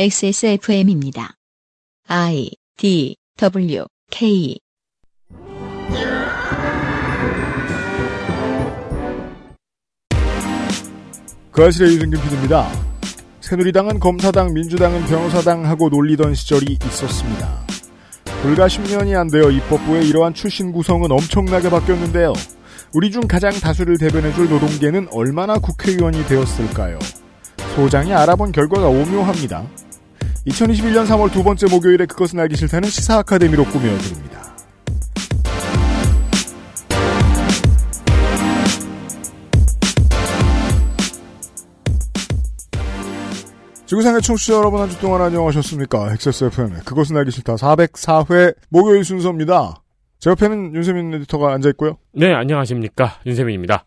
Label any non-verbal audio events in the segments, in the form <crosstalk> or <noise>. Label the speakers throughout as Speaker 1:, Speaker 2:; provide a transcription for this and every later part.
Speaker 1: XSFM입니다. I D W K
Speaker 2: 그 아실의 유승균 PD입니다. 새누리당은 검사당, 민주당은 변호사당 하고 놀리던 시절이 있었습니다. 불과 10년이 안 되어 입법부의 이러한 출신 구성은 엄청나게 바뀌었는데요. 우리 중 가장 다수를 대변해줄 노동계는 얼마나 국회의원이 되었을까요? 소장이 알아본 결과가 오묘합니다. 2021년 3월 두 번째 목요일에 그것은 알기 싫다는 시사 아카데미로 꾸며드립니다. 지구상의 청취자 여러분 한 주 동안 안녕하셨습니까? XSFM의 그것은 알기 싫다 404회 목요일 순서입니다. 제 옆에는 윤세민 에디터가 앉아있고요.
Speaker 3: 네, 안녕하십니까. 윤세민입니다.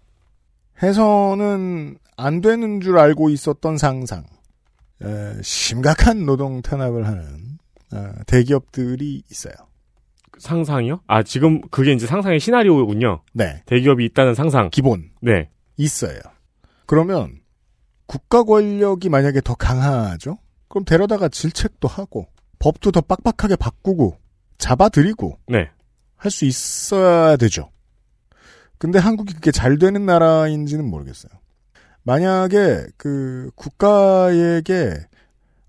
Speaker 2: 해서는 안 되는 줄 알고 있었던 상상. 에, 심각한 노동 탄압을 하는 어, 대기업들이 있어요.
Speaker 3: 상상이요? 아, 지금 그게 이제 상상의 시나리오군요.
Speaker 2: 네.
Speaker 3: 대기업이 있다는 상상.
Speaker 2: 기본.
Speaker 3: 네.
Speaker 2: 있어요. 그러면 국가 권력이 만약에 더 강하죠? 그럼 데려다가 질책도 하고 법도 더 빡빡하게 바꾸고 잡아들이고
Speaker 3: 네.
Speaker 2: 할 수 있어야 되죠. 근데 한국이 그게 잘 되는 나라인지는 모르겠어요. 만약에 그 국가에게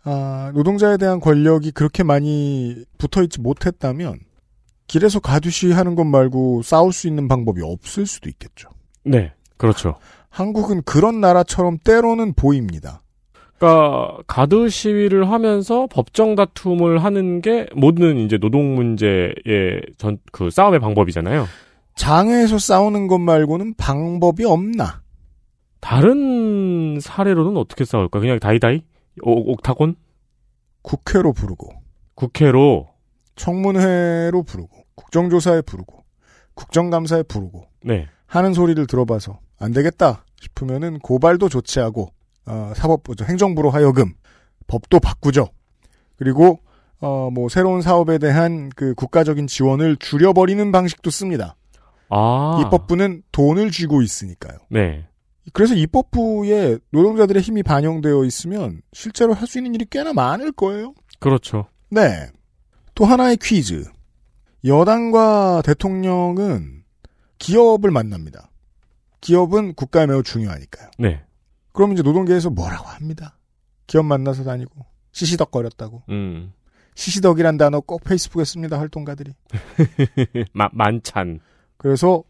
Speaker 2: 아, 노동자에 대한 권력이 그렇게 많이 붙어 있지 못했다면 길에서 가두시 하는 것 말고 싸울 수 있는 방법이 없을 수도 있겠죠.
Speaker 3: 네. 그렇죠.
Speaker 2: 한국은 그런 나라처럼 때로는 보입니다.
Speaker 3: 그러니까 가드 시위를 하면서 법정 다툼을 하는 게 모든 이제 노동 문제의 전 그 싸움의 방법이잖아요.
Speaker 2: 장외에서 싸우는 것 말고는 방법이 없나?
Speaker 3: 다른 사례로는 어떻게 싸울까? 그냥 다이다이? 오, 옥타곤?
Speaker 2: 국회로 부르고
Speaker 3: 국회로
Speaker 2: 청문회로 부르고 국정조사에 부르고 국정감사에 부르고
Speaker 3: 네.
Speaker 2: 하는 소리를 들어봐서 안 되겠다 싶으면은 고발도 조치하고 어, 사법부 행정부로 하여금 법도 바꾸죠. 그리고 어, 뭐 새로운 사업에 대한 그 국가적인 지원을 줄여버리는 방식도 씁니다.
Speaker 3: 아.
Speaker 2: 입법부는 돈을 쥐고 있으니까요.
Speaker 3: 네.
Speaker 2: 그래서 입법부에 노동자들의 힘이 반영되어 있으면 실제로 할 수 있는 일이 꽤나 많을 거예요.
Speaker 3: 그렇죠.
Speaker 2: 네. 또 하나의 퀴즈. 여당과 대통령은 기업을 만납니다. 기업은 국가에 매우 중요하니까요.
Speaker 3: 네.
Speaker 2: 그럼 이제 노동계에서 뭐라고 합니다. 기업 만나서 다니고 시시덕거렸다고.
Speaker 3: 음.
Speaker 2: 시시덕이란 단어 꼭 페이스북에 씁니다. 활동가들이. <laughs>
Speaker 3: 마, 만찬.
Speaker 2: 그래서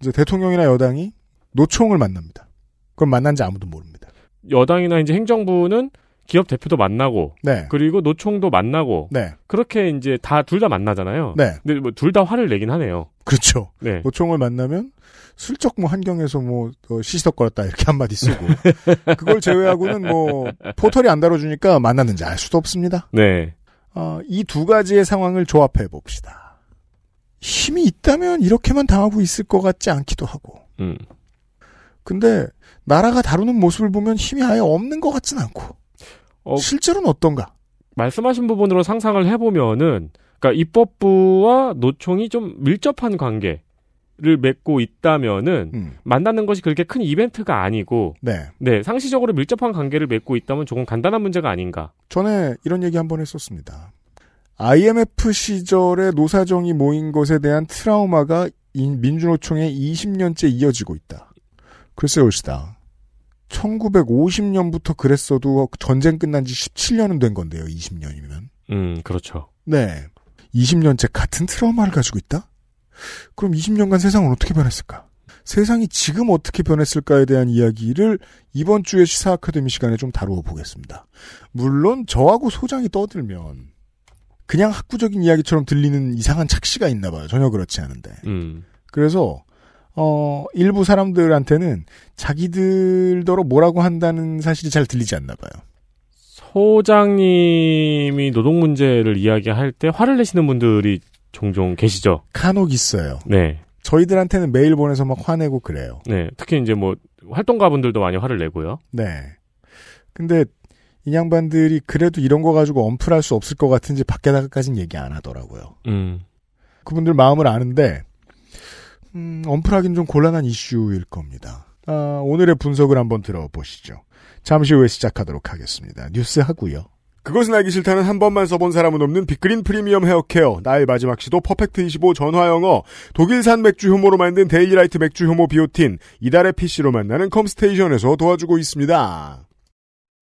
Speaker 2: 이제 대통령이나 여당이 노총을 만납니다. 그럼 만난지 아무도 모릅니다.
Speaker 3: 여당이나 이제 행정부는 기업 대표도 만나고
Speaker 2: 네.
Speaker 3: 그리고 노총도 만나고
Speaker 2: 네.
Speaker 3: 그렇게 이제 다 둘 다 만나잖아요.
Speaker 2: 네.
Speaker 3: 근데 뭐 둘 다 화를 내긴 하네요.
Speaker 2: 그렇죠.
Speaker 3: 네.
Speaker 2: 노총을 만나면 슬쩍 뭐 한경에서 뭐 어, 시시덕거렸다 이렇게 한마디 쓰고 <laughs> 그걸 제외하고는 뭐 포털이 안 다뤄주니까 만났는지 알 수도 없습니다.
Speaker 3: 네.
Speaker 2: 어, 이 두 가지의 상황을 조합해 봅시다. 힘이 있다면 이렇게만 당하고 있을 것 같지 않기도 하고.
Speaker 3: 음.
Speaker 2: 근데 나라가 다루는 모습을 보면 힘이 아예 없는 것 같진 않고.
Speaker 3: 어,
Speaker 2: 실제로는 어떤가?
Speaker 3: 말씀하신 부분으로 상상을 해보면은, 그러니까 입법부와 노총이 좀 밀접한 관계 를 맺고 있다면은
Speaker 2: 음,
Speaker 3: 만나는 것이 그렇게 큰 이벤트가 아니고,
Speaker 2: 네.
Speaker 3: 네 상시적으로 밀접한 관계를 맺고 있다면 조금 간단한 문제가 아닌가.
Speaker 2: 전에 이런 얘기 한 번 했었습니다. IMF 시절에 노사정이 모인 것에 대한 트라우마가 인- 민주노총에 20년째 이어지고 있다. 글쎄 옳시다. 1950년부터 그랬어도 전쟁 끝난 지 17년은 된 건데요. 20년이면.
Speaker 3: 음, 그렇죠.
Speaker 2: 네. 20년째 같은 트라우마를 가지고 있다? 그럼 20년간 세상은 어떻게 변했을까? 세상이 지금 어떻게 변했을까에 대한 이야기를 이번 주의 시사 아카데미 시간에 좀 다루어 보겠습니다. 물론 저하고 소장이 떠들면 그냥 학구적인 이야기처럼 들리는 이상한 착시가 있나 봐요. 전혀 그렇지 않은데.
Speaker 3: 음,
Speaker 2: 그래서 어 일부 사람들한테는 자기들더러 뭐라고 한다는 사실이 잘 들리지 않나 봐요.
Speaker 3: 소장님이 노동 문제를 이야기할 때 화를 내시는 분들이 종종 계시죠.
Speaker 2: 간혹 있어요.
Speaker 3: 네,
Speaker 2: 저희들한테는 메일 보내서 막 화내고 그래요.
Speaker 3: 네. 특히 이제 뭐 활동가분들도 많이 화를 내고요.
Speaker 2: 네. 근데 이 양반들이 그래도 이런 거 가지고 엄플할 수 없을 것 같은지 밖에다가까지는 얘기 안 하더라고요.
Speaker 3: 음,
Speaker 2: 그분들 마음을 아는데 음, 엄플하긴 좀 곤란한 이슈일 겁니다. 아, 오늘의 분석을 한번 들어보시죠. 잠시 후에 시작하도록 하겠습니다. 뉴스 하고요. 그것은 알기 싫다는 한 번만 써본 사람은 없는 빅그린 프리미엄 헤어케어, 나의 마지막 시도 퍼펙트 25 전화영어, 독일산 맥주 효모로 만든 데일리라이트 맥주 효모 비오틴, 이달의 PC로 만나는 컴스테이션에서 도와주고 있습니다.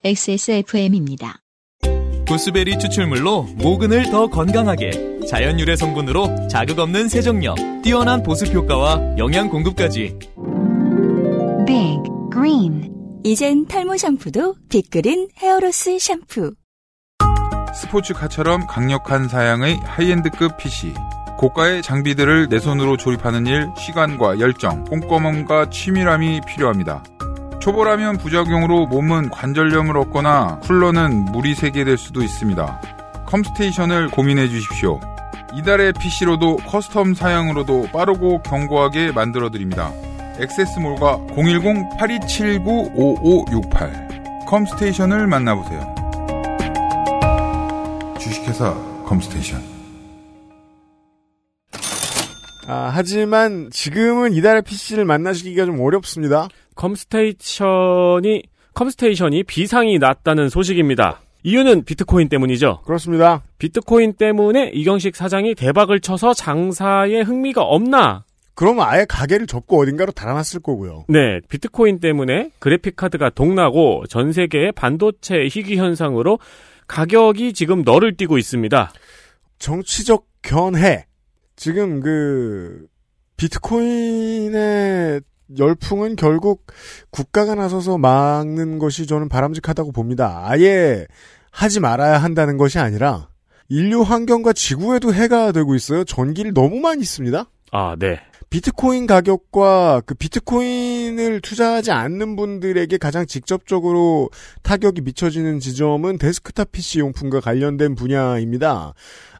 Speaker 1: XSFM입니다.
Speaker 4: 구스베리 추출물로 모근을 더 건강하게 자연 유래 성분으로 자극 없는 세정력, 뛰어난 보습 효과와 영양 공급까지.
Speaker 5: Big Green
Speaker 6: 이젠 탈모 샴푸도 빅그린 hair loss 샴푸.
Speaker 7: 스포츠카처럼 강력한 사양의 high-end급 PC. 고가의 장비들을 내 손으로 조립하는 일, 시간과 열정, 꼼꼼함과 치밀함이 필요합니다. 초보라면 부작용으로 몸은 관절염을 얻거나 쿨러는 물이 새게 될 수도 있습니다. 컴스테이션을 고민해 주십시오. 이달의 PC로도 custom 사양으로도 빠르고 견고하게 만들어 드립니다. XS몰과 010-8279-5568 컴스테이션을 만나보세요. 주식회사 컴스테이션
Speaker 2: 아, 하지만 지금은 이달의 PC를 만나시기가 좀 어렵습니다.
Speaker 3: 컴스테이션이 컴스테이션이 비상이 났다는 소식입니다. 이유는 비트코인 때문이죠.
Speaker 2: 그렇습니다.
Speaker 3: 비트코인 때문에 이경식 사장이 대박을 쳐서 장사에 흥미가 없나?
Speaker 2: 그러면 아예 가게를 접고 어딘가로 달아났을 거고요.
Speaker 3: 네, 비트코인 때문에 그래픽 카드가 동나고 전 세계의 반도체 희귀 현상으로 가격이 지금 너를 띄고 있습니다.
Speaker 2: 정치적 견해. 지금 그 비트코인의 열풍은 결국 국가가 나서서 막는 것이 저는 바람직하다고 봅니다. 아예 하지 말아야 한다는 것이 아니라 인류 환경과 지구에도 해가 되고 있어요. 전기를 너무 많이 씁니다.
Speaker 3: 아, 네.
Speaker 2: 비트코인 가격과 그 비트코인을 투자하지 않는 분들에게 가장 직접적으로 타격이 미쳐지는 지점은 데스크탑 PC 용품과 관련된 분야입니다.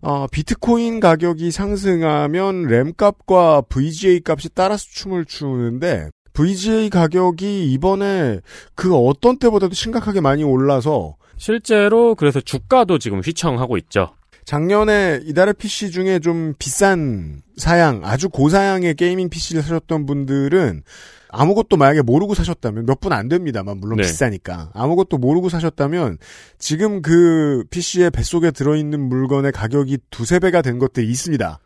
Speaker 2: 어, 비트코인 가격이 상승하면 램 값과 VGA 값이 따라서 춤을 추는데 VGA 가격이 이번에 그 어떤 때보다도 심각하게 많이 올라서
Speaker 3: 실제로 그래서 주가도 지금 휘청하고 있죠.
Speaker 2: 작년에 이달의 PC 중에 좀 비싼 사양, 아주 고사양의 gaming PC를 사셨던 분들은 아무것도 만약에 모르고 사셨다면 몇 분 안 됩니다만 물론
Speaker 3: 네.
Speaker 2: 비싸니까 아무것도 모르고 사셨다면 지금 그 PC의 뱃속에 들어있는 물건의 가격이 두세 배가 된 것들이 있습니다.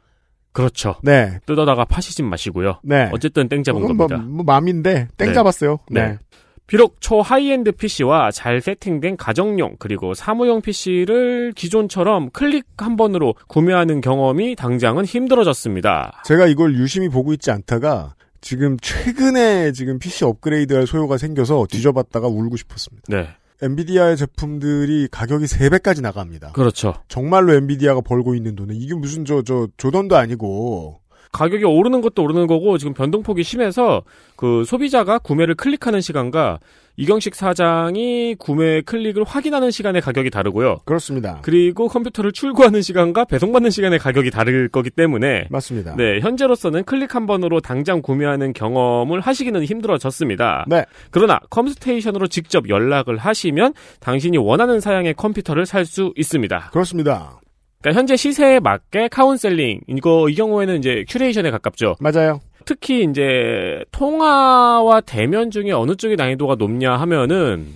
Speaker 3: 그렇죠.
Speaker 2: 네,
Speaker 3: 뜯어다가 파시진 마시고요.
Speaker 2: 네.
Speaker 3: 어쨌든 땡 잡은
Speaker 2: 그건
Speaker 3: 겁니다.
Speaker 2: 뭐, 뭐 맘인데 땡
Speaker 3: 네.
Speaker 2: 잡았어요.
Speaker 3: 네.
Speaker 2: 네.
Speaker 3: 비록 초high-end PC와 잘 세팅된 가정용 그리고 사무용 PC를 기존처럼 클릭 한 번으로 구매하는 경험이 당장은 힘들어졌습니다.
Speaker 2: 제가 이걸 유심히 보고 있지 않다가 지금 최근에 지금 PC 업그레이드할 소요가 생겨서 뒤져봤다가 울고 싶었습니다.
Speaker 3: 네.
Speaker 2: 엔비디아의 제품들이 가격이 3배까지 나갑니다.
Speaker 3: 그렇죠.
Speaker 2: 정말로 엔비디아가 벌고 있는 돈은 이게 무슨 저, 저, 조던도 아니고.
Speaker 3: 가격이 오르는 것도 오르는 거고 지금 변동폭이 심해서 그 소비자가 구매를 클릭하는 시간과 이경식 사장이 구매 클릭을 확인하는 시간의 가격이 다르고요.
Speaker 2: 그렇습니다.
Speaker 3: 그리고 컴퓨터를 출고하는 시간과 배송받는 시간의 가격이 다를 거기 때문에
Speaker 2: 맞습니다.
Speaker 3: 네, 현재로서는 클릭 한 번으로 당장 구매하는 경험을 하시기는 힘들어졌습니다.
Speaker 2: 네.
Speaker 3: 그러나 컴스테이션으로 직접 연락을 하시면 당신이 원하는 사양의 컴퓨터를 살 수 있습니다.
Speaker 2: 그렇습니다.
Speaker 3: 그러니까 현재 시세에 맞게 카운셀링 이거 이 경우에는 이제 curation에 가깝죠.
Speaker 2: 맞아요.
Speaker 3: 특히 이제 통화와 대면 중에 어느 쪽이 난이도가 높냐 하면은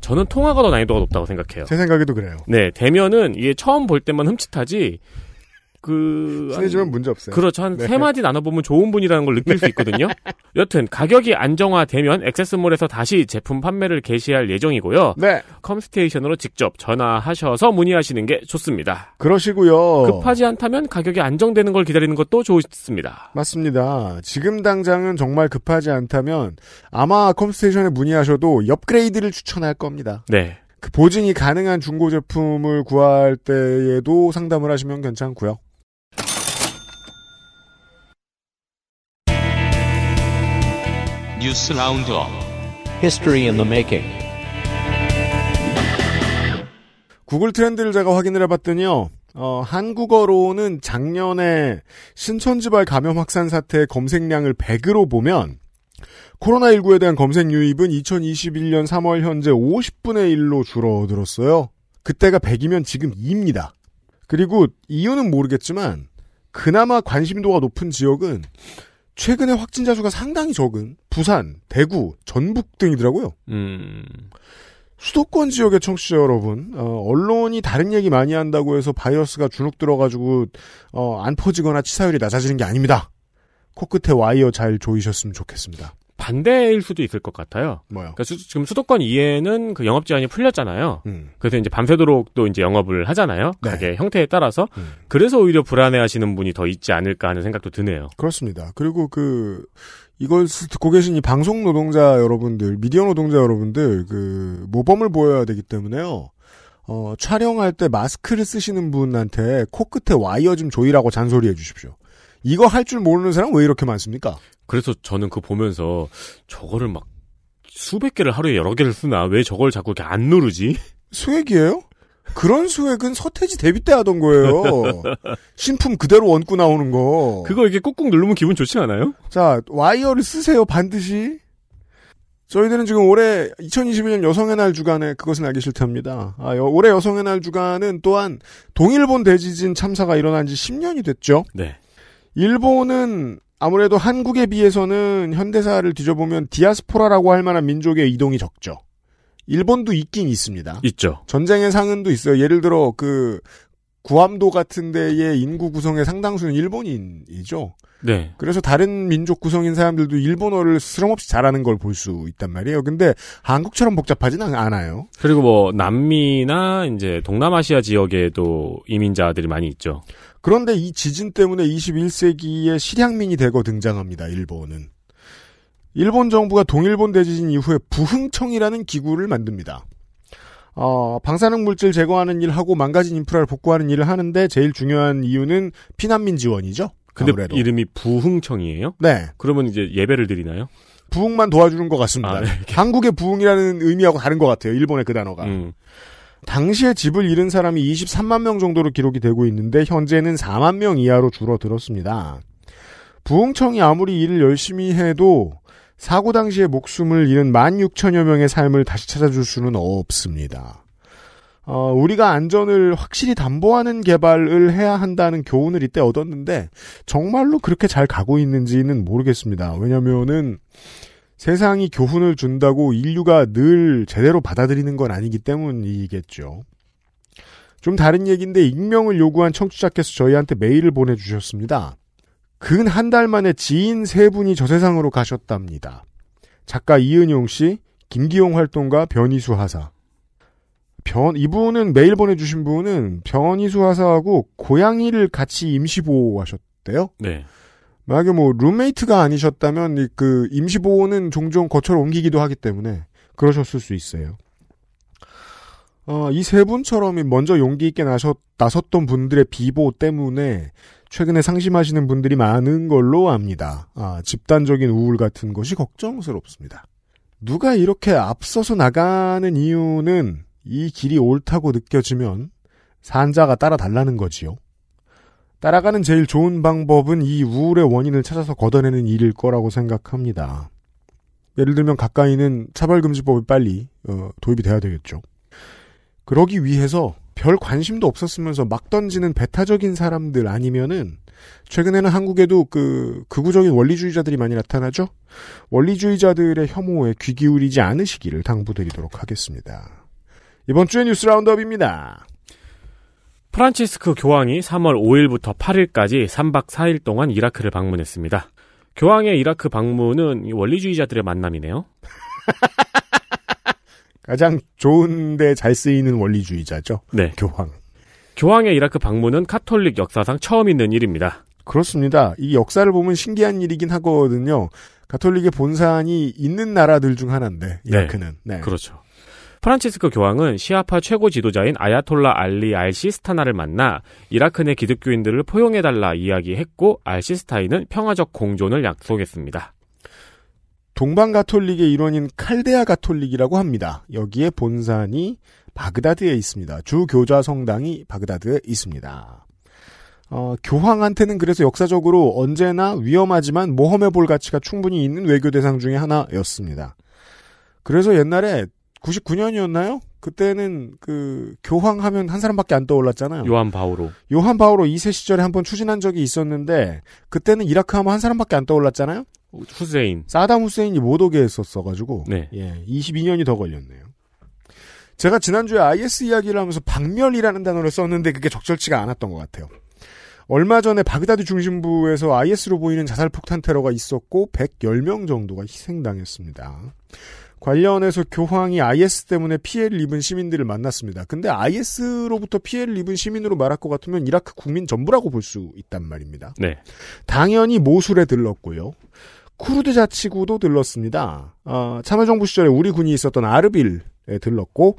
Speaker 3: 저는 통화가 더 난이도가 높다고 생각해요.
Speaker 2: 제 생각에도 그래요.
Speaker 3: 네, 대면은 이게 처음 볼 때만 흠칫하지 그
Speaker 2: 친해지면 문제 없어요.
Speaker 3: 그렇죠. 한
Speaker 2: 네.
Speaker 3: 세 마디 나눠보면 좋은 분이라는 걸 느낄 수 있거든요. <laughs> 여튼 가격이 안정화되면 액세스몰에서 다시 제품 판매를 개시할 예정이고요.
Speaker 2: 네.
Speaker 3: 컴스테이션으로 직접 전화하셔서 문의하시는 게 좋습니다.
Speaker 2: 그러시고요.
Speaker 3: 급하지 않다면 가격이 안정되는 걸 기다리는 것도 좋습니다.
Speaker 2: 맞습니다. 지금 당장은 정말 급하지 않다면 아마 컴스테이션에 문의하셔도 업그레이드를 추천할 겁니다.
Speaker 3: 네.
Speaker 2: 그 보증이 가능한 중고 제품을 구할 때에도 상담을 하시면 괜찮고요.
Speaker 8: 뉴스 roundup
Speaker 9: History in the making.
Speaker 2: 구글 트렌드를 제가 확인을 해봤더니요. 어, 한국어로는 작년에 신천지발 감염 확산 사태의 검색량을 100으로 보면 코로나19에 대한 검색 유입은 2021년 3월 현재 50분의 1로 줄어들었어요. 그때가 100이면 지금 2입니다. 그리고 이유는 모르겠지만 그나마 관심도가 높은 지역은 최근에 확진자 수가 상당히 적은 부산, 대구, 전북 등이더라고요.
Speaker 3: 음.
Speaker 2: 수도권 지역의 청취자 여러분, 어, 언론이 다른 얘기 많이 한다고 해서 바이러스가 주눅 들어가지고 어, 안 퍼지거나 치사율이 낮아지는 게 아닙니다. 코끝에 와이어 잘 조이셨으면 좋겠습니다.
Speaker 3: 반대일 수도 있을 것 같아요.
Speaker 2: 뭐요?
Speaker 3: 그러니까 수- 지금 수도권 이에는 그 영업 제한이 풀렸잖아요.
Speaker 2: 음.
Speaker 3: 그래서 이제 밤새도록 또 이제 영업을 하잖아요.
Speaker 2: 네.
Speaker 3: 가게 형태에 따라서.
Speaker 2: 음.
Speaker 3: 그래서 오히려 불안해하시는 분이 더 있지 않을까 하는 생각도 드네요.
Speaker 2: 그렇습니다. 그리고 그 이걸 듣고 계신 이 방송 노동자 여러분들, 미디어 노동자 여러분들 그 모범을 보여야 되기 때문에요. 어, 촬영할 때 마스크를 쓰시는 분한테 코끝에 와이어 좀 조이라고 잔소리해 주십시오. 이거 할 줄 모르는 사람 왜 이렇게 많습니까?
Speaker 3: 그래서 저는 그 보면서 저거를 막 수백 개를 하루에 여러 개를 쓰나 왜 저걸 자꾸 이렇게 안 누르지?
Speaker 2: 수액이에요? 그런 수액은 서태지 데뷔 때 하던 거예요. 신품 그대로 얹고 나오는 거.
Speaker 3: 그거 이렇게 꾹꾹 누르면 기분 좋지 않아요?
Speaker 2: 자, 와이어를 쓰세요, 반드시. 저희들은 지금 올해 2021년 여성의 날 주간에 그것은 알기 싫답니다. 아, 여- 올해 여성의 날 주간은 또한 동일본 대지진 참사가 일어난 지 10년이 됐죠.
Speaker 3: 네.
Speaker 2: 일본은 아무래도 한국에 비해서는 현대사를 뒤져보면 디아스포라라고 할 만한 민족의 이동이 적죠. 일본도 있긴 있습니다.
Speaker 3: 있죠.
Speaker 2: 전쟁의 상흔도 있어요. 예를 들어 그 구암도 같은 데의 인구 구성의 상당수는 일본인이죠.
Speaker 3: 네.
Speaker 2: 그래서 다른 민족 구성인 사람들도 일본어를 스럼없이 잘하는 걸 볼 수 있단 말이에요. 근데 한국처럼 복잡하진 않- 않아요.
Speaker 3: 그리고 뭐 남미나 이제 동남아시아 지역에도 이민자들이 많이 있죠.
Speaker 2: 그런데 이 지진 때문에 21세기의 실향민이 되고 등장합니다. 일본은. 일본 정부가 동일본 대지진 이후에 부흥청이라는 기구를 만듭니다. 어, 방사능 물질 제거하는 일하고 망가진 인프라를 복구하는 일을 하는데 제일 중요한 이유는 피난민 지원이죠.
Speaker 3: 근데
Speaker 2: 아무래도.
Speaker 3: 이름이 부흥청이에요?
Speaker 2: 네.
Speaker 3: 그러면 이제 예배를 드리나요?
Speaker 2: 부흥만 도와주는 것 같습니다.
Speaker 3: 아, 네. <laughs>
Speaker 2: 한국의 부흥이라는 의미하고 다른 것 같아요. 일본의 그 단어가.
Speaker 3: 음.
Speaker 2: 당시에 집을 잃은 사람이 23만 명 정도로 기록이 되고 있는데 현재는 4만 명 이하로 줄어들었습니다. 부흥청이 아무리 일을 열심히 해도 사고 당시에 목숨을 잃은 16,000여 명의 삶을 다시 찾아줄 수는 없습니다. 어, 우리가 안전을 확실히 담보하는 개발을 해야 한다는 교훈을 이때 얻었는데 정말로 그렇게 잘 가고 있는지는 모르겠습니다. 왜냐면은 세상이 교훈을 준다고 인류가 늘 제대로 받아들이는 건 아니기 때문이겠죠. 좀 다른 얘기인데 익명을 요구한 청취자께서 저희한테 메일을 보내주셨습니다. 근 한 달 만에 지인 세 분이 저 세상으로 가셨답니다. 작가 이은용 씨, 김기용 활동가 변희수 하사. 변, 이분은 메일 보내주신 분은 변희수 하사하고 고양이를 같이 임시 보호하셨대요.
Speaker 3: 네.
Speaker 2: 만약에 뭐 룸메이트가 아니셨다면 이그 임시보호는 종종 거처를 옮기기도 하기 때문에 그러셨을 수 있어요. 어, 이 세 분처럼 먼저 용기 있게 나섰, 나섰던 분들의 비보 때문에 최근에 상심하시는 분들이 많은 걸로 압니다. 아, 집단적인 우울 같은 것이 걱정스럽습니다. 누가 이렇게 앞서서 나가는 이유는 이 길이 옳다고 느껴지면 산자가 따라달라는 거지요. 따라가는 제일 좋은 방법은 이 우울의 원인을 찾아서 걷어내는 일일 거라고 생각합니다. 예를 들면 가까이는 차별금지법이 빨리 어, 도입이 돼야 되겠죠. 그러기 위해서 별 관심도 없었으면서 막 던지는 배타적인 사람들 아니면은 최근에는 한국에도 그 극우적인 원리주의자들이 많이 나타나죠. 원리주의자들의 혐오에 귀 기울이지 않으시기를 당부드리도록 하겠습니다. 이번 주의 뉴스 라운드업입니다.
Speaker 3: 프란치스크 교황이 3월 5일부터 8일까지 3박 4일 동안 이라크를 방문했습니다. 교황의 이라크 방문은 이 원리주의자들의 만남이네요. <laughs>
Speaker 2: 가장 좋은데 잘 쓰이는 원리주의자죠.
Speaker 3: 네.
Speaker 2: 교황.
Speaker 3: 교황의 이라크 방문은 카톨릭 역사상 처음 있는 일입니다.
Speaker 2: 그렇습니다. 이 역사를 보면 신기한 일이긴 하거든요. 가톨릭의 본산이 있는 나라들 중 하나인데 이라크는. 네.
Speaker 3: 그렇죠. 프란치스코 교황은 시아파 최고 지도자인 아야톨라 알리 알시스타니를 만나 이라크 내 기독교인들을 포용해달라 이야기했고 알시스타니는 평화적 공존을 약속했습니다.
Speaker 2: 동방 가톨릭의 일원인 칼데아 가톨릭이라고 합니다. 여기에 본산이 바그다드에 있습니다. 주 교자 성당이 바그다드에 있습니다. 어, 교황한테는 그래서 역사적으로 언제나 위험하지만 모험해 볼 가치가 충분히 있는 외교 대상 중의 하나였습니다. 그래서 옛날에 99년이었나요? 그때는 그 교황 하면 한 사람밖에 안 떠올랐잖아요.
Speaker 3: 요한 바오로.
Speaker 2: 요한 바오로 2세 시절에 한번 추진한 적이 있었는데 그때는 이라크 하면 한 사람밖에 안 떠올랐잖아요.
Speaker 3: 후세인.
Speaker 2: 사담 후세인이 못 오게 했었어 가지고
Speaker 3: 네.
Speaker 2: 예, 22년이 더 걸렸네요. 제가 지난주에 IS 이야기를 하면서 박멸이라는 단어를 썼는데 그게 적절치가 않았던 것 같아요. 얼마 전에 바그다드 중심부에서 IS로 보이는 자살 폭탄 테러가 있었고 110명 정도가 희생당했습니다. 관련해서 교황이 IS 때문에 피해를 입은 시민들을 만났습니다. 근데 IS로부터 피해를 입은 시민으로 말할 것 같으면 이라크 국민 전부라고 볼 수 있단 말입니다.
Speaker 3: 네.
Speaker 2: 당연히 모술에 들렀고요. 쿠르드 자치구도 들렀습니다. 어, 참여정부 시절에 우리 군이 있었던 아르빌에 들렀고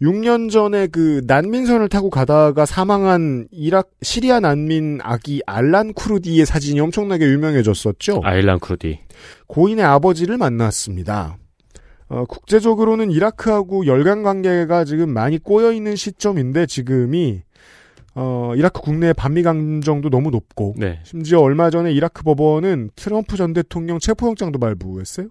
Speaker 2: 6년 전에 그 난민선을 타고 가다가 사망한 이락 시리아 난민 아기 알란 쿠르디의 사진이 엄청나게 유명해졌었죠.
Speaker 3: 아일란 크루디.
Speaker 2: 고인의 아버지를 만났습니다. 어, 국제적으로는 이라크하고 열강 관계가 지금 많이 꼬여 있는 시점인데 지금이 어, 이라크 국내의 반미 감정도 너무 높고
Speaker 3: 네.
Speaker 2: 심지어 얼마 전에 이라크 법원은 트럼프 전 대통령 체포영장도 발부했어요.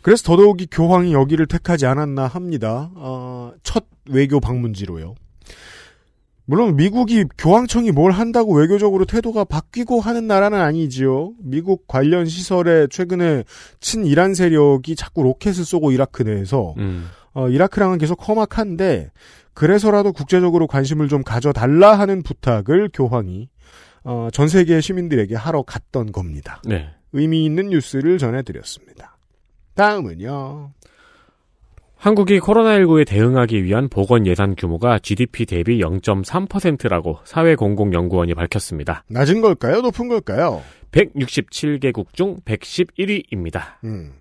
Speaker 2: 그래서 더더욱이 교황이 여기를 택하지 않았나 합니다. 어, 첫 외교 방문지로요. 물론 미국이 교황청이 뭘 한다고 외교적으로 태도가 바뀌고 하는 나라는 아니지요. 미국 관련 시설에 최근에 친 이란 세력이 자꾸 로켓을 쏘고 이라크 내에서
Speaker 3: 음.
Speaker 2: 어, 이라크랑은 계속 험악한데 그래서라도 국제적으로 관심을 좀 가져달라 하는 부탁을 교황이 어, 전 세계 시민들에게 하러 갔던 겁니다.
Speaker 3: 네.
Speaker 2: 의미 있는 뉴스를 전해드렸습니다. 다음은요.
Speaker 3: 한국이 코로나19에 대응하기 위한 보건 예산 규모가 GDP 대비 0.3%라고 사회공공연구원이 밝혔습니다.
Speaker 2: 낮은 걸까요? 높은 걸까요?
Speaker 3: 167개국 중 111위입니다.
Speaker 2: 음.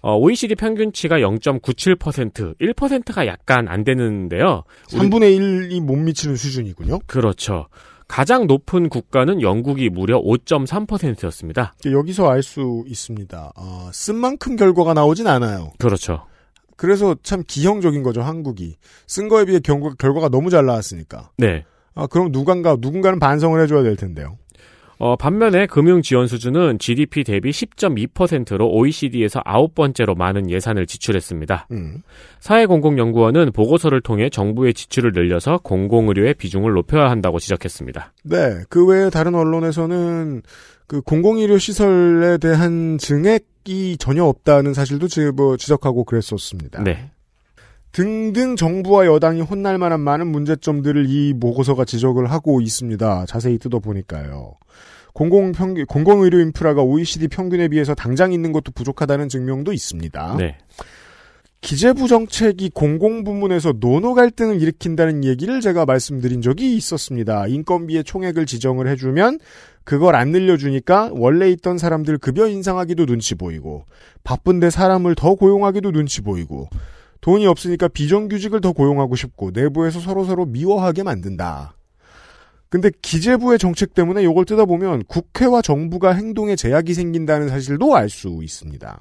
Speaker 3: 어, OECD 평균치가 0.97%, 1%가 약간 안 되는데요. 우리-
Speaker 2: 3분의 1이 못 미치는 수준이군요.
Speaker 3: 그렇죠. 가장 높은 국가는 영국이 무려 5.3%였습니다.
Speaker 2: 여기서 알 수 있습니다. 어, 쓴 만큼 결과가 나오진 않아요.
Speaker 3: 그렇죠.
Speaker 2: 그래서 참 기형적인 거죠, 한국이. 쓴 거에 비해 결과, 결과가 너무 잘 나왔으니까.
Speaker 3: 네.
Speaker 2: 아, 그럼 누군가, 누군가는 반성을 해줘야 될 텐데요.
Speaker 3: 어, 반면에 금융 지원 수준은 GDP 대비 10.2%로 OECD에서 아홉 번째로 많은 예산을 지출했습니다.
Speaker 2: 음.
Speaker 3: 사회공공연구원은 보고서를 통해 정부의 지출을 늘려서 공공의료의 비중을 높여야 한다고 지적했습니다.
Speaker 2: 네, 그 외에 다른 언론에서는 그 공공의료 시설에 대한 증액 이 전혀 없다는 사실도 지, 뭐 지적하고 그랬었습니다.
Speaker 3: 네.
Speaker 2: 등등 정부와 여당이 혼날 만한 많은 문제점들을 이 보고서가 지적을 하고 있습니다. 자세히 뜯어보니까요. 공공의료 인프라가 OECD 평균에 비해서 당장 있는 것도 부족하다는 증명도 있습니다.
Speaker 3: 네.
Speaker 2: 기재부 정책이 공공부문에서 노노 갈등을 일으킨다는 얘기를 제가 말씀드린 적이 있었습니다. 인건비의 총액을 지정을 해주면 그걸 안 늘려주니까 원래 있던 사람들 급여 인상하기도 눈치 보이고 바쁜데 사람을 더 고용하기도 눈치 보이고 돈이 없으니까 비정규직을 더 고용하고 싶고 내부에서 서로서로 미워하게 만든다. 근데 기재부의 정책 때문에 이걸 뜯어보면 국회와 정부가 행동에 제약이 생긴다는 사실도 알 수 있습니다.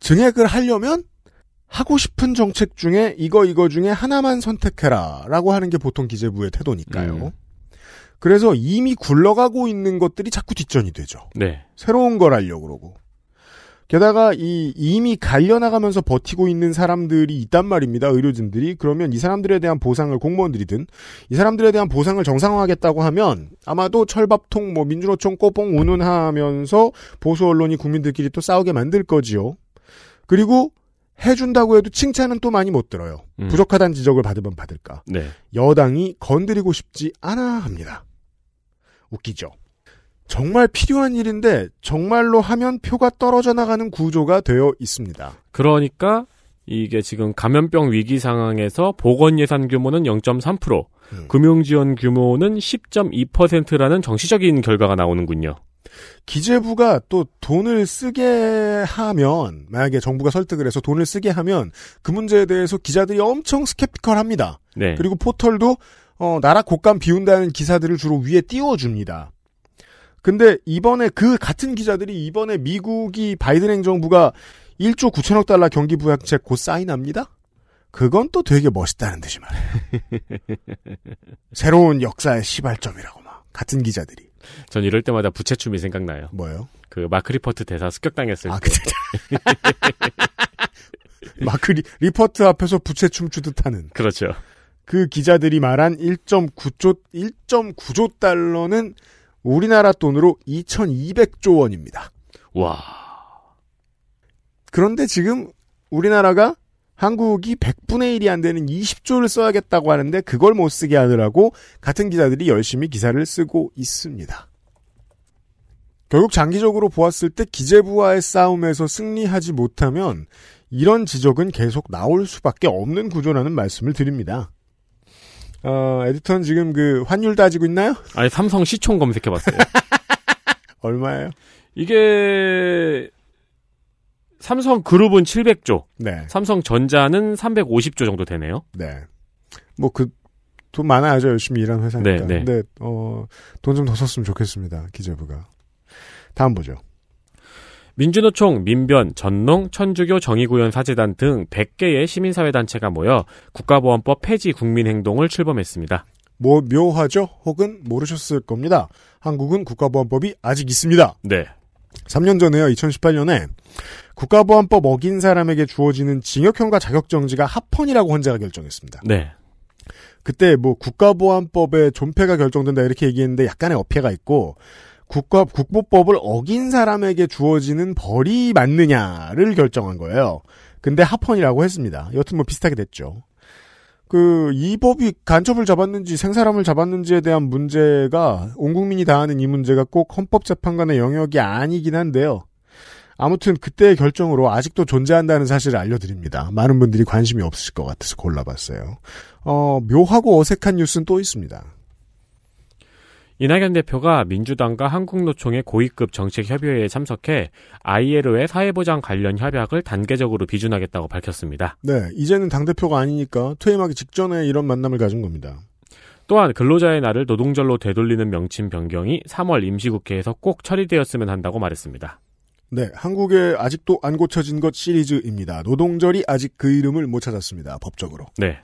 Speaker 2: 증액을 하려면 하고 싶은 정책 중에 이거 이거 중에 하나만 선택해라 라고 하는 게 보통 기재부의 태도니까요.
Speaker 3: 음.
Speaker 2: 그래서 이미 굴러가고 있는 것들이 자꾸 뒷전이 되죠.
Speaker 3: 네.
Speaker 2: 새로운 걸 하려고 그러고. 게다가 이 이미 갈려나가면서 버티고 있는 사람들이 있단 말입니다. 의료진들이. 그러면 이 사람들에 대한 보상을 공무원들이든 이 사람들에 대한 보상을 정상화하겠다고 하면 아마도 철밥통 뭐 민주노총 꼬뽕 운운하면서 보수 언론이 국민들끼리 또 싸우게 만들 거지요. 그리고 해준다고 해도 칭찬은 또 많이 못 들어요.
Speaker 3: 음.
Speaker 2: 부족하다는 지적을 받으면 받을까.
Speaker 3: 네.
Speaker 2: 여당이 건드리고 싶지 않아 합니다. 웃기죠. 정말 필요한 일인데 정말로 하면 표가 떨어져 나가는 구조가 되어 있습니다.
Speaker 3: 그러니까 이게 지금 감염병 위기 상황에서 보건 예산 규모는 0.3%,
Speaker 2: 음.
Speaker 3: 금융 지원 규모는 10.2%라는 정치적인 결과가 나오는군요.
Speaker 2: 기재부가 또 돈을 쓰게 하면 만약에 정부가 설득을 해서 돈을 쓰게 하면 그 문제에 대해서 기자들이 엄청 스캡티컬합니다.
Speaker 3: 네.
Speaker 2: 그리고 포털도 어, 나라 곡감 비운다는 기사들을 주로 위에 띄워줍니다. 근데 이번에 그 같은 기자들이 이번에 미국이 바이든 행정부가 1조 9천억 달러 경기 부양책 곧 사인합니다. 그건 또 되게 멋있다는 듯이 말해요. <laughs> 새로운 역사의 시발점이라고 막 같은 기자들이
Speaker 3: 전 이럴 때마다 부채춤이 생각나요.
Speaker 2: 뭐예요?
Speaker 3: 그 마크 리퍼트 대사 습격당했을
Speaker 2: 아,
Speaker 3: 때.
Speaker 2: 그 <laughs> 마크 리, 리퍼트 앞에서 부채 춤 추듯 하는
Speaker 3: 그렇죠.
Speaker 2: 그 기자들이 말한 1.9조 1.9조 달러는 우리나라 돈으로 2,200조 원입니다.
Speaker 3: 와.
Speaker 2: 그런데 지금 우리나라가 한국이 100분의 1이 안 되는 20조를 써야겠다고 하는데 그걸 못 쓰게 하느라고 같은 기자들이 열심히 기사를 쓰고 있습니다. 결국 장기적으로 보았을 때 기재부와의 싸움에서 승리하지 못하면 이런 지적은 계속 나올 수밖에 없는 구조라는 말씀을 드립니다. 어, 에디터는 지금 그 환율 따지고 있나요? <laughs>
Speaker 3: 아니 삼성 시총 검색해봤어요. <laughs>
Speaker 2: 얼마예요?
Speaker 3: 이게 삼성 그룹은 700조,
Speaker 2: 네.
Speaker 3: 삼성 전자는 350조 정도 되네요.
Speaker 2: 네. 뭐 그 돈 많아야죠. 열심히 일하는 회사니까.
Speaker 3: 네, 네.
Speaker 2: 근데 어, 돈 좀 더 썼으면 좋겠습니다. 기재부가. 다음 보죠.
Speaker 3: 민주노총, 민변, 전농, 천주교 정의구현 사재단 등 100개의 시민사회단체가 모여 국가보안법 폐지 국민행동을 출범했습니다.
Speaker 2: 뭐 묘하죠? 혹은 모르셨을 겁니다. 한국은 국가보안법이 아직 있습니다.
Speaker 3: 네.
Speaker 2: 3년 전에요. 2018년에 국가보안법 어긴 사람에게 주어지는 징역형과 자격정지가 합헌이라고 헌재가 결정했습니다.
Speaker 3: 네.
Speaker 2: 그때 뭐 국가보안법에 존폐가 결정된다 이렇게 얘기했는데 약간의 어폐가 있고 국가 국보법을 어긴 사람에게 주어지는 벌이 맞느냐를 결정한 거예요. 근데 합헌이라고 했습니다. 여튼 뭐 비슷하게 됐죠. 그 이 법이 간첩을 잡았는지 생사람을 잡았는지에 대한 문제가 온 국민이 다 아는 이 문제가 꼭 헌법재판관의 영역이 아니긴 한데요. 아무튼 그때의 결정으로 아직도 존재한다는 사실을 알려드립니다. 많은 분들이 관심이 없으실 것 같아서 골라봤어요. 어, 묘하고 어색한 뉴스는 또 있습니다.
Speaker 3: 이낙연 대표가 민주당과 한국노총의 고위급 정책 협의회에 참석해 ILO의 사회보장 관련 협약을 단계적으로 비준하겠다고 밝혔습니다.
Speaker 2: 네, 이제는 당대표가 아니니까 퇴임하기 직전에 이런 만남을 가진 겁니다.
Speaker 3: 또한 근로자의 날을 노동절로 되돌리는 명칭 변경이 3월 임시국회에서 꼭 처리되었으면 한다고 말했습니다.
Speaker 2: 네, 한국에 아직도 안 고쳐진 것 시리즈입니다. 노동절이 아직 그 이름을 못 찾았습니다. 법적으로.
Speaker 3: 네.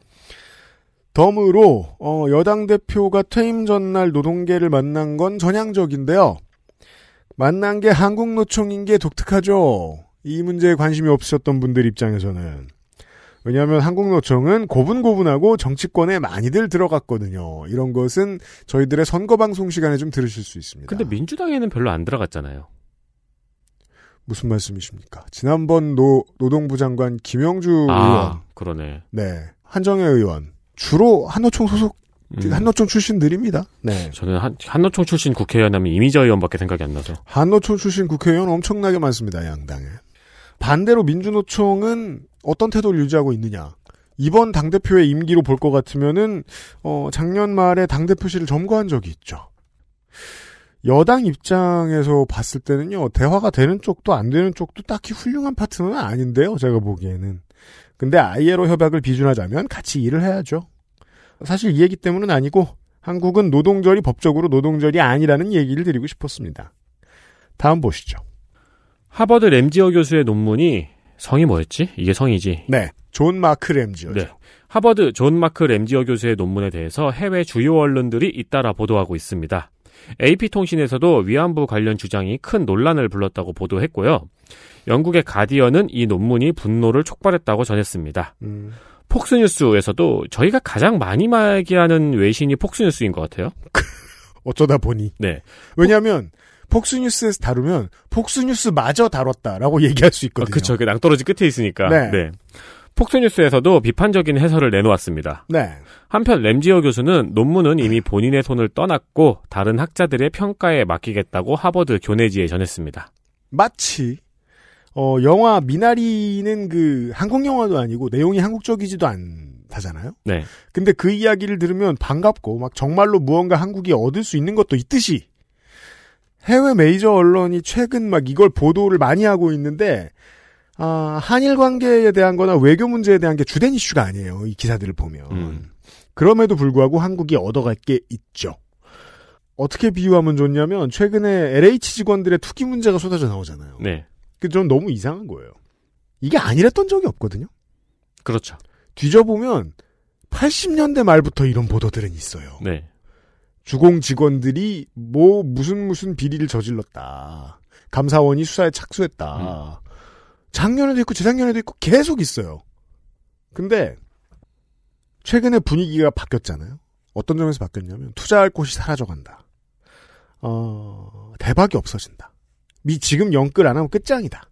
Speaker 2: 덤으로 어, 여당 대표가 퇴임 전날 노동계를 만난 건 전향적인데요. 만난 게 한국노총인 게 독특하죠. 이 문제에 관심이 없으셨던 분들 입장에서는. 왜냐하면 한국노총은 고분고분하고 정치권에 많이들 들어갔거든요. 이런 것은 저희들의 선거방송 시간에 좀 들으실 수 있습니다.
Speaker 3: 근데 민주당에는 별로 안 들어갔잖아요.
Speaker 2: 무슨 말씀이십니까? 지난번 노, 노동부 장관 김영주 의원,
Speaker 3: 아, 그러네.
Speaker 2: 네, 한정혜 의원, 주로 한노총 소속,
Speaker 3: 음.
Speaker 2: 한노총 출신들입니다. 네.
Speaker 3: 저는 한, 한노총 출신 국회의원 하면 이미자 의원밖에 생각이 안 나서.
Speaker 2: 한노총 출신 국회의원 엄청나게 많습니다, 양당에. 반대로 민주노총은 어떤 태도를 유지하고 있느냐. 이번 당대표의 임기로 볼 것 같으면은, 어, 작년 말에 당대표실을 점거한 적이 있죠. 여당 입장에서 봤을 때는요, 대화가 되는 쪽도 안 되는 쪽도 딱히 훌륭한 파트너는 아닌데요, 제가 보기에는. 근데 ILO 협약을 비준하자면 같이 일을 해야죠. 사실 이 얘기 때문은 아니고, 한국은 노동절이 법적으로 노동절이 아니라는 얘기를 드리고 싶었습니다. 다음 보시죠.
Speaker 3: 하버드 램지어 교수의 논문이 성이 뭐였지? 이게 성이지.
Speaker 2: 네. 존 마크 램지어죠.
Speaker 3: 네. 하버드 존 마크 램지어 교수의 논문에 대해서 해외 주요 언론들이 잇따라 보도하고 있습니다. AP통신에서도 위안부 관련 주장이 큰 논란을 불렀다고 보도했고요. 영국의 가디언은 이 논문이 분노를 촉발했다고 전했습니다.
Speaker 2: 음,
Speaker 3: 폭스뉴스에서도 저희가 가장 많이 얘기하는 외신이 폭스뉴스인 것 같아요. <laughs>
Speaker 2: 어쩌다 보니.
Speaker 3: 네.
Speaker 2: 왜냐하면 폭스뉴스에서 다루면 폭스뉴스 마저 다뤘다라고 얘기할 수
Speaker 3: 아,
Speaker 2: 있거든요.
Speaker 3: 그쵸. 그 낭떠러지 끝에 있으니까.
Speaker 2: 네.
Speaker 3: 폭스뉴스에서도 비판적인 해설을 내놓았습니다.
Speaker 2: 네.
Speaker 3: 한편 램지어 교수는 논문은 이미 본인의 손을 떠났고 다른 학자들의 평가에 맡기겠다고 하버드 교내지에 전했습니다.
Speaker 2: 마치 어 영화 미나리는 그 한국 영화도 아니고 내용이 한국적이지도 않다잖아요.
Speaker 3: 네.
Speaker 2: 근데 그 이야기를 들으면 반갑고 막 정말로 무언가 한국이 얻을 수 있는 것도 있듯이 해외 메이저 언론이 최근 막 이걸 보도를 많이 하고 있는데 아, 한일 관계에 대한 거나 외교 문제에 대한 게 주된 이슈가 아니에요. 이 기사들을 보면.
Speaker 3: 음.
Speaker 2: 그럼에도 불구하고 한국이 얻어갈 게 있죠. 어떻게 비유하면 좋냐면 최근에 LH 직원들의 투기 문제가 쏟아져 나오잖아요.
Speaker 3: 네.
Speaker 2: 그좀 너무 이상한 거예요. 이게 아니랬던 적이 없거든요.
Speaker 3: 그렇죠.
Speaker 2: 뒤져보면 80년대 말부터 이런 보도들은 있어요.
Speaker 3: 네.
Speaker 2: 주공 직원들이 뭐 무슨 무슨 비리를 저질렀다. 감사원이 수사에 착수했다. 작년에도 있고 재작년에도 있고 계속 있어요. 근데 최근에 분위기가 바뀌었잖아요. 어떤 점에서 바뀌었냐면 투자할 곳이 사라져간다. 어, 대박이 없어진다. 미 지금 영끌 안 하면 끝장이다.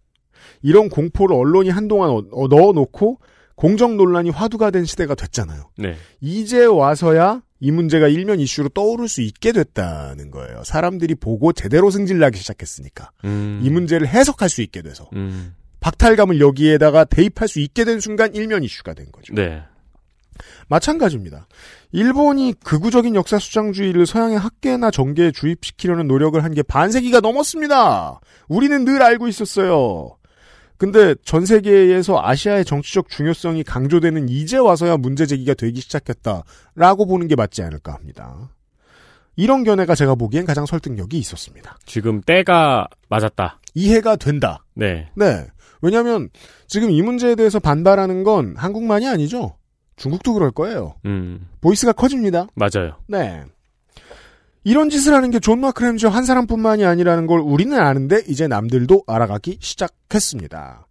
Speaker 2: 이런 공포를 언론이 한동안 어- 어, 넣어놓고 공정 논란이 화두가 된 시대가 됐잖아요.
Speaker 3: 네.
Speaker 2: 이제 와서야 이 문제가 일면 이슈로 떠오를 수 있게 됐다는 거예요. 사람들이 보고 제대로 승질나기 시작했으니까.
Speaker 3: 음.
Speaker 2: 이 문제를 해석할 수 있게 돼서.
Speaker 3: 음.
Speaker 2: 박탈감을 여기에다가 대입할 수 있게 된 순간 일면 이슈가 된 거죠.
Speaker 3: 네.
Speaker 2: 마찬가지입니다. 일본이 극우적인 역사 수장주의를 서양의 학계나 정계에 주입시키려는 노력을 한 게 반세기가 넘었습니다. 우리는 늘 알고 있었어요. 근데 전 세계에서 아시아의 정치적 중요성이 강조되는 이제 와서야 문제 제기가 되기 시작했다라고 보는 게 맞지 않을까 합니다. 이런 견해가 제가 보기엔 가장 설득력이 있었습니다.
Speaker 3: 지금 때가 맞았다.
Speaker 2: 이해가 된다.
Speaker 3: 네.
Speaker 2: 네. 왜냐하면 지금 이 문제에 대해서 반발하는 건 한국만이 아니죠. 중국도 그럴 거예요.
Speaker 3: 음.
Speaker 2: voice가 커집니다.
Speaker 3: 맞아요.
Speaker 2: 네. 이런 짓을 하는 게 존 마크 램저 한 사람뿐만이 아니라는 걸 우리는 아는데 이제 남들도 알아가기 시작했습니다.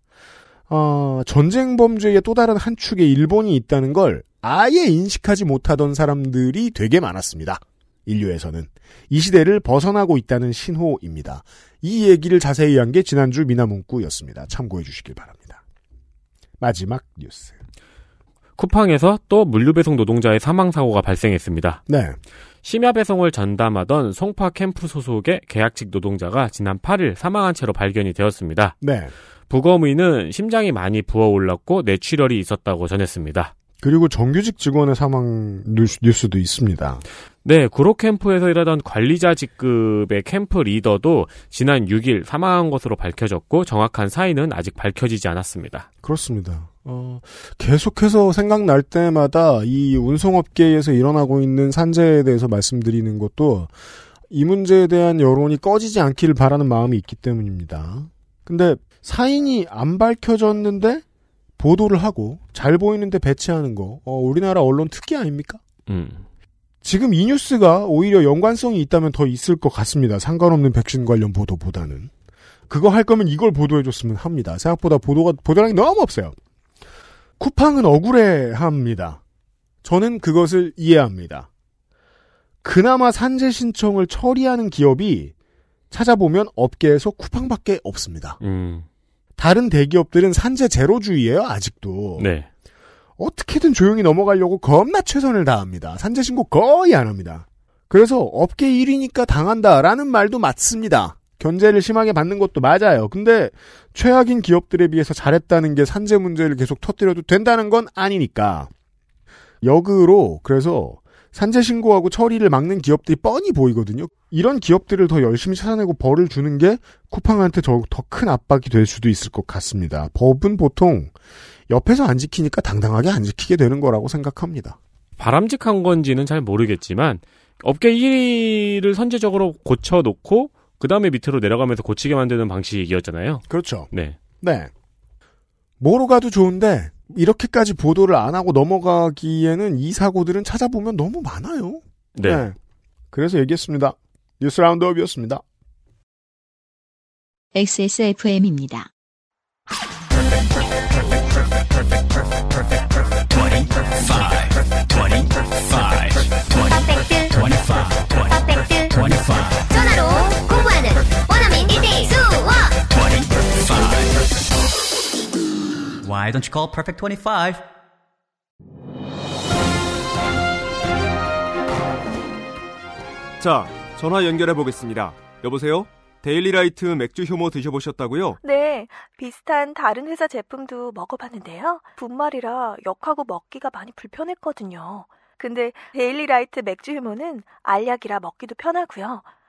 Speaker 2: 어, 전쟁 범죄의 또 다른 한 축에 일본이 있다는 걸 아예 인식하지 못하던 사람들이 되게 많았습니다. 인류에서는 이 시대를 벗어나고 있다는 신호입니다. 이 얘기를 자세히 한 게 지난주 미나문구였습니다. 참고해 주시길 바랍니다. 마지막 뉴스.
Speaker 3: 쿠팡에서 또 물류배송 노동자의 사망사고가 발생했습니다.
Speaker 2: 네.
Speaker 3: 심야 배송을 전담하던 송파 캠프 소속의 계약직 노동자가 지난 8일 사망한 채로 발견이 되었습니다.
Speaker 2: 네.
Speaker 3: 부검의는 심장이 많이 부어올랐고 뇌출혈이 있었다고 전했습니다.
Speaker 2: 그리고 정규직 직원의 사망 뉴스, 뉴스도 있습니다.
Speaker 3: 네, 구로 캠프에서 일하던 관리자 직급의 캠프 리더도 지난 6일 사망한 것으로 밝혀졌고 정확한 사인은 아직 밝혀지지 않았습니다.
Speaker 2: 그렇습니다. 어, 계속해서 생각날 때마다 이 운송업계에서 일어나고 있는 산재에 대해서 말씀드리는 것도 이 문제에 대한 여론이 꺼지지 않기를 바라는 마음이 있기 때문입니다. 근데 사인이 안 밝혀졌는데 보도를 하고 잘 보이는데 배치하는 거, 어, 우리나라 언론 특기 아닙니까?
Speaker 3: 음.
Speaker 2: 지금 이 뉴스가 오히려 연관성이 있다면 더 있을 것 같습니다. 상관없는 백신 관련 보도보다는. 그거 할 거면 이걸 보도해줬으면 합니다. 생각보다 보도가, 보도량이 너무 없어요. 쿠팡은 억울해 합니다. 저는 그것을 이해합니다. 그나마 산재 신청을 처리하는 기업이 찾아보면 업계에서 쿠팡밖에 없습니다.
Speaker 3: 음.
Speaker 2: 다른 대기업들은 산재 제로주의예요, 아직도.
Speaker 3: 네.
Speaker 2: 어떻게든 조용히 넘어가려고 겁나 최선을 다합니다. 산재 신고 거의 안 합니다. 그래서 업계 1위니까 당한다라는 말도 맞습니다. 견제를 심하게 받는 것도 맞아요. 근데 최악인 기업들에 비해서 잘했다는 게 산재 문제를 계속 터뜨려도 된다는 건 아니니까. 역으로 그래서 산재 신고하고 처리를 막는 기업들이 뻔히 보이거든요. 이런 기업들을 더 열심히 찾아내고 벌을 주는 게 쿠팡한테 더 큰 압박이 될 수도 있을 것 같습니다. 법은 보통 옆에서 안 지키니까 당당하게 안 지키게 되는 거라고 생각합니다.
Speaker 3: 바람직한 건지는 잘 모르겠지만 업계 1위를 선제적으로 고쳐놓고 그 다음에 밑으로 내려가면서 고치게 만드는 방식이었잖아요.
Speaker 2: 그렇죠.
Speaker 3: 네.
Speaker 2: 네. 뭐로 가도 좋은데 이렇게까지 보도를 안 하고 넘어가기에는 이 사고들은 찾아보면 너무 많아요.
Speaker 3: 네.
Speaker 2: 그래서 얘기했습니다. 뉴스 라운드업이었습니다.
Speaker 1: XSFM입니다.
Speaker 10: Why don't you call Perfect 25?
Speaker 11: 자, 전화 연결해 보겠습니다. 여보세요? 데일리라이트 맥주 효모 드셔보셨다고요?
Speaker 12: 네, 비슷한 다른 회사 제품도 먹어봤는데요. 분말이라 역하고 먹기가 많이 불편했거든요. 근데 데일리라이트 맥주 효모는 알약이라 먹기도 편하고요.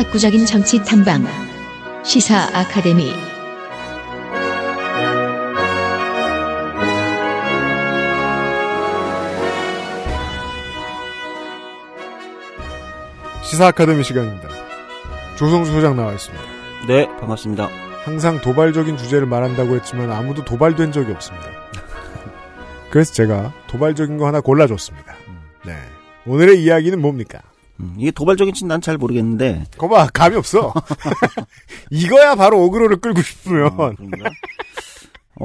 Speaker 1: 학구적인 정치 탐방 시사 아카데미
Speaker 2: 시사 아카데미 시간입니다. 조성수 소장 나와 있습니다.
Speaker 13: 네, 반갑습니다.
Speaker 2: 항상 도발적인 주제를 말한다고 했지만 아무도 도발된 적이 없습니다. <laughs> 그래서 제가 도발적인 거 하나 골라줬습니다. 네. 오늘의 이야기는 뭡니까?
Speaker 13: 음, 이게 도발적인지 난 잘 모르겠는데.
Speaker 2: 거봐, 감이 없어. <laughs> <laughs> 이거야 바로 어그로를 끌고 싶으면.
Speaker 13: 어,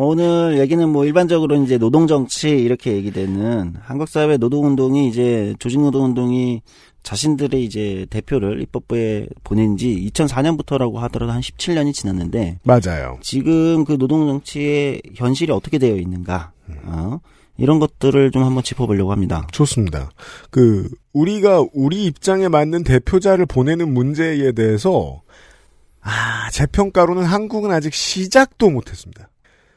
Speaker 13: 오늘 얘기는 뭐 일반적으로 이제 노동 정치 이렇게 얘기되는 한국 사회 노동 운동이 이제 조직 노동 운동이 자신들의 이제 대표를 입법부에 보낸 지 2004년부터라고 하더라도 한 17년이 지났는데.
Speaker 2: 맞아요.
Speaker 13: 지금 그 노동 정치의 현실이 어떻게 되어 있는가. 어? 이런 것들을 좀 한번 짚어보려고 합니다.
Speaker 2: 좋습니다. 그 우리가 우리 입장에 맞는 대표자를 보내는 문제에 대해서 아 재평가로는 한국은 아직 시작도 못했습니다.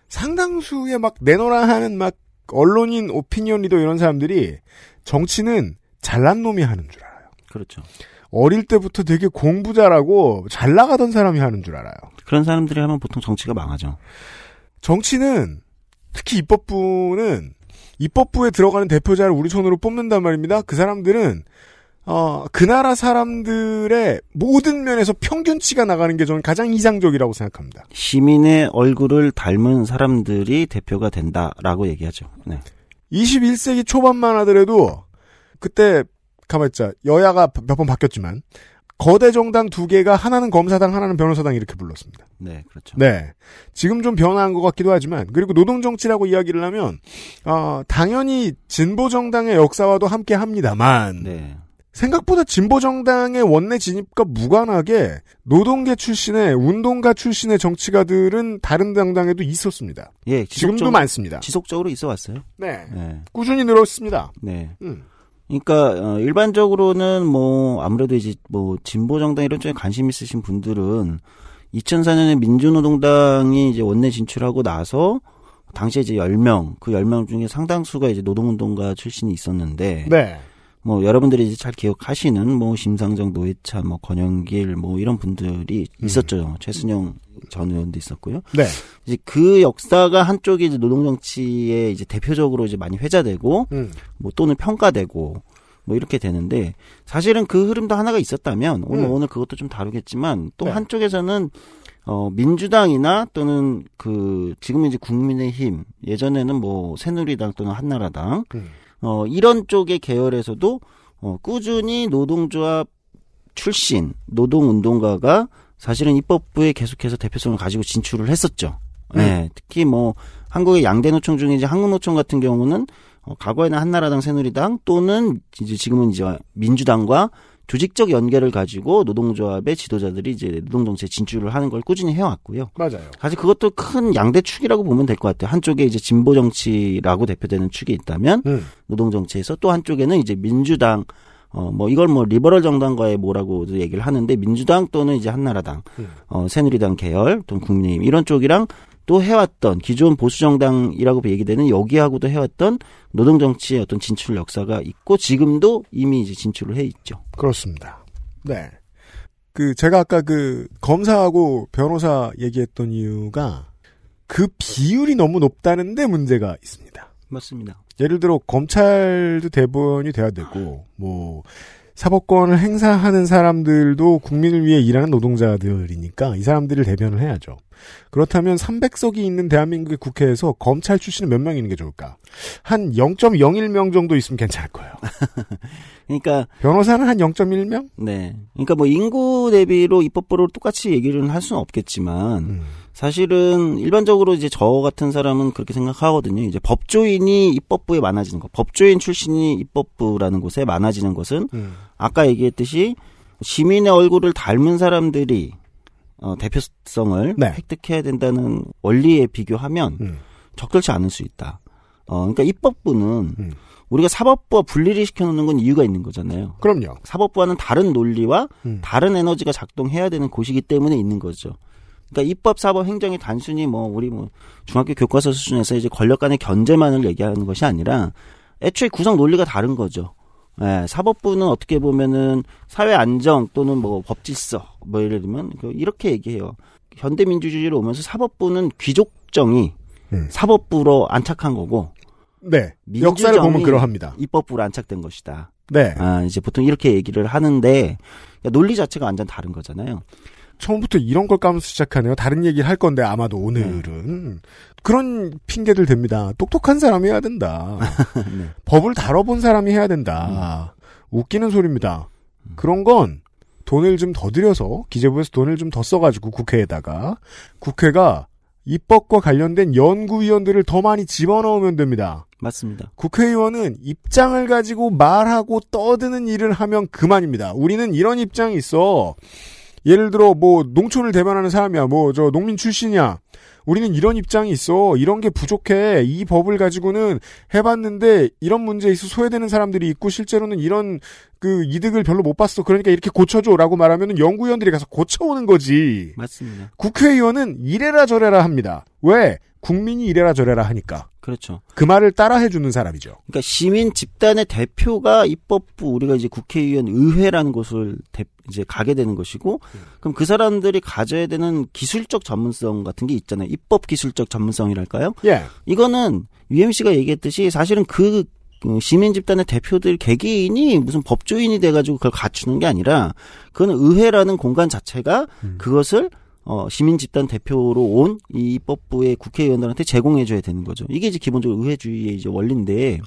Speaker 2: 상당수의 막 내노라 하는 막 언론인 오피니언 리더 이런 사람들이 정치는 잘난 놈이 하는 줄 알아요.
Speaker 13: 그렇죠.
Speaker 2: 어릴 때부터 되게 공부 잘하고 잘 나가던 사람이 하는 줄 알아요.
Speaker 13: 그런 사람들이 하면 보통 정치가 망하죠.
Speaker 2: 정치는 특히 입법부는 입법부에 들어가는 대표자를 우리 손으로 뽑는단 말입니다. 그 사람들은 어, 그 나라 사람들의 모든 면에서 평균치가 나가는 게 저는 가장 이상적이라고 생각합니다.
Speaker 13: 시민의 얼굴을 닮은 사람들이 대표가 된다라고 얘기하죠. 네.
Speaker 2: 21세기 초반만 하더라도 그때 가만있자 여야가 몇 번 바뀌었지만 거대 정당 두 개가 하나는 검사당 하나는 변호사당 이렇게 불렀습니다.
Speaker 13: 네, 그렇죠.
Speaker 2: 네. 지금 좀 변화한 것 같기도 하지만 그리고 노동 정치라고 이야기를 하면 어, 당연히 진보 정당의 역사와도 함께 합니다만
Speaker 13: 네.
Speaker 2: 생각보다 진보정당의 원내 진입과 무관하게 노동계 출신의 운동가 출신의 정치가들은 다른 당당에도 있었습니다.
Speaker 13: 예,
Speaker 2: 지금도 많습니다.
Speaker 13: 지속적으로 있어 왔어요.
Speaker 2: 네.
Speaker 13: 네.
Speaker 2: 꾸준히 늘었습니다.
Speaker 13: 네.
Speaker 2: 음.
Speaker 13: 그러니까 어, 일반적으로는 뭐 아무래도 이제 뭐 진보 정당 이런 쪽에 관심 있으신 분들은 2004년에 민주노동당이 이제 원내 진출하고 나서 당시에 이제 10명, 그 10명 중에 상당수가 이제 노동운동가 출신이 있었는데
Speaker 2: 네.
Speaker 13: 뭐 여러분들이 이제 잘 기억하시는 뭐 심상정, 노회찬, 뭐 권영길 뭐 이런 분들이 있었죠. 최순영 전 의원도 있었고요.
Speaker 2: 네.
Speaker 13: 이제 그 역사가 한쪽이 이제 노동 정치에 이제 대표적으로 이제 많이 회자되고
Speaker 2: 음.
Speaker 13: 뭐 또는 평가되고 뭐 이렇게 되는데 사실은 그 흐름도 하나가 있었다면 오늘
Speaker 2: 음.
Speaker 13: 오늘 그것도 좀 다루겠지만 또
Speaker 2: 네.
Speaker 13: 한쪽에서는 어 민주당이나 또는 그 지금은 이제 국민의힘 예전에는 뭐 새누리당 또는 한나라당
Speaker 2: 음.
Speaker 13: 어 이런 쪽의 계열에서도 어 꾸준히 노동조합 출신 노동운동가가 사실은 입법부에 계속해서 대표성을 가지고 진출을 했었죠.
Speaker 2: 음.
Speaker 13: 네, 특히 뭐 한국의 양대 노총 중에 이제 한국노총 같은 경우는 어, 과거에는 한나라당, 새누리당 또는 이제 지금은 이제 민주당과 조직적 연계를 가지고 노동조합의 지도자들이 이제 노동정치에 진출을 하는 걸 꾸준히 해왔고요.
Speaker 2: 맞아요.
Speaker 13: 사실 그것도 큰 양대 축이라고 보면 될 것 같아요. 한쪽에 이제 진보 정치라고 대표되는 축이 있다면
Speaker 2: 음.
Speaker 13: 노동 정치에서 또 한쪽에는 이제 민주당 어 뭐 이걸 뭐 리버럴 정당과의 뭐라고도 얘기를 하는데 민주당 또는 이제 한나라당
Speaker 2: 음.
Speaker 13: 어 새누리당 계열 또는 국민의힘 이런 쪽이랑 또 해왔던 기존 보수 정당이라고 얘기되는 여기하고도 해왔던 노동 정치의 어떤 진출 역사가 있고 지금도 이미 이제 진출을 해 있죠.
Speaker 2: 그렇습니다. 네. 그 제가 아까 그 검사하고 변호사 얘기했던 이유가 그 비율이 너무 높다는데 문제가 있습니다.
Speaker 13: 맞습니다.
Speaker 2: 예를 들어 검찰도 대부분이 돼야 되고 뭐 사법권을 행사하는 사람들도 국민을 위해 일하는 노동자들이니까 이 사람들을 대변을 해야죠. 그렇다면 300석이 있는 대한민국의 국회에서 검찰 출신은 몇 명 있는 게 좋을까? 한 0.01명 정도 있으면 괜찮을 거예요. <laughs>
Speaker 13: 그러니까
Speaker 2: 변호사는 한 0.1명?
Speaker 13: 네. 그러니까 뭐 인구 대비로 입법부로 똑같이 얘기를 할 수는 없겠지만
Speaker 2: 음.
Speaker 13: 사실은 일반적으로 이제 저 같은 사람은 그렇게 생각하거든요. 이제 법조인이 입법부에 많아지는 것, 법조인 출신이 입법부라는 곳에 많아지는 것은
Speaker 2: 음.
Speaker 13: 아까 얘기했듯이 시민의 얼굴을 닮은 사람들이 어, 대표성을
Speaker 2: 네.
Speaker 13: 획득해야 된다는 원리에 비교하면
Speaker 2: 음.
Speaker 13: 적절치 않을 수 있다. 어, 그러니까 입법부는
Speaker 2: 음.
Speaker 13: 우리가 사법부와 분리를 시켜놓는 건 이유가 있는 거잖아요.
Speaker 2: 그럼요.
Speaker 13: 사법부와는 다른 논리와
Speaker 2: 음.
Speaker 13: 다른 에너지가 작동해야 되는 곳이기 때문에 있는 거죠. 그러니까 입법, 사법, 행정이 단순히 뭐 우리 뭐 중학교 교과서 수준에서 이제 권력 간의 견제만을 얘기하는 것이 아니라 애초에 구성 논리가 다른 거죠. 예, 사법부는 어떻게 보면은 사회 안정 또는 뭐 법질서 뭐 예를 들면 그 이렇게 얘기해요. 현대 민주주의로 오면서 사법부는 귀족정이
Speaker 2: 음.
Speaker 13: 사법부로 안착한 거고
Speaker 2: 네. 역사를 보면 그러합니다.
Speaker 13: 입법부로 안착된 것이다.
Speaker 2: 네.
Speaker 13: 아, 이제 보통 이렇게 얘기를 하는데 그러니까 논리 자체가 완전 다른 거잖아요.
Speaker 2: 처음부터 이런 걸 까면서 시작하네요. 다른 얘기를 할 건데 아마도 오늘은 그런 핑계들 됩니다. 똑똑한 사람이 해야 된다. <laughs>
Speaker 13: 네.
Speaker 2: 법을 다뤄본 사람이 해야 된다. 웃기는 소리입니다. 그런 건 돈을 좀 더 들여서 기재부에서 돈을 좀 더 써가지고 국회에다가 국회가 입법과 관련된 연구위원들을 더 많이 집어넣으면 됩니다.
Speaker 13: 맞습니다.
Speaker 2: 국회의원은 입장을 가지고 말하고 떠드는 일을 하면 그만입니다. 우리는 이런 입장이 있어. 예를 들어 뭐 농촌을 대변하는 사람이야. 뭐 저 농민 출신이야. 우리는 이런 입장이 있어. 이런 게 부족해. 이 법을 가지고는 해봤는데 이런 문제에 있어 소외되는 사람들이 있고 실제로는 이런 그 이득을 별로 못 봤어. 그러니까 이렇게 고쳐줘라고 말하면은 연구위원들이 가서 고쳐오는 거지.
Speaker 13: 맞습니다.
Speaker 2: 국회의원은 이래라 저래라 합니다. 왜? 국민이 이래라 저래라 하니까.
Speaker 13: 그렇죠.
Speaker 2: 그 말을 따라 해주는 사람이죠.
Speaker 13: 그러니까 시민 집단의 대표가 입법부 우리가 이제 국회의원 의회라는 곳을 대- 이제 가게 되는 것이고 그럼 그 사람들이 가져야 되는 기술적 전문성 같은 게 있잖아요. 입법 기술적 전문성이랄까요?
Speaker 2: 예.
Speaker 13: 이거는 UMC가 얘기했듯이 사실은 그그 시민 집단의 대표들 개개인이 무슨 법조인이 돼가지고 그걸 갖추는 게 아니라 그건 의회라는 공간 자체가 그것을 어, 시민 집단 대표로 온 이 입법부의 국회의원들한테 제공해줘야 되는 거죠. 이게 이제 기본적으로 의회주의의 이제 원리인데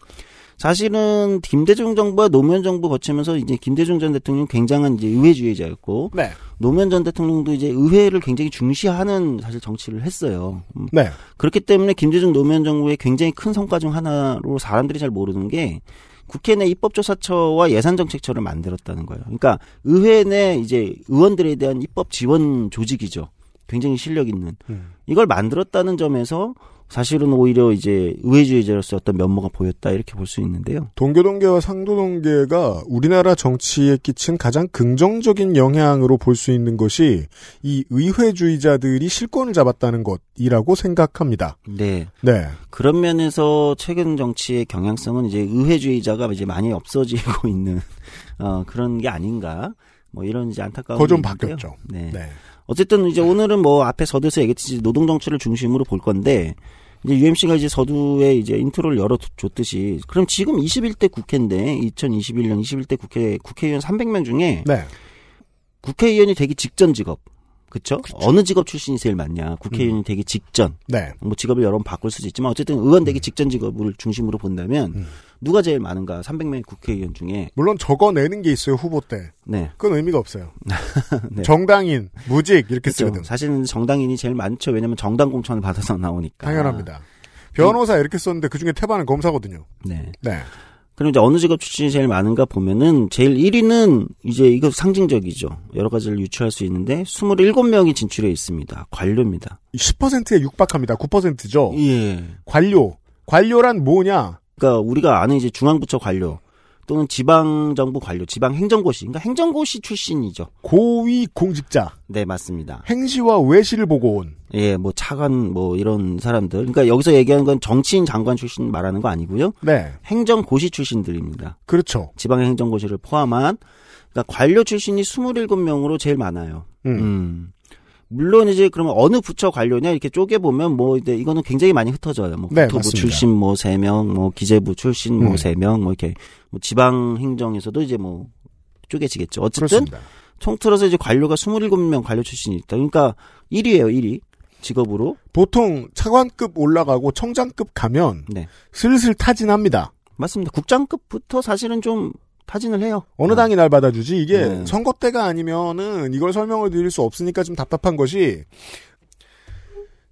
Speaker 13: 사실은 김대중 정부와 노무현 정부 거치면서 이제 김대중 전 대통령 굉장한 이제 의회주의자였고
Speaker 2: 네.
Speaker 13: 노무현 전 대통령도 이제 의회를 굉장히 중시하는 사실 정치를 했어요. 음.
Speaker 2: 네.
Speaker 13: 그렇기 때문에 김대중 노무현 정부의 굉장히 큰 성과 중 하나로 사람들이 잘 모르는 게 국회 내 입법조사처와 예산정책처를 만들었다는 거예요. 그러니까 의회 내 이제 의원들에 대한 입법 지원 조직이죠. 굉장히 실력 있는 이걸 만들었다는 점에서 사실은 오히려 이제 의회주의자로서 어떤 면모가 보였다 이렇게 볼 수 있는데요.
Speaker 2: 동교동계와 상도동계가 우리나라 정치에 끼친 가장 긍정적인 영향으로 볼 수 있는 것이 이 의회주의자들이 실권을 잡았다는 것이라고 생각합니다.
Speaker 13: 네.
Speaker 2: 네.
Speaker 13: 그런 면에서 최근 정치의 경향성은 이제 의회주의자가 이제 많이 없어지고 <laughs> 있는 어, 그런 게 아닌가. 뭐 이런 이제 안타까운
Speaker 2: 그거 좀. 바뀌었죠.
Speaker 13: 네.
Speaker 2: 네.
Speaker 13: 어쨌든 이제 오늘은 뭐 앞에 서두에서 얘기했듯이 노동 정치를 중심으로 볼 건데 이제 UMC가 이제 서두에 이제 intro를 열어줬듯이 그럼 지금 21대 국회인데 2021년 21대 국회 국회의원 300명 중에
Speaker 2: 네.
Speaker 13: 국회의원이 되기 직전 직업 그쵸? 어느 직업 출신이 제일 많냐? 국회의원이 되기 직전.
Speaker 2: 네.
Speaker 13: 뭐 직업을 여러 번 바꿀 수도 있지만 어쨌든 의원 되기 직전 직업을 중심으로 본다면 누가 제일 많은가? 300명의 국회의원 중에
Speaker 2: 물론 적어내는 게 있어요, 후보 때.
Speaker 13: 네.
Speaker 2: 그건 의미가 없어요. <laughs>
Speaker 13: 네.
Speaker 2: 정당인, 무직, 이렇게
Speaker 13: 그렇죠.
Speaker 2: 쓰거든.
Speaker 13: 사실은 정당인이 제일 많죠. 왜냐면 정당 공천을 받아서 나오니까.
Speaker 2: 당연합니다. 변호사 이렇게 썼는데 그 중에 태반은 검사거든요.
Speaker 13: 네.
Speaker 2: 네.
Speaker 13: 그럼 이제 어느 직업 출신이 제일 많은가 보면은 제일 1위는 이제 이거 상징적이죠. 여러 가지를 유추할 수 있는데 27명이 진출해 있습니다. 관료입니다.
Speaker 2: 10%에 육박합니다. 9%죠.
Speaker 13: 예.
Speaker 2: 관료. 관료란 뭐냐?
Speaker 13: 그러니까 우리가 아는 이제 중앙부처 관료 또는 지방 정부 관료, 지방 행정고시, 그러니까 행정고시 출신이죠.
Speaker 2: 고위 공직자.
Speaker 13: 네, 맞습니다.
Speaker 2: 행시와 외시를 보고 온.
Speaker 13: 예, 뭐 차관 뭐 이런 사람들. 그러니까 여기서 얘기하는 건 정치인 장관 출신 말하는 거 아니고요.
Speaker 2: 네.
Speaker 13: 행정고시 출신들입니다.
Speaker 2: 그렇죠.
Speaker 13: 지방의 행정고시를 포함한 그러니까 관료 출신이 27명으로 제일 많아요.
Speaker 2: 음.
Speaker 13: 음. 물론 이제 그러면 어느 부처 관료냐 이렇게 쪼개 보면 뭐 이제 이거는 굉장히 많이 흩어져요. 뭐
Speaker 2: 네,
Speaker 13: 국토부
Speaker 2: 맞습니다.
Speaker 13: 출신 뭐 세 명, 뭐 기재부 출신
Speaker 2: 음.
Speaker 13: 뭐세 명, 뭐 이렇게 뭐 지방 행정에서도 이제 뭐 쪼개지겠죠. 어쨌든
Speaker 2: 그렇습니다.
Speaker 13: 통틀어서 이제 관료가 27명 관료 출신이 있다. 그러니까 1위예요, 1위. 직업으로.
Speaker 2: 보통 차관급 올라가고 청장급 가면
Speaker 13: 네.
Speaker 2: 슬슬 타진합니다.
Speaker 13: 맞습니다. 국장급부터 사실은 좀 타진을 해요.
Speaker 2: 어느 당이 날 받아주지? 이게
Speaker 13: 네.
Speaker 2: 선거 때가 아니면은 이걸 설명을 드릴 수 없으니까 좀 답답한 것이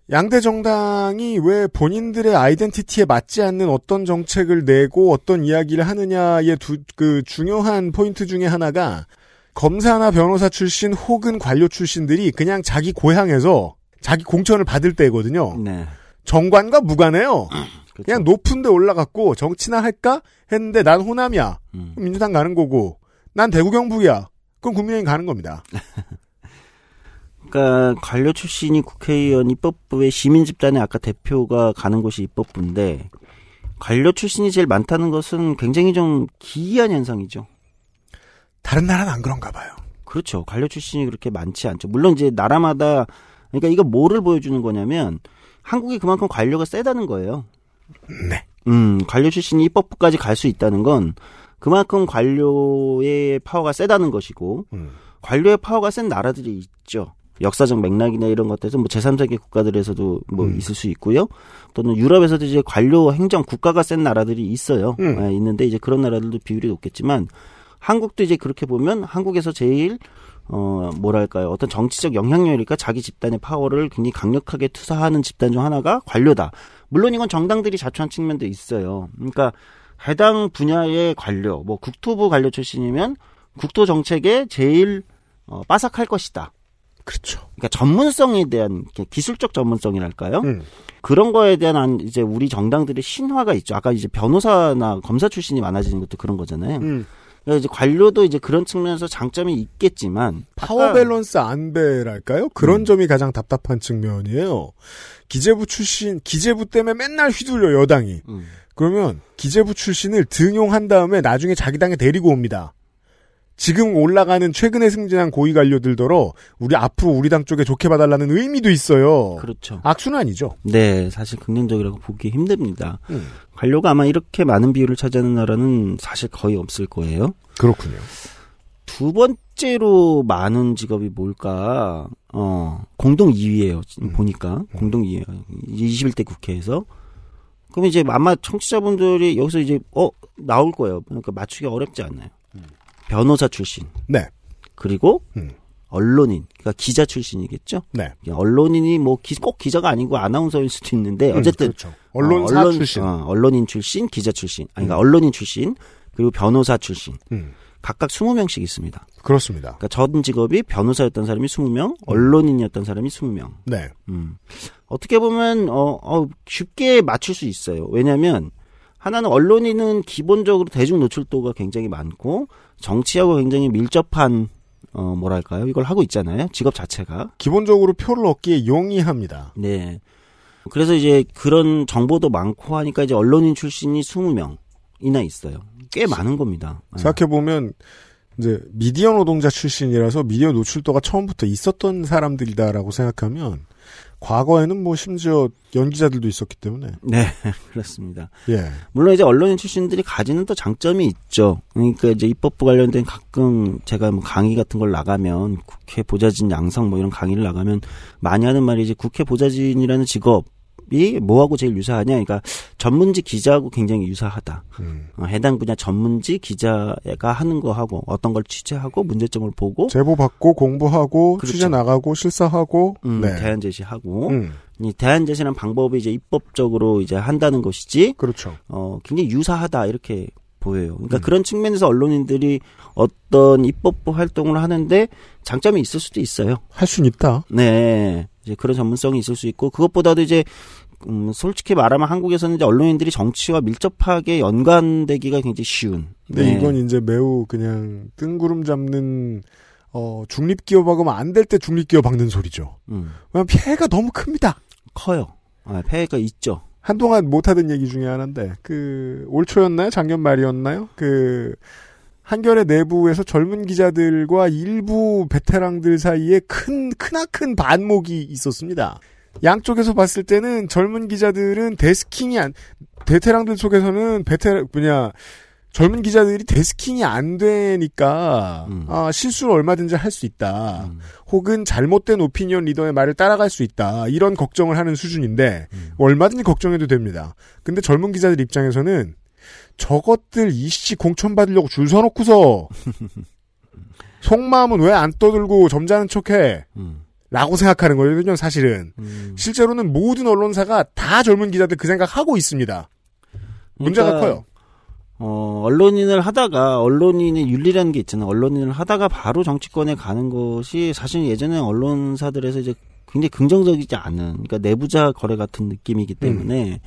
Speaker 2: 양대 정당이 왜 본인들의 아이덴티티에 맞지 않는 어떤 정책을 내고 어떤 이야기를 하느냐의 두, 그 중요한 포인트 중에 하나가 검사나 변호사 출신 혹은 관료 출신들이 그냥 자기 고향에서 자기 공천을 받을 때거든요.
Speaker 13: 네.
Speaker 2: 정관과 무관해요.
Speaker 13: 그렇죠.
Speaker 2: 그냥 높은 데 올라갔고 정치나 할까 했는데 난 호남이야.
Speaker 13: 음.
Speaker 2: 민주당 가는 거고 난 대구 경북이야. 그럼 국민의힘 가는 겁니다. <laughs>
Speaker 13: 그러니까 관료 출신이 국회의원 입법부의 시민 집단의 아까 대표가 가는 곳이 입법부인데 관료 출신이 제일 많다는 것은 굉장히 좀 기이한 현상이죠.
Speaker 2: 다른 나라는 안 그런가 봐요.
Speaker 13: 그렇죠. 관료 출신이 그렇게 많지 않죠. 물론 이제 나라마다 그러니까 이거 뭐를 보여주는 거냐면 한국이 그만큼 관료가 세다는 거예요.
Speaker 2: 네.
Speaker 13: 음, 관료 출신이 입법부까지 갈 수 있다는 건 그만큼 관료의 파워가 세다는 것이고
Speaker 2: 음.
Speaker 13: 관료의 파워가 센 나라들이 있죠. 역사적 맥락이나 이런 것들에서 뭐 제3세계 국가들에서도 뭐
Speaker 2: 음.
Speaker 13: 있을 수 있고요. 또는 유럽에서도 이제 관료 행정 국가가 센 나라들이 있어요.
Speaker 2: 음.
Speaker 13: 예, 있는데 이제 그런 나라들도 비율이 높겠지만 한국도 이제 그렇게 보면 한국에서 제일 어 뭐랄까요 어떤 정치적 영향력이니까 자기 집단의 파워를 굉장히 강력하게 투사하는 집단 중 하나가 관료다. 물론 이건 정당들이 자초한 측면도 있어요. 그러니까 해당 분야의 관료, 뭐 국토부 관료 출신이면 국토 정책에 제일 어, 빠삭할 것이다.
Speaker 2: 그렇죠.
Speaker 13: 그러니까 전문성에 대한 기술적 전문성이랄까요?
Speaker 2: 음.
Speaker 13: 그런 거에 대한 한 이제 우리 정당들의 신화가 있죠. 아까 이제 변호사나 검사 출신이 많아지는 것도 그런 거잖아요.
Speaker 2: 음.
Speaker 13: 그러니까 이제 관료도 이제 그런 측면에서 장점이 있겠지만
Speaker 2: 파워 밸런스 안배랄까요? 그런
Speaker 13: 음.
Speaker 2: 점이 가장 답답한 측면이에요. 기재부 출신, 기재부 때문에 맨날 휘둘려, 여당이.
Speaker 13: 음.
Speaker 2: 그러면 기재부 출신을 등용한 다음에 나중에 자기 당에 데리고 옵니다. 지금 올라가는 최근에 승진한 고위 관료들더러 우리 앞으로 우리 당 쪽에 좋게 봐달라는 의미도 있어요.
Speaker 13: 그렇죠.
Speaker 2: 악순환이죠.
Speaker 13: 네, 사실 긍정적이라고 보기 힘듭니다.
Speaker 2: 음.
Speaker 13: 관료가 아마 이렇게 많은 비율을 차지하는 나라는 사실 거의 없을 거예요.
Speaker 2: 그렇군요.
Speaker 13: 두 번째로 많은 직업이 뭘까? 어, 공동 2위예요.
Speaker 2: 음.
Speaker 13: 보니까 공동 2위예요. 21대 국회에서. 그럼 이제 아마 청취자분들이 여기서 이제 어 나올 거예요. 그러니까 맞추기 어렵지 않나요? 변호사 출신.
Speaker 2: 네.
Speaker 13: 그리고
Speaker 2: 음.
Speaker 13: 언론인, 그러니까 기자 출신이겠죠.
Speaker 2: 네.
Speaker 13: 언론인이 뭐 꼭 기자가 아니고 아나운서일 수도 있는데
Speaker 2: 음,
Speaker 13: 어쨌든
Speaker 2: 그렇죠. 언론사
Speaker 13: 어, 언론-
Speaker 2: 출신.
Speaker 13: 어, 언론인 출신, 기자 출신, 아니 그러니까
Speaker 2: 음.
Speaker 13: 언론인 출신 그리고 변호사 출신
Speaker 2: 음,
Speaker 13: 각각 20명씩 있습니다.
Speaker 2: 그렇습니다.
Speaker 13: 그러니까 전 직업이 변호사였던 사람이 20명, 언론인이었던 사람이 20명.
Speaker 2: 네.
Speaker 13: 음. 어떻게 보면 어, 어, 쉽게 맞출 수 있어요. 왜냐하면 하나는 언론인은 기본적으로 대중 노출도가 굉장히 많고 정치하고 굉장히 밀접한 어 뭐랄까요? 이걸 하고 있잖아요. 직업 자체가.
Speaker 2: 기본적으로 표를 얻기에 용이합니다.
Speaker 13: 네. 그래서 이제 그런 정보도 많고 하니까 이제 언론인 출신이 20명이나 있어요. 꽤 많은 겁니다. 네.
Speaker 2: 생각해 보면, 이제, 미디어 노동자 출신이라서 미디어 노출도가 처음부터 있었던 사람들이다라고 생각하면, 과거에는 뭐 심지어 연기자들도 있었기 때문에.
Speaker 13: 네 <laughs> 그렇습니다
Speaker 2: 예.
Speaker 13: 물론 이제 언론인 출신들이 가지는 또 장점이 있죠. 그러니까 이제 입법부 관련된 가끔 제가 뭐 강의 같은 걸 나가면 국회 보좌진 양성 뭐 이런 강의를 나가면 많이 하는 말이 이제 국회 보좌진이라는 직업 이 뭐하고 제일 유사하냐? 그러니까 전문직 기자하고 굉장히 유사하다.
Speaker 2: 음.
Speaker 13: 어, 해당 분야 전문직 기자가 하는 거 하고 어떤 걸 취재하고 문제점을 보고
Speaker 2: 제보 받고 공부하고
Speaker 13: 그렇죠.
Speaker 2: 취재 나가고 실사하고
Speaker 13: 음,
Speaker 2: 네.
Speaker 13: 대안 제시하고
Speaker 2: 음,
Speaker 13: 이 대안 제시라는 방법이 이제 입법적으로 이제 한다는 것이지
Speaker 2: 그렇죠.
Speaker 13: 어, 굉장히 유사하다 이렇게 보여요. 그러니까
Speaker 2: 음.
Speaker 13: 그런 측면에서 언론인들이 어떤 입법부 활동을 하는데 장점이 있을 수도 있어요.
Speaker 2: 할 수는 있다.
Speaker 13: 네, 이제 그런 전문성이 있을 수 있고 그것보다도 이제 음, 솔직히 말하면 한국에서는 이제 언론인들이 정치와 밀접하게 연관되기가 굉장히 쉬운.
Speaker 2: 근데
Speaker 13: 네.
Speaker 2: 이건 이제 매우 그냥 뜬구름 잡는 어 중립 기업하고는 안 될 때 중립 기업 박는 소리죠.
Speaker 13: 음,
Speaker 2: 왜냐면 피해가 너무 큽니다.
Speaker 13: 커요. 아, 폐해가 있죠.
Speaker 2: 한동안 못하던 얘기 중에 하나인데 그 올 초였나요? 작년 말이었나요? 그 한겨레 내부에서 젊은 기자들과 일부 베테랑들 사이에 큰 크나큰 반목이 있었습니다. 양쪽에서 봤을 때는 젊은 기자들은 데스킹이 안 베테랑들 속에서는 베테 뭐냐 젊은 기자들이 데스킹이 안 되니까
Speaker 13: 음.
Speaker 2: 아, 실수를 얼마든지 할 수 있다.
Speaker 13: 음.
Speaker 2: 혹은 잘못된 오피니언 리더의 말을 따라갈 수 있다. 이런 걱정을 하는 수준인데
Speaker 13: 음.
Speaker 2: 얼마든지 걱정해도 됩니다. 근데 젊은 기자들 입장에서는 저것들 이씨 공천 받으려고 줄 서놓고서 <laughs> 속마음은 왜 안 떠들고 점잖은 척해?
Speaker 13: 음,
Speaker 2: 라고 생각하는 거거든요, 사실은.
Speaker 13: 음.
Speaker 2: 실제로는 모든 언론사가 다 젊은 기자들 그 생각하고 있습니다. 문제가
Speaker 13: 그러니까
Speaker 2: 커요.
Speaker 13: 어, 언론인을 하다가, 언론인의 윤리라는 게 있잖아요. 언론인을 하다가 바로 정치권에 가는 것이 사실 예전에 언론사들에서 이제 굉장히 긍정적이지 않은, 그러니까 내부자 거래 같은 느낌이기 때문에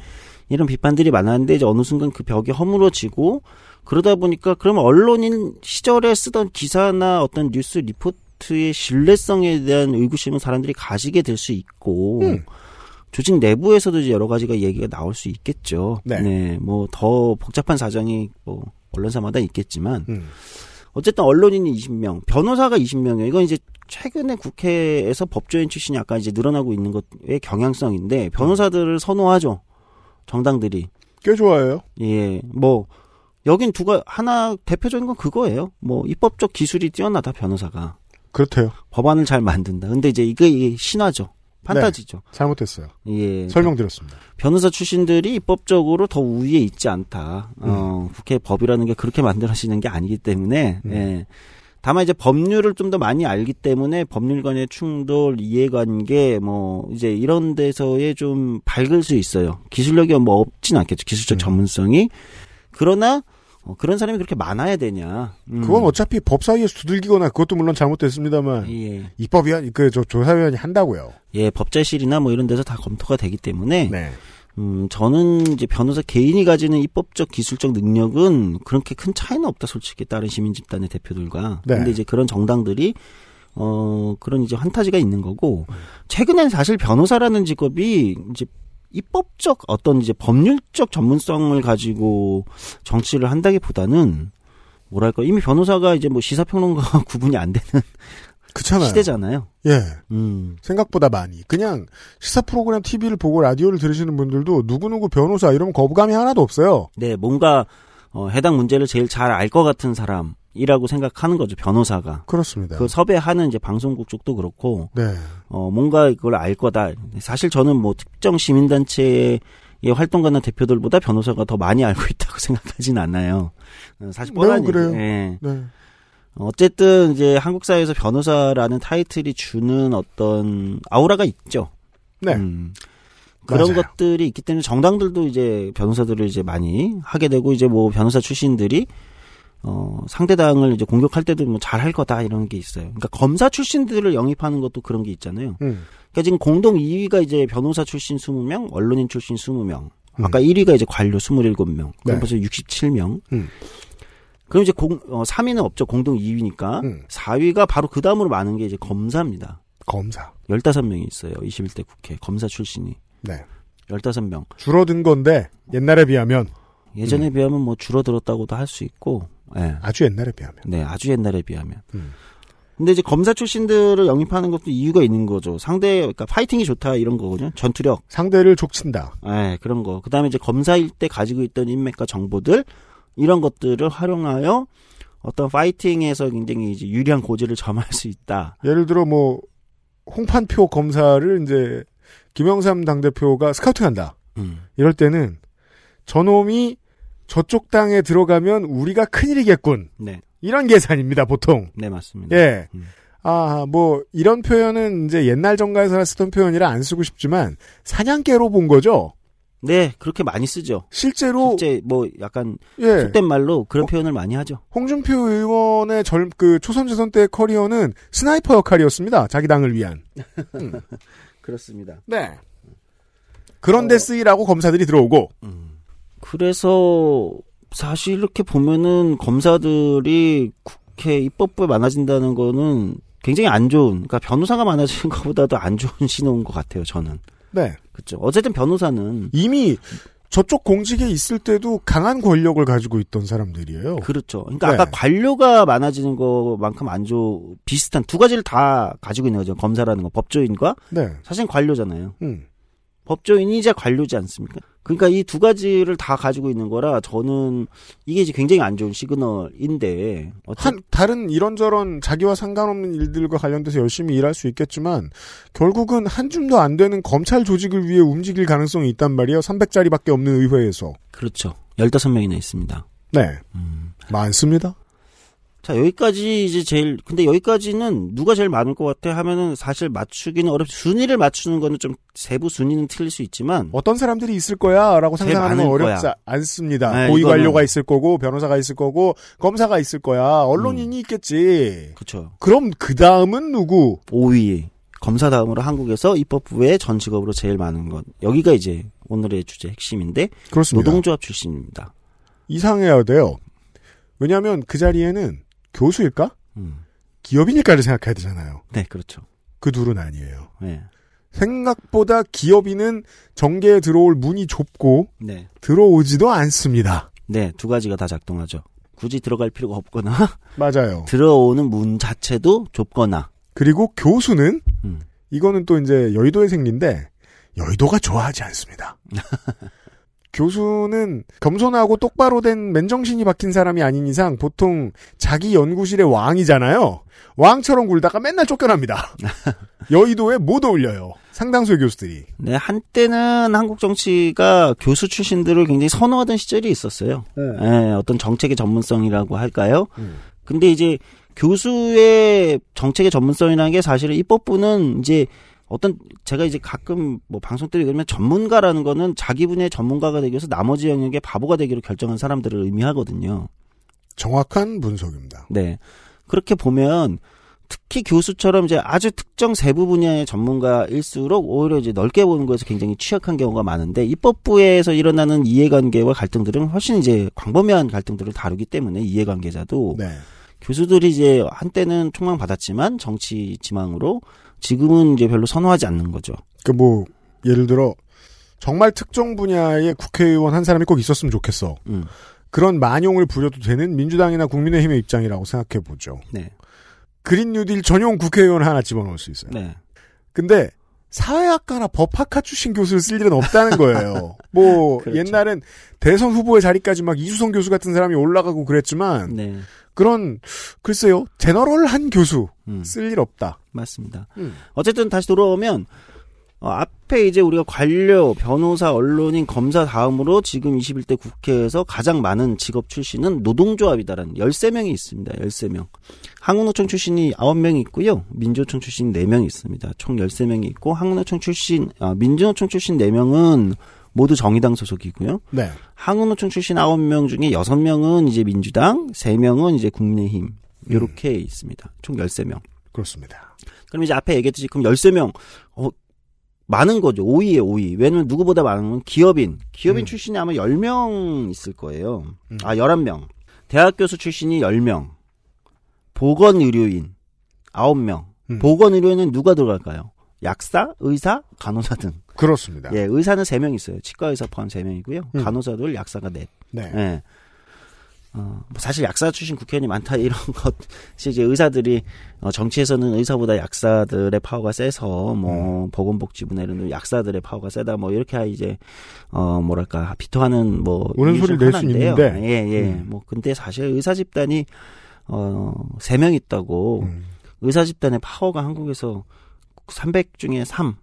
Speaker 13: 이런 비판들이 많았는데 이제 어느 순간 그 벽이 허물어지고 그러다 보니까 그러면 언론인 시절에 쓰던 기사나 어떤 뉴스 리포트의 신뢰성에 대한 의구심은 사람들이 가지게 될 수 있고
Speaker 2: 음.
Speaker 13: 조직 내부에서도 이제 여러 가지가 얘기가 나올 수 있겠죠.
Speaker 2: 네.
Speaker 13: 뭐더 복잡한 사정이 뭐 언론사마다 있겠지만
Speaker 2: 음.
Speaker 13: 어쨌든 언론인이 20명, 변호사가 20명이에요. 이건 이제 최근에 국회에서 법조인 출신이 약간 이제 늘어나고 있는 것의 경향성인데 변호사들을 선호하죠. 정당들이.
Speaker 2: 꽤 좋아해요.
Speaker 13: 예. 뭐 여긴 두가 하나 대표적인 건 그거예요. 뭐 입법적 기술이 뛰어나다 변호사가.
Speaker 2: 그렇대요.
Speaker 13: 법안을 잘 만든다. 근데 이제 이게, 이게 신화죠. 판타지죠.
Speaker 2: 네, 잘못했어요.
Speaker 13: 예.
Speaker 2: 설명드렸습니다.
Speaker 13: 변호사 출신들이 입법적으로 더 우위에 있지 않다. 어, 국회 법이라는 게 그렇게 만들어지는 게 아니기 때문에,
Speaker 2: 음.
Speaker 13: 예. 다만 이제 법률을 좀 더 많이 알기 때문에 법률 간의 충돌, 이해관계, 뭐, 이제 이런 데서에 좀 밝을 수 있어요. 기술력이 뭐 없진 않겠죠.
Speaker 2: 음.
Speaker 13: 기술적 전문성이. 그러나, 어, 그런 사람이 그렇게 많아야 되냐. 음.
Speaker 2: 그건 어차피 법 사이에서 두들기거나 그것도 물론 잘못됐습니다만
Speaker 13: 예.
Speaker 2: 입법위원 그 저 조사위원이 한다고요.
Speaker 13: 예, 법제실이나 뭐 이런 데서 다 검토가 되기 때문에
Speaker 2: 네.
Speaker 13: 음, 저는 이제 변호사 개인이 가지는 입법적 기술적 능력은 그렇게 큰 차이는 없다 솔직히 다른 시민 집단의 대표들과.
Speaker 2: 네.
Speaker 13: 근데 이제 그런 정당들이 어 그런 이제 환타지가 있는 거고 최근엔 사실 변호사라는 직업이 이제 입법적 어떤 이제 법률적 전문성을 가지고 정치를 한다기보다는 뭐랄까 이미 변호사가 이제 뭐 시사평론가와 <laughs> 구분이 안 되는
Speaker 2: 그렇잖아요.
Speaker 13: 시대잖아요.
Speaker 2: 예.
Speaker 13: 음.
Speaker 2: 생각보다 많이. 그냥 시사 프로그램 TV를 보고 라디오를 들으시는 분들도 누구누구 변호사 이러면 거부감이 하나도 없어요.
Speaker 13: 네, 뭔가 어, 해당 문제를 제일 잘 알 것 같은 사람이라고 생각하는 거죠 변호사가.
Speaker 2: 그렇습니다.
Speaker 13: 그 섭외하는 이제 방송국 쪽도 그렇고,
Speaker 2: 네.
Speaker 13: 어 뭔가 이걸 알 거다. 사실 저는 뭐 특정 시민단체의 활동가나 대표들보다 변호사가 더 많이 알고 있다고 <laughs> 생각하진 않아요. 어, 사실 뻔한
Speaker 2: 그래요.
Speaker 13: 얘기. 예.
Speaker 2: 네.
Speaker 13: 어쨌든 이제 한국 사회에서 변호사라는 타이틀이 주는 어떤 아우라가 있죠.
Speaker 2: 네.
Speaker 13: 음. 그런
Speaker 2: 맞아요.
Speaker 13: 것들이 있기 때문에 정당들도 이제 변호사들을 이제 많이 하게 되고 이제 뭐 변호사 출신들이 어 상대당을 이제 공격할 때도 뭐 잘할 거다 이런 게 있어요. 그러니까 검사 출신들을 영입하는 것도 그런 게 있잖아요.
Speaker 2: 음.
Speaker 13: 그러니까 지금 공동 2위가 이제 변호사 출신 20명, 언론인 출신 20명.
Speaker 2: 음.
Speaker 13: 아까 1위가 이제 관료 27명. 그럼
Speaker 2: 네.
Speaker 13: 벌써 67명.
Speaker 2: 음.
Speaker 13: 그럼 이제 공, 어, 3위는 없죠. 공동 2위니까.
Speaker 2: 음.
Speaker 13: 4위가 바로 그 다음으로 많은 게 이제 검사입니다.
Speaker 2: 검사.
Speaker 13: 15명이 있어요. 21대 국회 검사 출신이.
Speaker 2: 네.
Speaker 13: 15명.
Speaker 2: 줄어든 건데 옛날에 비하면
Speaker 13: 예전에 비하면 뭐 줄어들었다고도 할 수 있고. 예.
Speaker 2: 아주 옛날에 비하면.
Speaker 13: 네, 아주 옛날에 비하면.
Speaker 2: 음.
Speaker 13: 근데 이제 검사 출신들을 영입하는 것도 이유가 있는 거죠. 상대, 그러니까 파이팅이 좋다 이런 거거든요. 전투력.
Speaker 2: 상대를 족친다.
Speaker 13: 예, 그런 거. 그 다음에 이제 검사일 때 가지고 있던 인맥과 정보들, 이런 것들을 활용하여 어떤 파이팅에서 굉장히 이제 유리한 고지를 점할 수 있다.
Speaker 2: 예를 들어 뭐 홍판표 검사를 이제 김영삼 당대표가 스카우팅한다.
Speaker 13: 음.
Speaker 2: 이럴 때는 저놈이 저쪽 당에 들어가면 우리가 큰일이겠군.
Speaker 13: 네.
Speaker 2: 이런 계산입니다, 보통.
Speaker 13: 네, 맞습니다.
Speaker 2: 예.
Speaker 13: 음.
Speaker 2: 아, 뭐, 이런 표현은 이제 옛날 정가에서 쓰던 표현이라 안 쓰고 싶지만, 사냥개로 본 거죠?
Speaker 13: 네, 그렇게 많이 쓰죠.
Speaker 2: 실제로,
Speaker 13: 실제 뭐 약간
Speaker 2: 예.
Speaker 13: 속된 말로 그런 표현을 많이 하죠.
Speaker 2: 홍준표 의원의 젊, 그, 초선 재선 때의 커리어는 sniper 역할이었습니다. 자기 당을 위한. 음. <laughs>
Speaker 13: 그렇습니다.
Speaker 2: 네. 그런데 쓰이라고 검사들이 들어오고,
Speaker 13: 그래서 사실 이렇게 보면은 검사들이 국회 입법부에 많아진다는 거는 굉장히 안 좋은, 그러니까 변호사가 많아지는 <laughs> 것보다도 안 좋은 신호인 것 같아요, 저는.
Speaker 2: 네.
Speaker 13: 그렇죠. 어쨌든 변호사는
Speaker 2: 이미 저쪽 공직에 있을 때도 강한 권력을 가지고 있던 사람들이에요.
Speaker 13: 그렇죠. 그러니까
Speaker 2: 네.
Speaker 13: 아까 관료가 많아지는 것만큼 안 좋, 비슷한 두 가지를 다 가지고 있는 거죠. 검사라는 거, 법조인과
Speaker 2: 네.
Speaker 13: 사실 관료잖아요.
Speaker 2: 음.
Speaker 13: 법조인이자 관료지 않습니까? 그러니까 이 두 가지를 다 가지고 있는 거라 저는 이게 이제 굉장히 안 좋은 시그널인데
Speaker 2: 한 다른 이런저런 자기와 상관없는 일들과 관련돼서 열심히 일할 수 있겠지만 결국은 한 줌도 안 되는 검찰 조직을 위해 움직일 가능성이 있단 말이에요. 300자리밖에 없는 의회에서.
Speaker 13: 그렇죠. 15명이나 있습니다.
Speaker 2: 네.
Speaker 13: 음.
Speaker 2: 많습니다.
Speaker 13: 자, 여기까지 이제 제일, 근데 여기까지는 누가 제일 많을 것 같아 하면은 사실 맞추기는 어렵죠. 순위를 맞추는 거는 좀 세부 순위는 틀릴 수 있지만.
Speaker 2: 어떤 사람들이 있을 거야 라고
Speaker 13: 제일
Speaker 2: 상상하는 건 어렵지
Speaker 13: 거야.
Speaker 2: 않습니다.
Speaker 13: 네,
Speaker 2: 고위
Speaker 13: 이거는-
Speaker 2: 관료가 있을 거고 변호사가 있을 거고 검사가 있을 거야. 언론인이 있겠지.
Speaker 13: 그렇죠.
Speaker 2: 그럼 그 다음은 누구?
Speaker 13: 5위. 검사 다음으로 한국에서 입법부의 전 직업으로 제일 많은 것. 여기가 이제 오늘의 주제 핵심인데.
Speaker 2: 그렇습니다.
Speaker 13: 노동조합 출신입니다.
Speaker 2: 이상해야 돼요. 왜냐하면 그 자리에는 교수일까?
Speaker 13: 음.
Speaker 2: 기업인일까를 생각해야 되잖아요.
Speaker 13: 네, 그렇죠.
Speaker 2: 그 둘은 아니에요.
Speaker 13: 네.
Speaker 2: 생각보다 기업인은 정계에 들어올 문이 좁고
Speaker 13: 네.
Speaker 2: 들어오지도 않습니다.
Speaker 13: 네, 두 가지가 다 작동하죠. 굳이 들어갈 필요가 없거나 <laughs>
Speaker 2: 맞아요.
Speaker 13: 들어오는 문 자체도 좁거나
Speaker 2: 그리고 교수는
Speaker 13: 음.
Speaker 2: 이거는 또 이제 여의도의 생리인데 여의도가 좋아하지 않습니다. <laughs> 교수는 겸손하고 똑바로 된 맨정신이 박힌 사람이 아닌 이상 보통 자기 연구실의 왕이잖아요. 왕처럼 굴다가 맨날 쫓겨납니다. <laughs> 여의도에 못 어울려요. 상당수의 교수들이.
Speaker 13: 네, 한때는 한국 정치가 교수 출신들을 굉장히 선호하던 시절이 있었어요. 예, 어떤 정책의 전문성이라고 할까요? 근데 이제 교수의 정책의 전문성이라는 게 사실은 입법부는 이제 어떤 제가 이제 가끔 뭐 방송 때 그러면 전문가라는 거는 자기 분야의 전문가가 되기 위해서 나머지 영역의 바보가 되기로 결정한 사람들을 의미하거든요.
Speaker 2: 정확한 분석입니다.
Speaker 13: 네. 그렇게 보면 특히 교수처럼 이제 아주 특정 세부 분야의 전문가일수록 오히려 이제 넓게 보는 것에서 굉장히 취약한 경우가 많은데 입법부에서 일어나는 이해관계와 갈등들은 훨씬 이제 광범위한 갈등들을 다루기 때문에 이해관계자도
Speaker 2: 네.
Speaker 13: 교수들이 이제 한때는 총망 받았지만 정치 지망으로 지금은 이제 별로 선호하지 않는 거죠.
Speaker 2: 그 뭐 예를 들어 정말 특정 분야의 국회의원 한 사람이 꼭 있었으면 좋겠어.
Speaker 13: 음.
Speaker 2: 그런 만용을 부려도 되는 민주당이나 국민의힘의 입장이라고 생각해 보죠.
Speaker 13: 네.
Speaker 2: 그린 뉴딜 전용 국회의원 하나 집어넣을 수 있어요.
Speaker 13: 네.
Speaker 2: 근데 사회학과나 법학과 출신 교수를 쓸 일은 없다는 거예요. <laughs> 뭐
Speaker 13: 그렇죠.
Speaker 2: 옛날엔 대선 후보의 자리까지 막 이수성 교수 같은 사람이 올라가고 그랬지만
Speaker 13: 네.
Speaker 2: 그런 글쎄요 제너럴한 교수
Speaker 13: 음.
Speaker 2: 쓸일 없다.
Speaker 13: 맞습니다.
Speaker 2: 음.
Speaker 13: 어쨌든 다시 돌아오면 어, 앞에 이제 우리가 관료, 변호사, 언론인, 검사 다음으로 지금 21대 국회에서 가장 많은 직업 출신은 노동조합이다라는 13명이 있습니다. 13명. 한국노총 출신이 9명 있고요. 민주노총 출신 4명 있습니다. 총 13명이 있고 한국노총 출신 아, 민주노총 출신 4명은 모두 정의당 소속이고요.
Speaker 2: 네.
Speaker 13: 한국노총 출신 9명 중에 6명은 이제 민주당, 3명은 이제 국민의힘. 요렇게 있습니다. 총 13명.
Speaker 2: 그렇습니다.
Speaker 13: 그럼 이제 앞에 얘기했듯이 그럼 13명 어 많은 거죠. 5위에 5위. 왜냐면 누구보다 많은 건 기업인. 기업인
Speaker 2: 음.
Speaker 13: 출신이 아마 10명 있을 거예요. 아, 11명. 대학 교수 출신이 10명. 보건 의료인 9명.
Speaker 2: 음.
Speaker 13: 보건 의료인은 누가 들어갈까요? 약사, 의사, 간호사 등.
Speaker 2: 그렇습니다.
Speaker 13: 예, 의사는 3명 있어요. 치과 의사 포함 3명이고요.
Speaker 2: 음.
Speaker 13: 간호사들 약사가 넷.
Speaker 2: 네.
Speaker 13: 예. 어, 뭐 사실 약사 출신 국회의원이 많다 이런 <laughs> 것이 이제 의사들이 어, 정치에서는 의사보다 약사들의 파워가 세서 뭐 보건복지부나 이런 데 약사들의 파워가 세다 뭐 이렇게 이제 어 뭐랄까 비토하는 뭐중
Speaker 2: 소리를 낼수. 있는데.
Speaker 13: 예, 예.
Speaker 2: 음.
Speaker 13: 뭐 근데 사실 의사 집단이 어세 명 있다고
Speaker 2: 음.
Speaker 13: 의사 집단의 파워가 한국에서 300 중에 3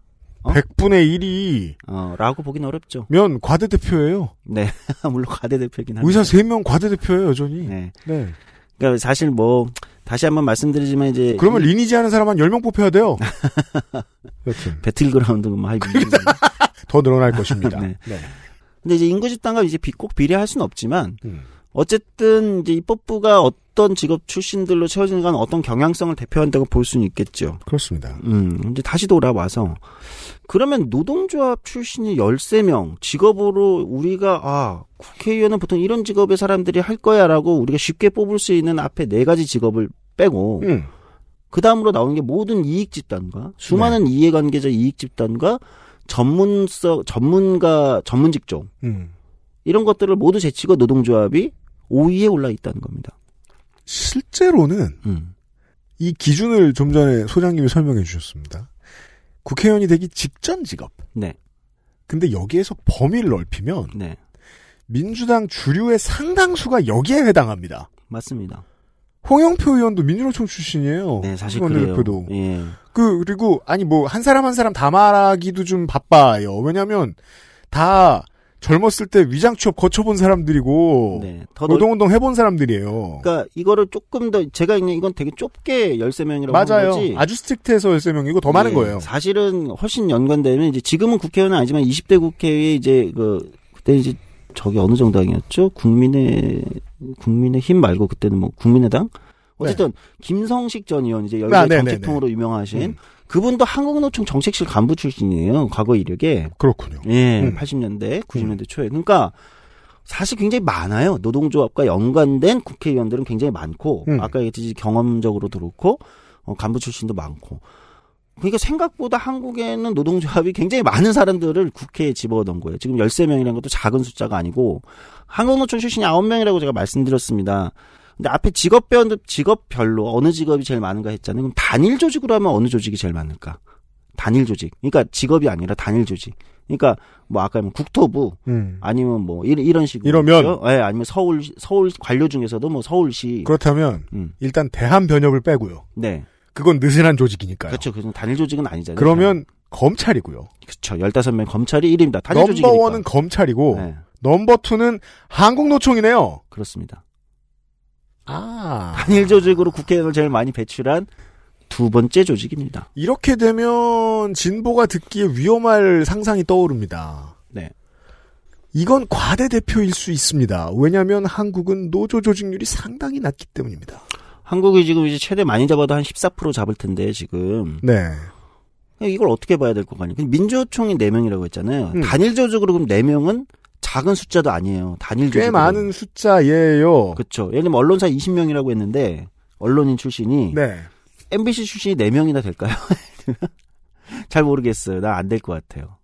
Speaker 13: 어?
Speaker 2: 100분의 1이
Speaker 13: 어, 라고 보긴 어렵죠.
Speaker 2: 면 과대대표예요.
Speaker 13: 네. <laughs> 물론 과대대표긴 합니다.
Speaker 2: 의사 3명 과대대표예요, 여전히.
Speaker 13: 네.
Speaker 2: 네.
Speaker 13: 그러니까 사실 뭐 다시 한번 말씀드리지만 이제
Speaker 2: 그러면
Speaker 13: 이
Speaker 2: 리니지 하는 사람 한 10명 뽑혀야 돼요. <laughs> 여튼
Speaker 13: 배틀그라운드 뭐 하이 <laughs>
Speaker 2: 더 늘어날 것입니다.
Speaker 13: 네.
Speaker 2: 네.
Speaker 13: 근데 이제 인구 집단과 이제 비- 꼭 비례할 수는 없지만
Speaker 2: 음.
Speaker 13: 어쨌든 이제 입법부가 어떤 직업 출신들로 채워지는 건 어떤 경향성을 대표한다고 볼 수는 있겠죠.
Speaker 2: 그렇습니다.
Speaker 13: 음, 이제 다시 돌아와서 그러면 노동조합 출신이 13명 직업으로 우리가 아, 국회의원은 보통 이런 직업의 사람들이 할 거야라고 우리가 쉽게 뽑을 수 있는 앞에 네 가지 직업을 빼고
Speaker 2: 음.
Speaker 13: 그 다음으로 나오는 게 모든 이익 집단과 수많은
Speaker 2: 네.
Speaker 13: 이해관계자 이익 집단과 전문서 전문가 전문 직종
Speaker 2: 음.
Speaker 13: 이런 것들을 모두 제치고 노동조합이 5위에 올라 있다는 겁니다.
Speaker 2: 실제로는
Speaker 13: 음.
Speaker 2: 이 기준을 좀 전에 소장님이 설명해 주셨습니다. 국회의원이 되기 직전 직업.
Speaker 13: 네.
Speaker 2: 근데 여기에서 범위를 넓히면
Speaker 13: 네.
Speaker 2: 민주당 주류의 상당수가 여기에 해당합니다.
Speaker 13: 맞습니다.
Speaker 2: 홍영표 의원도 민주노총 출신이에요.
Speaker 13: 네, 사실 그래요.
Speaker 2: 대표도.
Speaker 13: 예.
Speaker 2: 그 그리고 아니 뭐 한 사람 한 사람 다 말하기도 좀 바빠요. 왜냐하면 다 젊었을 때 위장 취업 거쳐본 사람들이고
Speaker 13: 네.
Speaker 2: 노동운동 해본 사람들이에요.
Speaker 13: 그러니까 이거를 조금 더 제가 그냥 이건 되게 좁게 13명이라고
Speaker 2: 맞아요.
Speaker 13: 한 거지.
Speaker 2: 아주 스트릭트해서 13명이고 더 많은
Speaker 13: 예,
Speaker 2: 거예요.
Speaker 13: 사실은 훨씬 연관되면 이제 지금은 국회의원은 아니지만 20대 국회에 이제 그 그때 이제 저기 어느 정당이었죠? 국민의 국민의 힘 말고 그때는 뭐 국민의당 어쨌든 김성식 전 의원 이제 열배
Speaker 2: 아, 네, 네,
Speaker 13: 정책통으로 유명하신
Speaker 2: 음.
Speaker 13: 그분도 한국노총 정책실 간부 출신이에요. 과거 이력에.
Speaker 2: 그렇군요.
Speaker 13: 예,
Speaker 2: 음.
Speaker 13: 80년대, 90년대 초에. 그러니까 사실 굉장히 많아요. 노동조합과 연관된 국회의원들은 굉장히 많고,
Speaker 2: 음.
Speaker 13: 아까 얘기했듯이 경험적으로도 그렇고, 어, 간부 출신도 많고. 그러니까 생각보다 한국에는 노동조합이 굉장히 많은 사람들을 국회에 집어넣은 거예요. 지금 13명이라는 것도 작은 숫자가 아니고, 한국노총 출신이 9명이라고 제가 말씀드렸습니다. 근데 앞에 직업별, 직업별로 어느 직업이 제일 많은가 했잖아요. 그럼 단일 조직으로 하면 어느 조직이 제일 많을까? 단일 조직. 그러니까 직업이 아니라 단일 조직. 그러니까 뭐 아까 뭐 국토부
Speaker 2: 음.
Speaker 13: 아니면 뭐 이런, 이런 식으로
Speaker 2: 이러면?
Speaker 13: 있죠? 예, 아니면 서울 서울 관료 중에서도 뭐 서울시
Speaker 2: 그렇다면
Speaker 13: 음.
Speaker 2: 일단 대한 변협을 빼고요.
Speaker 13: 네.
Speaker 2: 그건 느슨한 조직이니까요.
Speaker 13: 그렇죠. 그건 단일 조직은 아니잖아요.
Speaker 2: 그러면 검찰이고요.
Speaker 13: 그렇죠. 15명 검찰이 1입니다. 단일
Speaker 2: 넘버
Speaker 13: 조직이니까.
Speaker 2: 원은 검찰이고
Speaker 13: 네.
Speaker 2: number two는 한국노총이네요.
Speaker 13: 그렇습니다.
Speaker 2: 아.
Speaker 13: 단일 조직으로 국회의원을 제일 많이 배출한 두 번째 조직입니다.
Speaker 2: 이렇게 되면 진보가 듣기에 위험할 상상이 떠오릅니다.
Speaker 13: 네.
Speaker 2: 이건 과대 대표일 수 있습니다. 왜냐하면 한국은 노조 조직률이 상당히 낮기 때문입니다.
Speaker 13: 한국이 지금 이제 최대 많이 잡아도 한 14% 잡을 텐데 지금
Speaker 2: 네.
Speaker 13: 이걸 어떻게 봐야 될 것 같냐. 민주총이 4명이라고 했잖아요.
Speaker 2: 음.
Speaker 13: 단일 조직으로 그럼 4명은 작은 숫자도 아니에요. 단일 조직.
Speaker 2: 꽤 많은 숫자예요.
Speaker 13: 그렇죠. 예를 들면 언론사 20명이라고 했는데 언론인 출신이
Speaker 2: 네.
Speaker 13: MBC 출신이 4명이나 될까요? <laughs> 잘 모르겠어요. 난안될 것 같아요.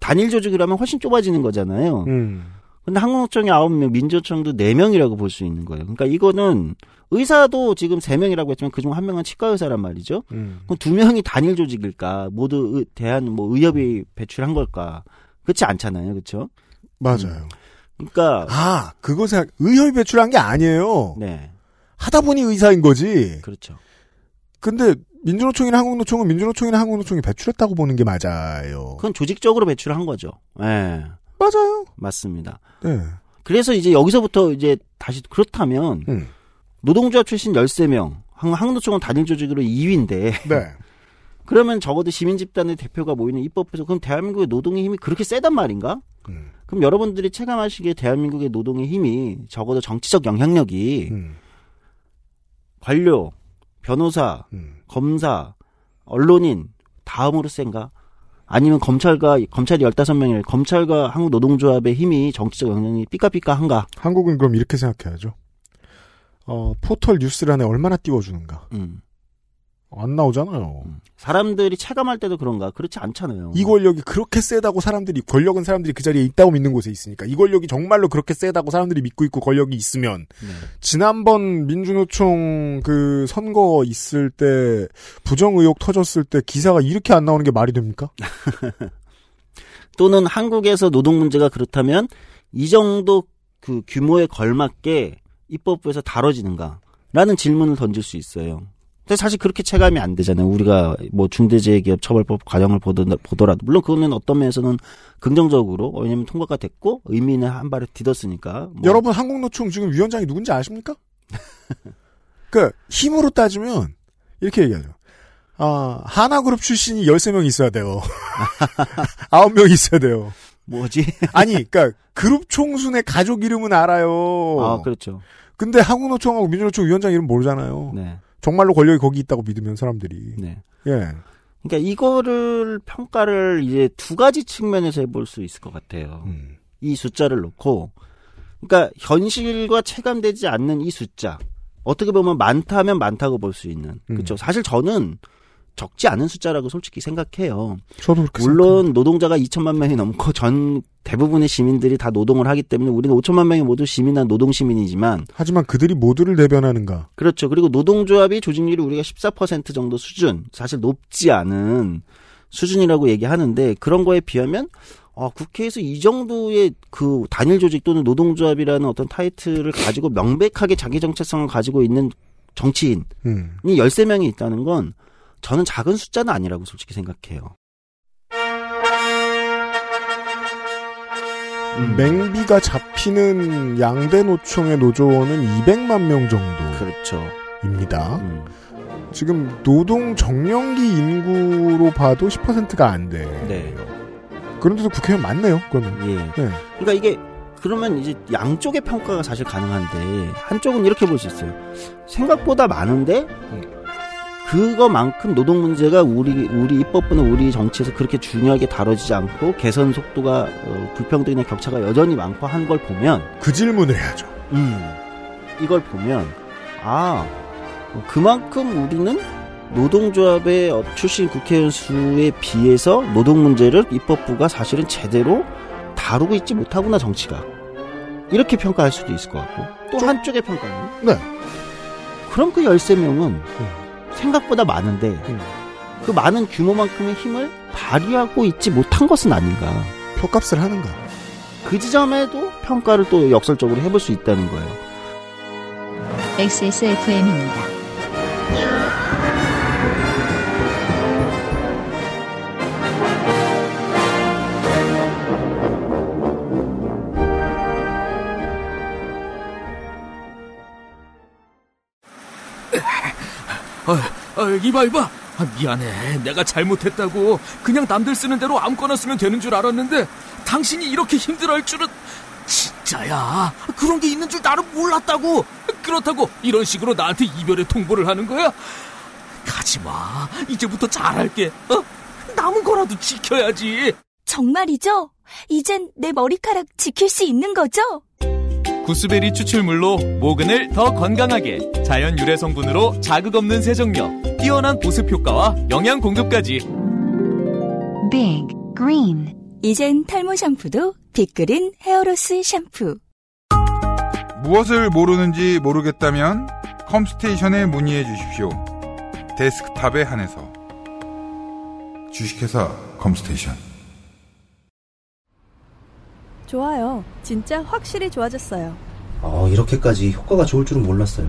Speaker 13: 단일 조직이라면 훨씬 좁아지는 거잖아요.
Speaker 2: 음.
Speaker 13: 근데 한국노총이 9명, 민주노총도 4명이라고 볼 수 있는 거예요. 그러니까 이거는 의사도 지금 3명이라고 했지만 그중 한 명은 치과 의사란 말이죠.
Speaker 2: 음.
Speaker 13: 그럼 두 명이 단일 조직일까? 모두 의- 대한 뭐 의협이 배출한 걸까? 그렇지 않잖아요. 그렇죠?
Speaker 2: 맞아요.
Speaker 13: 그러니까
Speaker 2: 아, 그거 생각, 의협이 배출한 게 아니에요.
Speaker 13: 네.
Speaker 2: 하다 보니 의사인 거지.
Speaker 13: 그렇죠.
Speaker 2: 근데 민주노총이나 한국노총은 민주노총이나 한국노총이 배출했다고 보는 게 맞아요.
Speaker 13: 그건 조직적으로 배출한 거죠. 예.
Speaker 2: 맞아요.
Speaker 13: 맞습니다.
Speaker 2: 네.
Speaker 13: 그래서 이제 여기서부터 이제 다시 그렇다면
Speaker 2: 음.
Speaker 13: 노동조합 출신 13명, 한- 한국노총은 단일 조직으로 2위인데
Speaker 2: 네. <laughs>
Speaker 13: 그러면 적어도 시민 집단의 대표가 모이는 입법에서 그럼 대한민국의 노동의 힘이 그렇게 세단 말인가?
Speaker 2: 음.
Speaker 13: 그럼 여러분들이 체감하시기에 대한민국의 노동의 힘이 적어도 정치적 영향력이
Speaker 2: 음.
Speaker 13: 관료, 변호사,
Speaker 2: 음.
Speaker 13: 검사, 언론인 다음으로 센가? 아니면 검찰과 검찰이 15명이래. 검찰과 한국 노동조합의 힘이 정치적 영향이 삐까삐까한가?
Speaker 2: 한국은 그럼 이렇게 생각해야죠. 어, 포털 뉴스란에 얼마나 띄워주는가.
Speaker 13: 음.
Speaker 2: 안 나오잖아요.
Speaker 13: 사람들이 체감할 때도 그런가? 그렇지 않잖아요.
Speaker 2: 이 권력이 그렇게 세다고 사람들이 권력은 사람들이 그 자리에 있다고 믿는 곳에 있으니까 이 권력이 정말로 그렇게 세다고 사람들이 믿고 있고 권력이 있으면
Speaker 13: 네.
Speaker 2: 지난번 민주노총 그 선거 있을 때 부정 의혹 터졌을 때 기사가 이렇게 안 나오는 게 말이 됩니까? <laughs>
Speaker 13: 또는 한국에서 노동 문제가 그렇다면 이 정도 그 규모에 걸맞게 입법부에서 다뤄지는가? 라는 질문을 던질 수 있어요. 근데 사실 그렇게 체감이 안 되잖아요. 우리가 뭐 중대재해기업 처벌법 과정을 보더- 보더라도 물론 그거는 어떤 면에서는 긍정적으로 왜냐면 통과가 됐고 의미는 한 발을 디뎠으니까 뭐
Speaker 2: 여러분 한국노총 지금 위원장이 누군지 아십니까? <laughs> 그 힘으로 따지면 이렇게 얘기하죠. 아, 하나그룹 출신이 13명 있어야 돼요. <laughs> 9명 있어야 돼요.
Speaker 13: 뭐지? <laughs>
Speaker 2: 아니, 그니까, 그룹 총순의 가족 이름은 알아요.
Speaker 13: 아 그렇죠.
Speaker 2: 근데 한국노총하고 민주노총 위원장 이름 모르잖아요.
Speaker 13: 네.
Speaker 2: 정말로 권력이 거기 있다고 믿으면 사람들이.
Speaker 13: 네.
Speaker 2: 예.
Speaker 13: 그러니까 이거를 평가를 이제 두 가지 측면에서 해볼 수 있을 것 같아요.
Speaker 2: 음.
Speaker 13: 이 숫자를 놓고, 그러니까 현실과 체감되지 않는 이 숫자 어떻게 보면 많다면 많다고 볼 수 있는
Speaker 2: 음.
Speaker 13: 그렇죠. 사실 저는 적지 않은 숫자라고 솔직히 생각해요.
Speaker 2: 저도 그렇게
Speaker 13: 물론 노동자가 2천만 명이 넘고 전 대부분의 시민들이 다 노동을 하기 때문에 우리는 5천만 명이 모두 시민한 노동 시민이지만
Speaker 2: 하지만 그들이 모두를 대변하는가?
Speaker 13: 그렇죠. 그리고 노동조합이 조직률이 우리가 14% 정도 수준, 사실 높지 않은 수준이라고 얘기하는데 그런 거에 비하면 아, 국회에서 이 정도의 그 단일 조직 또는 노동조합이라는 어떤 타이틀을 가지고 명백하게 자기 정체성을 가지고 있는 정치인이
Speaker 2: 음.
Speaker 13: 13명이 있다는 건 저는 작은 숫자는 아니라고 솔직히 생각해요.
Speaker 2: 음. 맹비가 잡히는 양대 노총의 노조원은 200만 명
Speaker 13: 그렇죠.
Speaker 2: 정도입니다.
Speaker 13: 음.
Speaker 2: 지금 노동 정년기 인구로 봐도 10%가 안 돼.
Speaker 13: 네.
Speaker 2: 그런데도 국회의원 많네요. 그거는.
Speaker 13: 예.
Speaker 2: 네.
Speaker 13: 그러니까 이게 그러면 이제 양쪽의 평가가 사실 가능한데 한쪽은 이렇게 볼 수 있어요. 생각보다 많은데 그거만큼 노동 문제가 우리 우리 입법부는 우리 정치에서 그렇게 중요하게 다뤄지지 않고 개선 속도가 어, 불평등이나 격차가 여전히 많고 한 걸 보면
Speaker 2: 그 질문을 해야죠.
Speaker 13: 음, 이걸 보면 아 어, 그만큼 우리는 노동조합의 어, 출신 국회의원 수에 비해서 노동 문제를 입법부가 사실은 제대로 다루고 있지 못하구나 정치가 이렇게 평가할 수도 있을 것 같고 또 한쪽의 평가는
Speaker 2: 네.
Speaker 13: 그럼 그 13명은 생각보다 많은데
Speaker 2: 음.
Speaker 13: 그 많은 규모만큼의 힘을 발휘하고 있지 못한 것은 아닌가
Speaker 2: 표값을 하는가?
Speaker 13: 그 지점에도 평가를 또 역설적으로 해볼 수 있다는 거예요.
Speaker 1: XSFM입니다.
Speaker 14: 이봐 이봐 아, 미안해. 내가 잘못했다고 그냥 남들 쓰는 대로 아무거나 쓰면 되는 줄 알았는데 당신이 이렇게 힘들어할 줄은 진짜야. 그런 게 있는 줄 나는 몰랐다고. 그렇다고 이런 식으로 나한테 이별의 통보를 하는 거야? 가지 마. 이제부터 잘할게. 어? 남은 거라도 지켜야지.
Speaker 6: 정말이죠? 이젠 내 머리카락 지킬 수 있는 거죠?
Speaker 4: 구스베리 추출물로 모근을 더 건강하게 자연 유래 성분으로 자극 없는 세정력 뛰어난 보습 효과와 영양 공급까지
Speaker 5: Big Green
Speaker 6: 이젠 탈모 샴푸도 Big Green hair loss 샴푸.
Speaker 7: 무엇을 모르는지 모르겠다면 컴스테이션에 문의해 주십시오. 데스크탑에 한해서 주식회사 컴스테이션
Speaker 12: 좋아요. 진짜 확실히 좋아졌어요.
Speaker 15: 어, 이렇게까지 효과가 좋을 줄은 몰랐어요.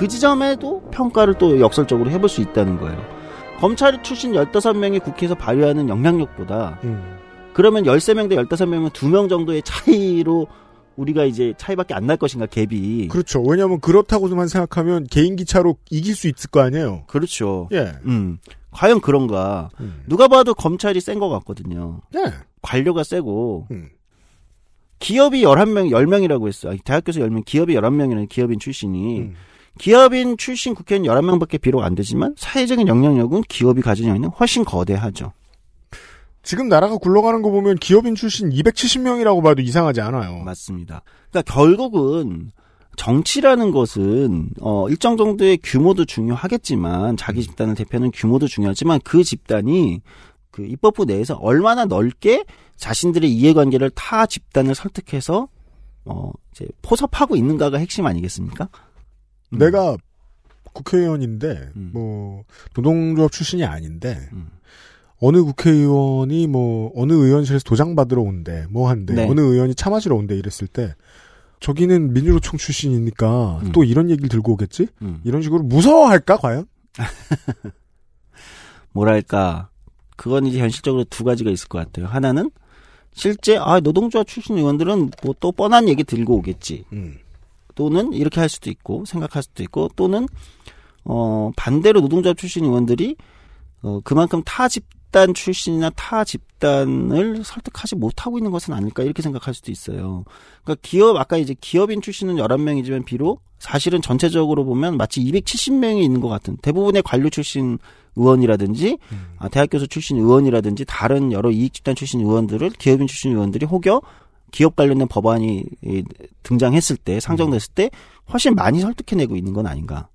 Speaker 13: 그 지점에도 평가를 또 역설적으로 해볼 수 있다는 거예요. 검찰 출신 15명이 국회에서 발휘하는 영향력보다 그러면 13명 대 15명은 2명 정도의 차이로 우리가 이제 차이밖에 안 날 것인가 갭이
Speaker 2: 그렇죠. 왜냐하면 그렇다고만 생각하면 개인 기차로 이길 수 있을 거 아니에요.
Speaker 13: 그렇죠.
Speaker 2: 예.
Speaker 13: 음. 과연 그런가? 누가 봐도 검찰이 센 것 같거든요.
Speaker 2: 네.
Speaker 13: 관료가 세고 기업이 11명, 10명이라고 했어. 아니, 대학교에서 10명, 기업이 11명이라는 기업인 출신이 기업인 출신 국회의원 11명밖에 비록 안 되지만 사회적인 영향력은 기업이 가진 영향력은 훨씬 거대하죠.
Speaker 2: 지금 나라가 굴러가는 거 보면 기업인 출신 270명이라고 봐도 이상하지 않아요.
Speaker 13: 맞습니다. 그러니까 결국은 정치라는 것은 어 일정 정도의 규모도 중요하겠지만 자기 집단을 대표하는 규모도 중요하지만 그 집단이 그 입법부 내에서 얼마나 넓게 자신들의 이해관계를 타 집단을 설득해서 어 이제 포섭하고 있는가가 핵심 아니겠습니까?
Speaker 2: 내가 국회의원인데 뭐 노동조합 출신이 아닌데 어느 국회의원이 뭐 어느 의원실에서 도장 받으러 온대 뭐 한대
Speaker 13: 네.
Speaker 2: 어느 의원이 차 마시러 온대 이랬을 때 저기는 민주노총 출신이니까 또 이런 얘기를 들고 오겠지? 이런 식으로 무서워할까 과연? <laughs>
Speaker 13: 뭐랄까 그건 이제 현실적으로 두 가지가 있을 것 같아요. 하나는 실제 아 노동조합 출신 의원들은 뭐 또 뻔한 얘기 들고 오겠지. 또는 이렇게 할 수도 있고 생각할 수도 있고 또는 어 반대로 노동조합 출신 의원들이 어 그만큼 타 집단 출신이나 타 집단을 설득하지 못하고 있는 것은 아닐까 이렇게 생각할 수도 있어요. 그러니까 기업 아까 이제 기업인 출신은 11명이지만 비록 사실은 전체적으로 보면 마치 270명이 있는 것 같은 대부분의 관료 출신 의원이라든지 아, 대학 교수 출신 의원이라든지 다른 여러 이익 집단 출신 의원들을 기업인 출신 의원들이 혹여 기업 관련된 법안이 이, 등장했을 때 상정됐을 때 훨씬 많이 설득해내고 있는 건 아닌가.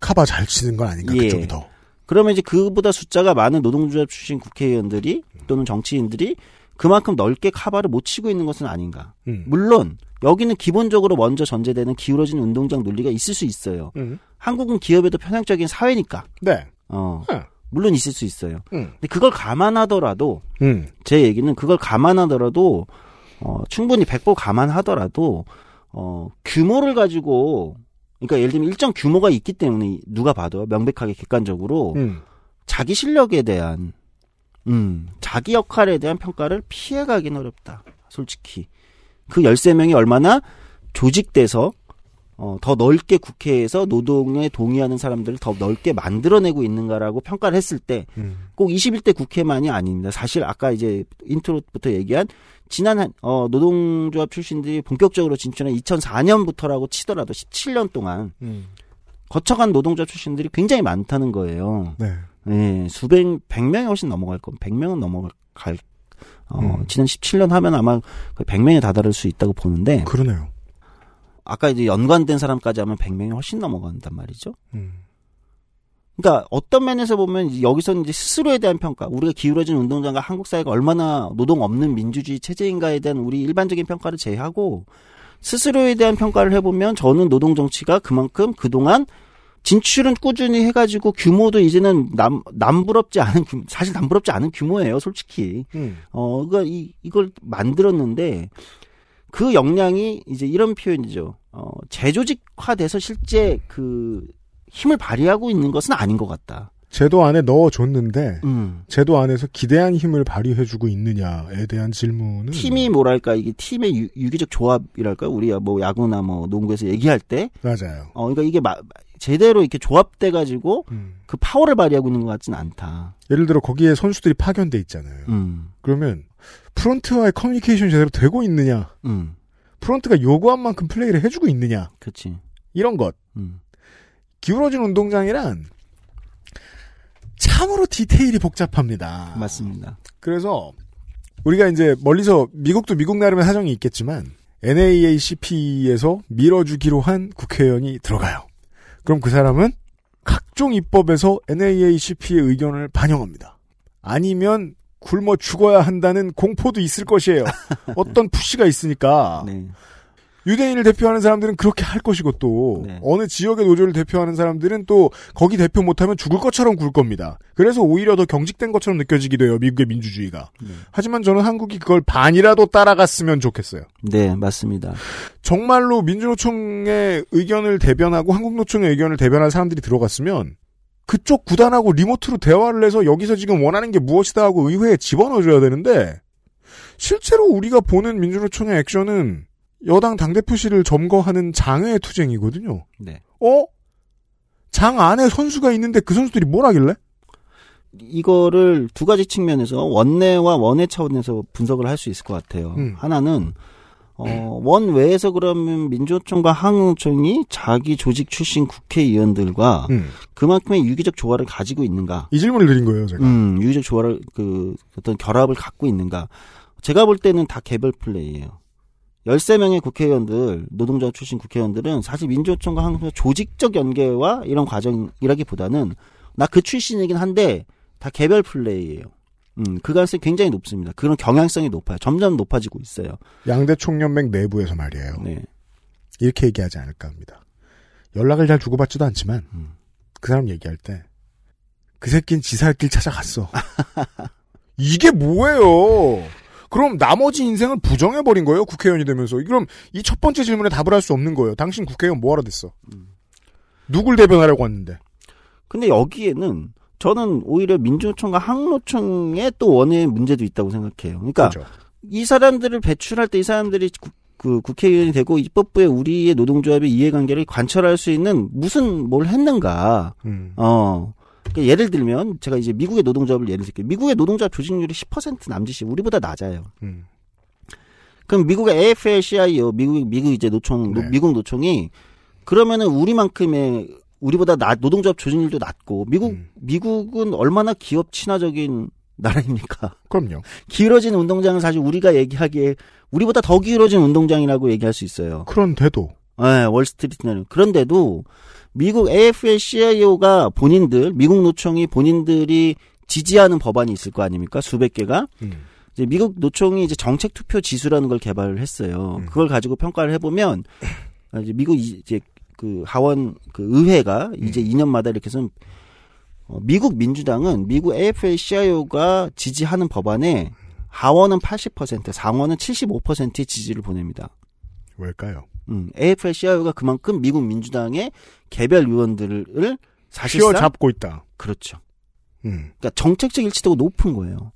Speaker 2: 카바 잘 치는 건 아닌가 그쪽이 더.
Speaker 13: 그러면 이제 그보다 숫자가 많은 노동조합 출신 국회의원들이 또는 정치인들이 그만큼 넓게 카바를 못 치고 있는 것은 아닌가.
Speaker 2: 음.
Speaker 13: 물론 여기는 기본적으로 먼저 전제되는 기울어진 운동장 논리가 있을 수 있어요.
Speaker 2: 음.
Speaker 13: 한국은 기업에도 편향적인 사회니까.
Speaker 2: 네.
Speaker 13: 어. 물론 있을 수 있어요.
Speaker 2: 음.
Speaker 13: 근데 그걸 감안하더라도
Speaker 2: 음.
Speaker 13: 제 얘기는 그걸 감안하더라도 어, 충분히 백보 감안하더라도 어, 규모를 가지고 그러니까 예를 들면 일정 규모가 있기 때문에 누가 봐도 명백하게 객관적으로
Speaker 2: 음.
Speaker 13: 자기 실력에 대한 음, 자기 역할에 대한 평가를 피해 가긴 어렵다. 솔직히. 그 13명이 얼마나 조직돼서 어, 더 넓게 국회에서 노동에 동의하는 사람들을 더 넓게 만들어내고 있는가라고 평가를 했을 때꼭 21대 국회만이 아닙니다. 사실 아까 이제 intro부터 얘기한 지난 한, 어, 노동조합 출신들이 본격적으로 진출한 2004년부터라고 치더라도 17년 동안 거쳐간 노동자 출신들이 굉장히 많다는 거예요.
Speaker 2: 네.
Speaker 13: 예, 수백, 백 명이 훨씬 넘어갈 겁니다. 백 명은 넘어갈, 어,
Speaker 2: 음.
Speaker 13: 지난 17년 하면 아마 거의 100명에 다다를 수 있다고 보는데.
Speaker 2: 그러네요.
Speaker 13: 아까 이제 연관된 사람까지 하면 100명이 훨씬 넘어간단 말이죠.
Speaker 2: 음.
Speaker 13: 그러니까 어떤 면에서 보면 여기서는 이제 스스로에 대한 평가, 우리가 기울어진 운동장과 한국 사회가 얼마나 노동 없는 민주주의 체제인가에 대한 우리 일반적인 평가를 제외하고 스스로에 대한 평가를 해보면 저는 노동 정치가 그만큼 그동안 진출은 꾸준히 해가지고 규모도 이제는 남 남부럽지 않은 규- 사실 남부럽지 않은 규모예요, 솔직히.
Speaker 2: 음.
Speaker 13: 어, 그러니까 이 이걸 만들었는데 그 역량이 이제 이런 표현이죠. 어, 재조직화돼서 실제 그 힘을 발휘하고 있는 것은 아닌 것 같다.
Speaker 2: 제도 안에 넣어줬는데
Speaker 13: 음.
Speaker 2: 제도 안에서 기대한 힘을 발휘해주고 있느냐에 대한 질문은
Speaker 13: 팀이 뭐랄까 이게 팀의 유, 유기적 조합이랄까 우리가 뭐 야구나 뭐 농구에서 얘기할 때
Speaker 2: 맞아요.
Speaker 13: 어, 그러니까 이게 마- 제대로 이렇게 조합돼 가지고
Speaker 2: 음.
Speaker 13: 그 파워를 발휘하고 있는 것 같지는 않다.
Speaker 2: 예를 들어 거기에 선수들이 파견돼 있잖아요.
Speaker 13: 음.
Speaker 2: 그러면 프론트와의 커뮤니케이션이 제대로 되고 있느냐?
Speaker 13: 음.
Speaker 2: 프론트가 요구한 만큼 플레이를 해주고 있느냐?
Speaker 13: 그렇지.
Speaker 2: 이런 것.
Speaker 13: 음.
Speaker 2: 기울어진 운동장이란 참으로 디테일이 복잡합니다.
Speaker 13: 맞습니다.
Speaker 2: 그래서 우리가 이제 멀리서 미국도 미국 나름의 사정이 있겠지만 NAACP에서 밀어주기로 한 국회의원이 들어가요. 그럼 그 사람은 각종 입법에서 NAACP의 의견을 반영합니다. 아니면 굶어 죽어야 한다는 공포도 있을 것이에요. <laughs> 어떤 푸시가 있으니까.
Speaker 13: 네.
Speaker 2: 유대인을 대표하는 사람들은 그렇게 할 것이고 또
Speaker 13: 네.
Speaker 2: 어느 지역의 노조를 대표하는 사람들은 또 거기 대표 못하면 죽을 것처럼 굴 겁니다. 그래서 오히려 더 경직된 것처럼 느껴지기도 해요. 미국의 민주주의가.
Speaker 13: 네.
Speaker 2: 하지만 저는 한국이 그걸 반이라도 따라갔으면 좋겠어요.
Speaker 13: 네, 맞습니다.
Speaker 2: 정말로 민주노총의 의견을 대변하고 한국노총의 의견을 대변한 사람들이 들어갔으면 그쪽 구단하고 리모트로 대화를 해서 여기서 지금 원하는 게 무엇이다 하고 의회에 집어넣어줘야 되는데 실제로 우리가 보는 민주노총의 액션은 여당 당대표실을 점거하는 장외 투쟁이거든요.
Speaker 13: 네.
Speaker 2: 어? 장 안에 선수가 있는데 그 선수들이 뭘 하길래?
Speaker 13: 이거를 두 가지 측면에서 원내와 원외 차원에서 분석을 할 수 있을 것 같아요.
Speaker 2: 음.
Speaker 13: 하나는 어, 원 외에서 그러면 민주노총과 한국노총이 자기 조직 출신 국회의원들과
Speaker 2: 음.
Speaker 13: 그만큼의 유기적 조화를 가지고 있는가?
Speaker 2: 이 질문을 드린 거예요, 제가.
Speaker 13: 음, 유기적 조화를 그 어떤 결합을 갖고 있는가? 제가 볼 때는 다 개별 플레이예요. 13명의 국회의원들, 노동자 출신 국회의원들은 사실 민주노총과 한국노총 조직적 연계와 이런 과정이라기보다는 나 그 출신이긴 한데 다 개별 플레이예요. 음, 그 가능성이 굉장히 높습니다. 그런 경향성이 높아요. 점점 높아지고 있어요.
Speaker 2: 양대 총연맹 내부에서 말이에요.
Speaker 13: 네.
Speaker 2: 이렇게 얘기하지 않을까 합니다. 연락을 잘 주고받지도 않지만
Speaker 13: 음.
Speaker 2: 그 사람 얘기할 때 그 새끼는 지살 길 찾아갔어. <laughs> 이게 뭐예요? 그럼 나머지 인생을 부정해버린 거예요, 국회의원이 되면서. 그럼 이 첫 번째 질문에 답을 할 수 없는 거예요. 당신 국회의원 뭐하러 됐어? 누굴 대변하려고 왔는데?
Speaker 13: 근데 여기에는 저는 오히려 민주노총과 한노총의 또 원의 문제도 있다고 생각해요. 그러니까
Speaker 2: 그죠.
Speaker 13: 이 사람들을 배출할 때 이 사람들이 국, 그 국회의원이 되고 입법부에 우리의 노동조합의 이해관계를 관철할 수 있는 무슨 뭘 했는가.
Speaker 2: 음.
Speaker 13: 어. 그러니까 예를 들면 제가 이제 미국의 노동조합을 예를 들게요. 미국의 노동조합 조직률이 10% 남짓이 우리보다 낮아요.
Speaker 2: 음.
Speaker 13: 그럼 미국의 AFL-CIO, 미국 미국 이제 노총, 노-
Speaker 2: 네.
Speaker 13: 미국 노총이 그러면은 우리만큼의 우리보다 낮 노동조합 조직률도 낮고 미국
Speaker 2: 음.
Speaker 13: 미국은 얼마나 기업 친화적인 나라입니까?
Speaker 2: 그럼요.
Speaker 13: 기울어진 운동장은 사실 우리가 얘기하기에 우리보다 더 기울어진 운동장이라고 얘기할 수 있어요.
Speaker 2: 그런데도
Speaker 13: 네, 월스트리트는 그런데도 미국 AFL-CIO가 본인들 미국 노총이 본인들이 지지하는 법안이 있을 거 아닙니까? 수백 개가
Speaker 2: 음.
Speaker 13: 이제 미국 노총이 이제 정책 투표 지수라는 걸 개발을 했어요.
Speaker 2: 음.
Speaker 13: 그걸 가지고 평가를 해보면 아, 이제 미국 이- 이제 그 하원 그 의회가 이제
Speaker 2: 음.
Speaker 13: 2년마다 이렇게 해서 어, 미국 민주당은 미국 AFL-CIO가 지지하는 법안에 하원은 80%, 상원은 75%의 지지를 보냅니다.
Speaker 2: 왜일까요?
Speaker 13: 음, AFL-CIO가 그만큼 미국 민주당의 개별 의원들을 사실상
Speaker 2: 휘어잡고 있다.
Speaker 13: 그렇죠.
Speaker 2: 음.
Speaker 13: 그러니까 정책적 일치도가 높은 거예요.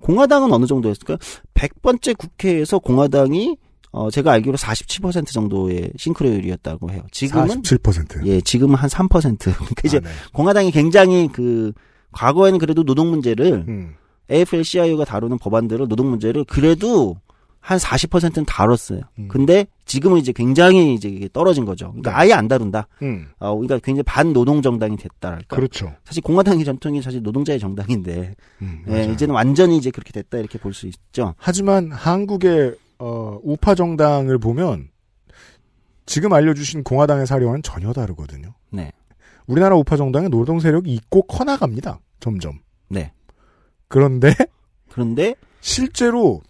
Speaker 13: 공화당은 어느 정도였을까요? 100번째 국회에서 공화당이 어 제가 알기로 47% 정도의 싱크로율이었다고 해요. 지금은
Speaker 2: 47%.
Speaker 13: 예, 지금은 한 3%. <laughs> 그러니까 이제
Speaker 2: 아, 네.
Speaker 13: 공화당이 굉장히 그 과거에는 그래도 노동 문제를
Speaker 2: 음.
Speaker 13: AFL-CIO가 다루는 법안들을 노동 문제를 그래도 한 40%는 다뤘어요. 근데 지금은 이제 굉장히 이제 떨어진 거죠. 그러니까 아예 안 다룬다.
Speaker 2: 음.
Speaker 13: 어, 그러니까 굉장히 반노동 정당이 됐다랄까.
Speaker 2: 그렇죠.
Speaker 13: 사실 공화당의 전통이 사실 노동자의 정당인데,
Speaker 2: 음,
Speaker 13: 예. 이제는 완전히 이제 그렇게 됐다 이렇게 볼 수 있죠.
Speaker 2: 하지만 한국의 어, 우파 정당을 보면 지금 알려주신 공화당의 사례와는 전혀 다르거든요.
Speaker 13: 네.
Speaker 2: 우리나라 우파 정당의 노동 세력이 있고 커나갑니다. 점점.
Speaker 13: 네.
Speaker 2: 그런데
Speaker 13: 그런데
Speaker 2: 실제로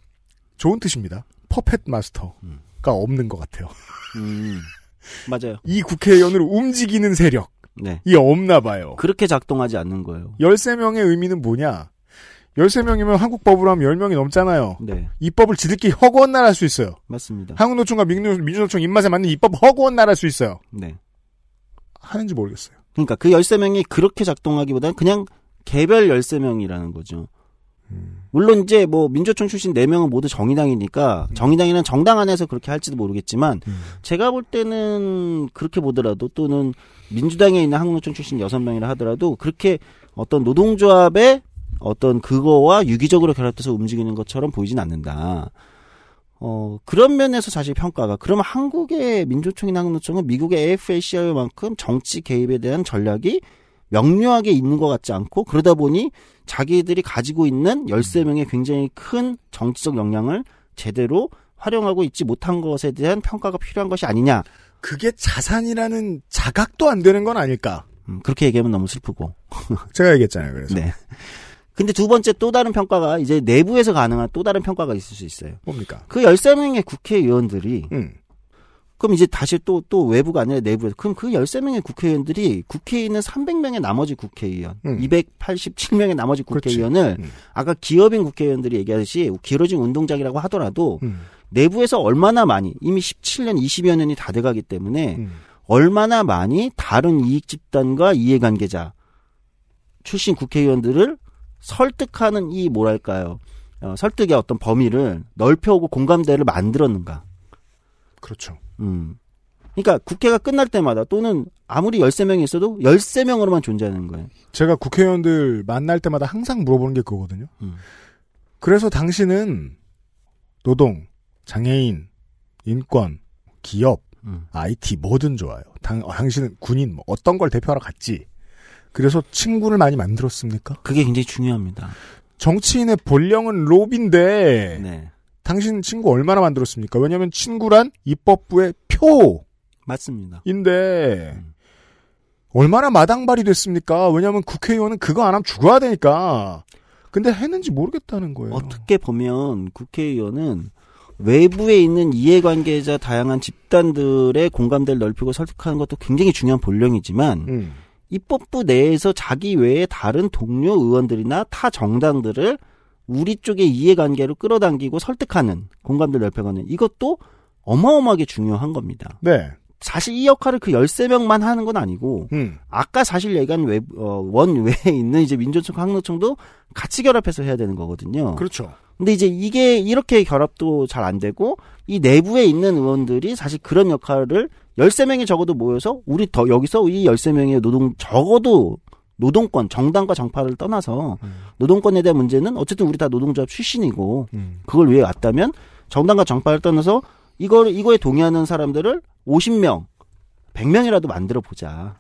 Speaker 2: 좋은 뜻입니다. 퍼펫 마스터가 없는 것 같아요.
Speaker 13: 음, 맞아요.
Speaker 2: 이 국회의원을 움직이는 세력이
Speaker 13: 네.
Speaker 2: 없나 봐요.
Speaker 13: 그렇게 작동하지 않는 거예요.
Speaker 2: 13명의 의미는 뭐냐? 13명이면 한국 법으로 하면 10명이 넘잖아요.
Speaker 13: 네.
Speaker 2: 입법을 지들끼리 허구한 날할수 있어요.
Speaker 13: 맞습니다.
Speaker 2: 한국노총과 민주, 민주노총 입맛에 맞는 입법 허구한 날할수 있어요.
Speaker 13: 네.
Speaker 2: 하는지 모르겠어요.
Speaker 13: 그러니까 그 13명이 그렇게 작동하기보다는 그냥 개별 13명이라는 거죠. 물론 이제 뭐 민주총 출신 4명은 모두 정의당이니까 정의당이나 정당 안에서 그렇게 할지도 모르겠지만 제가 볼 때는 그렇게 보더라도 또는 민주당에 있는 한국노총 출신 6명이라 하더라도 그렇게 어떤 노동조합의 어떤 그거와 유기적으로 결합돼서 움직이는 것처럼 보이진 않는다. 어, 그런 면에서 사실 평가가, 그러면 한국의 민주총이나 한국노총은 미국의 AFL-CIO만큼 정치 개입에 대한 전략이 명료하게 있는 것 같지 않고, 그러다 보니 자기들이 가지고 있는 13명의 굉장히 큰 정치적 역량을 제대로 활용하고 있지 못한 것에 대한 평가가 필요한 것이 아니냐.
Speaker 2: 그게 자산이라는 자각도 안 되는 건 아닐까?
Speaker 13: 음, 그렇게 얘기하면 너무 슬프고.
Speaker 2: 제가 얘기했잖아요, 그래서.
Speaker 13: 네. 근데 두 번째 또 다른 평가가 이제 내부에서 가능한 또 다른 평가가 있을 수 있어요.
Speaker 2: 뭡니까?
Speaker 13: 그 13명의 국회의원들이
Speaker 2: 음.
Speaker 13: 그럼 이제 다시 또, 또 외부가 아니라 내부에서. 그럼 그 13명의 국회의원들이 국회에 있는 300명의 나머지 국회의원,
Speaker 2: 음.
Speaker 13: 287명의 나머지 국회의원을 아까 기업인 국회의원들이 얘기하듯이 길어진 운동장이라고 하더라도
Speaker 2: 음.
Speaker 13: 내부에서 얼마나 많이, 이미 17년, 20여 년이 다 돼가기 때문에
Speaker 2: 음.
Speaker 13: 얼마나 많이 다른 이익 집단과 이해관계자 출신 국회의원들을 설득하는 이 뭐랄까요. 어, 설득의 어떤 범위를 넓혀오고 공감대를 만들었는가.
Speaker 2: 그렇죠.
Speaker 13: 음. 그러니까 국회가 끝날 때마다 또는 아무리 13명이 있어도 13명으로만 존재하는 거예요.
Speaker 2: 제가 국회의원들 만날 때마다 항상 물어보는 게 그거거든요.
Speaker 13: 음.
Speaker 2: 그래서 당신은 노동, 장애인, 인권, 기업,
Speaker 13: 음.
Speaker 2: IT 뭐든 좋아요. 당, 어, 당신은 군인 뭐 어떤 걸 대표하러 갔지. 그래서 친구를 많이 만들었습니까?
Speaker 13: 그게 굉장히 중요합니다.
Speaker 2: 정치인의 본령은 로비인데
Speaker 13: 네.
Speaker 2: 당신 친구 얼마나 만들었습니까? 왜냐하면 친구란 입법부의 표인데
Speaker 13: 맞습니다.
Speaker 2: 얼마나 마당발이 됐습니까? 왜냐하면 국회의원은 그거 안 하면 죽어야 되니까. 근데 했는지 모르겠다는 거예요.
Speaker 13: 어떻게 보면 국회의원은 외부에 있는 이해관계자 다양한 집단들의 공감대를 넓히고 설득하는 것도 굉장히 중요한 본령이지만
Speaker 2: 음.
Speaker 13: 입법부 내에서 자기 외에 다른 동료 의원들이나 타 정당들을 우리 쪽의 이해관계로 끌어당기고 설득하는 공감대를 넓혀가는 이것도 어마어마하게 중요한 겁니다.
Speaker 2: 네.
Speaker 13: 사실 이 역할을 그 13명만 하는 건 아니고
Speaker 2: 음.
Speaker 13: 아까 사실 얘기한 외, 어, 원 외에 <laughs> 있는 이제 민주노총, 항노총도 같이 결합해서 해야 되는 거거든요.
Speaker 2: 그렇죠.
Speaker 13: 근데 이제 이게 이렇게 결합도 잘 안 되고 이 내부에 있는 의원들이 사실 그런 역할을 13명이 적어도 모여서 우리 더 여기서 이 13명의 노동 적어도 노동권 정당과 정파를 떠나서 노동권에 대한 문제는 어쨌든 우리 다 노동조합 출신이고
Speaker 2: 음.
Speaker 13: 그걸 위해 왔다면 정당과 정파를 떠나서 이걸 이거에 동의하는 사람들을 50명, 100명이라도 만들어 보자.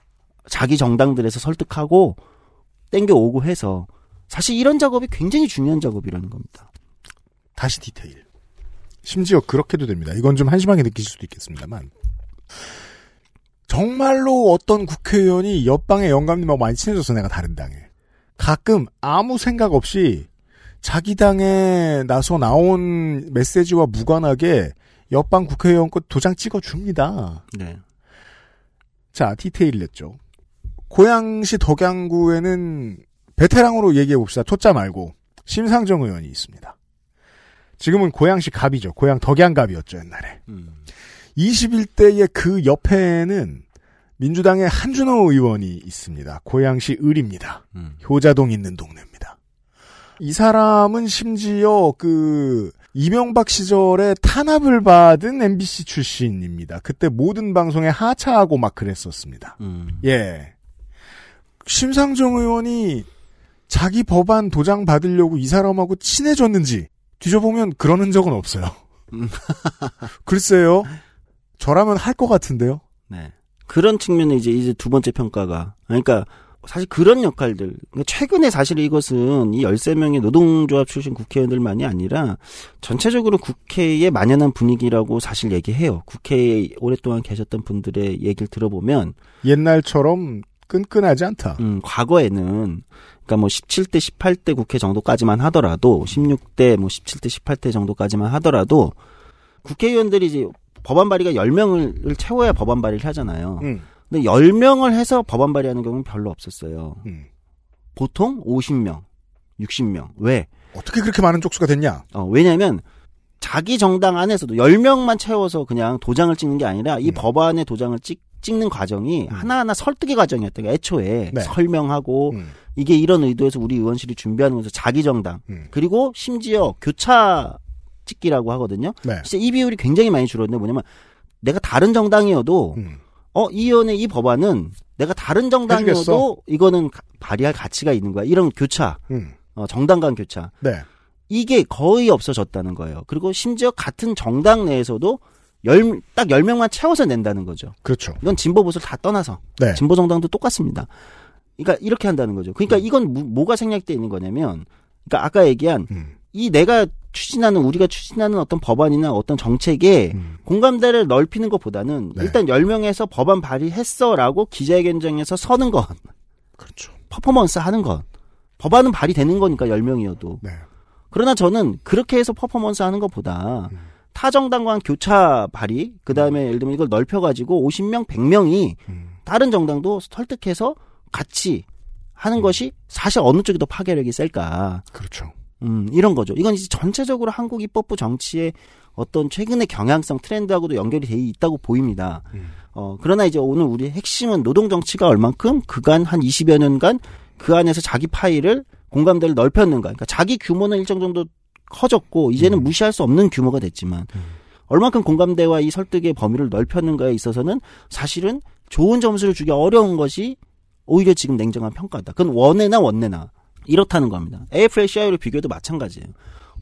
Speaker 13: 자기 정당들에서 설득하고 땡겨 오고 해서 사실 이런 작업이 굉장히 중요한 작업이라는 겁니다.
Speaker 2: 다시 디테일. 심지어 그렇게도 됩니다. 이건 좀 한심하게 느끼실 수도 있겠습니다만. 정말로 어떤 국회의원이 옆방의 영감님하고 많이 친해져서 내가 다른 당에. 가끔 아무 생각 없이 자기 당에 나서 나온 메시지와 무관하게 옆방 국회의원 거 도장 찍어줍니다.
Speaker 13: 네.
Speaker 2: 자, 디테일 냈죠. 고양시 덕양구에는 베테랑으로 얘기해 봅시다. 토자 말고 심상정 의원이 있습니다. 지금은 고양시 갑이죠. 고양 덕양갑이었죠, 옛날에. 21대의 그 옆에는 민주당의 한준호 의원이 있습니다. 고양시 을입니다. 효자동 있는 동네입니다. 이 사람은 심지어 그 이명박 시절에 탄압을 받은 MBC 출신입니다. 그때 모든 방송에 하차하고 막 그랬었습니다. 예. 심상정 의원이 자기 법안 도장 받으려고 이 사람하고 친해졌는지 뒤져보면 그러는 적은 없어요. <laughs> 글쎄요. 저라면 할 것 같은데요.
Speaker 13: 네. 그런 측면에 이제 이제 두 번째 평가가 그러니까 사실 그런 역할들 그러니까 최근에 사실 이것은 이 13명의 노동조합 출신 국회의원들만이 아니라 전체적으로 국회에 만연한 분위기라고 사실 얘기해요. 국회에 오랫동안 계셨던 분들의 얘기를 들어보면
Speaker 2: 옛날처럼 끈끈하지 않다.
Speaker 13: 음, 과거에는 그러니까 뭐 17대 18대 국회 정도까지만 하더라도 16대 뭐 17대 18대 정도까지만 하더라도 국회의원들이 이제 법안 발의가 10명을 채워야 법안 발의를 하잖아요.
Speaker 2: 음.
Speaker 13: 근데 10명을 해서 법안 발의하는 경우는 별로 없었어요.
Speaker 2: 음.
Speaker 13: 보통 50명, 60명. 왜?
Speaker 2: 어떻게 그렇게 많은 쪽수가 됐냐?
Speaker 13: 어, 왜냐면 자기 정당 안에서도 10명만 채워서 그냥 도장을 찍는 게 아니라
Speaker 2: 음.
Speaker 13: 이 법안의 도장을 찍, 찍는 과정이 하나하나 설득의 과정이었다. 애초에
Speaker 2: 네.
Speaker 13: 설명하고
Speaker 2: 음.
Speaker 13: 이게 이런 의도에서 우리 의원실이 준비하는 거죠. 자기 정당.
Speaker 2: 음.
Speaker 13: 그리고 심지어 교차 찍기라고 하거든요.
Speaker 2: 네.
Speaker 13: 진짜 이 비율이 굉장히 많이 줄었는데 뭐냐면 내가 다른 정당이어도
Speaker 2: 음.
Speaker 13: 어, 이 의원의 이 법안은 내가 다른 정당이어도
Speaker 2: 해주겠어.
Speaker 13: 이거는 가- 발의할 가치가 있는 거야. 이런 교차.
Speaker 2: 음.
Speaker 13: 어, 정당 간 교차.
Speaker 2: 네.
Speaker 13: 이게 거의 없어졌다는 거예요. 그리고 심지어 같은 정당 내에서도 열, 딱 10명만 채워서 낸다는 거죠.
Speaker 2: 그렇죠.
Speaker 13: 이건 진보 보수를 다 떠나서.
Speaker 2: 네.
Speaker 13: 진보 정당도 똑같습니다. 그러니까 이렇게 한다는 거죠. 그러니까 이건 무- 뭐가 생략돼 있는 거냐면, 그러니까 아까 얘기한
Speaker 2: 음.
Speaker 13: 이 내가 추진하는 우리가 추진하는 어떤 법안이나 어떤 정책에 공감대를 넓히는 것보다는
Speaker 2: 네.
Speaker 13: 일단 10명에서 법안 발의했어라고 기자회견장에서 서는 것.
Speaker 2: 그렇죠.
Speaker 13: 퍼포먼스 하는 것. 법안은 발의되는 거니까 10명이어도.
Speaker 2: 네.
Speaker 13: 그러나 저는 그렇게 해서 퍼포먼스 하는 것보다
Speaker 2: 음.
Speaker 13: 타 정당과는 교차 발의, 그 다음에 예를 들면 이걸 넓혀 가지고 50명, 100명이
Speaker 2: 음.
Speaker 13: 다른 정당도 설득해서 같이 하는 것이 사실 어느 쪽이 더 파괴력이 셀까.
Speaker 2: 그렇죠.
Speaker 13: 음, 이런 거죠. 이건 이제 전체적으로 한국 입법부 정치의 어떤 최근의 경향성 트렌드하고도 연결이 돼 있다고 보입니다. 어, 그러나 이제 오늘 우리 핵심은 노동 정치가 얼만큼 그간 한 20여 년간 그 안에서 자기 파일을 공감대를 넓혔는가. 그러니까 자기 규모는 일정 정도 커졌고 이제는 무시할 수 없는 규모가 됐지만 얼만큼 공감대와 이 설득의 범위를 넓혔는가에 있어서는 사실은 좋은 점수를 주기 어려운 것이 오히려 지금 냉정한 평가다. 그건 원내나 원내나 이렇다는 겁니다. AFL-CIO를 비교해도 마찬가지예요.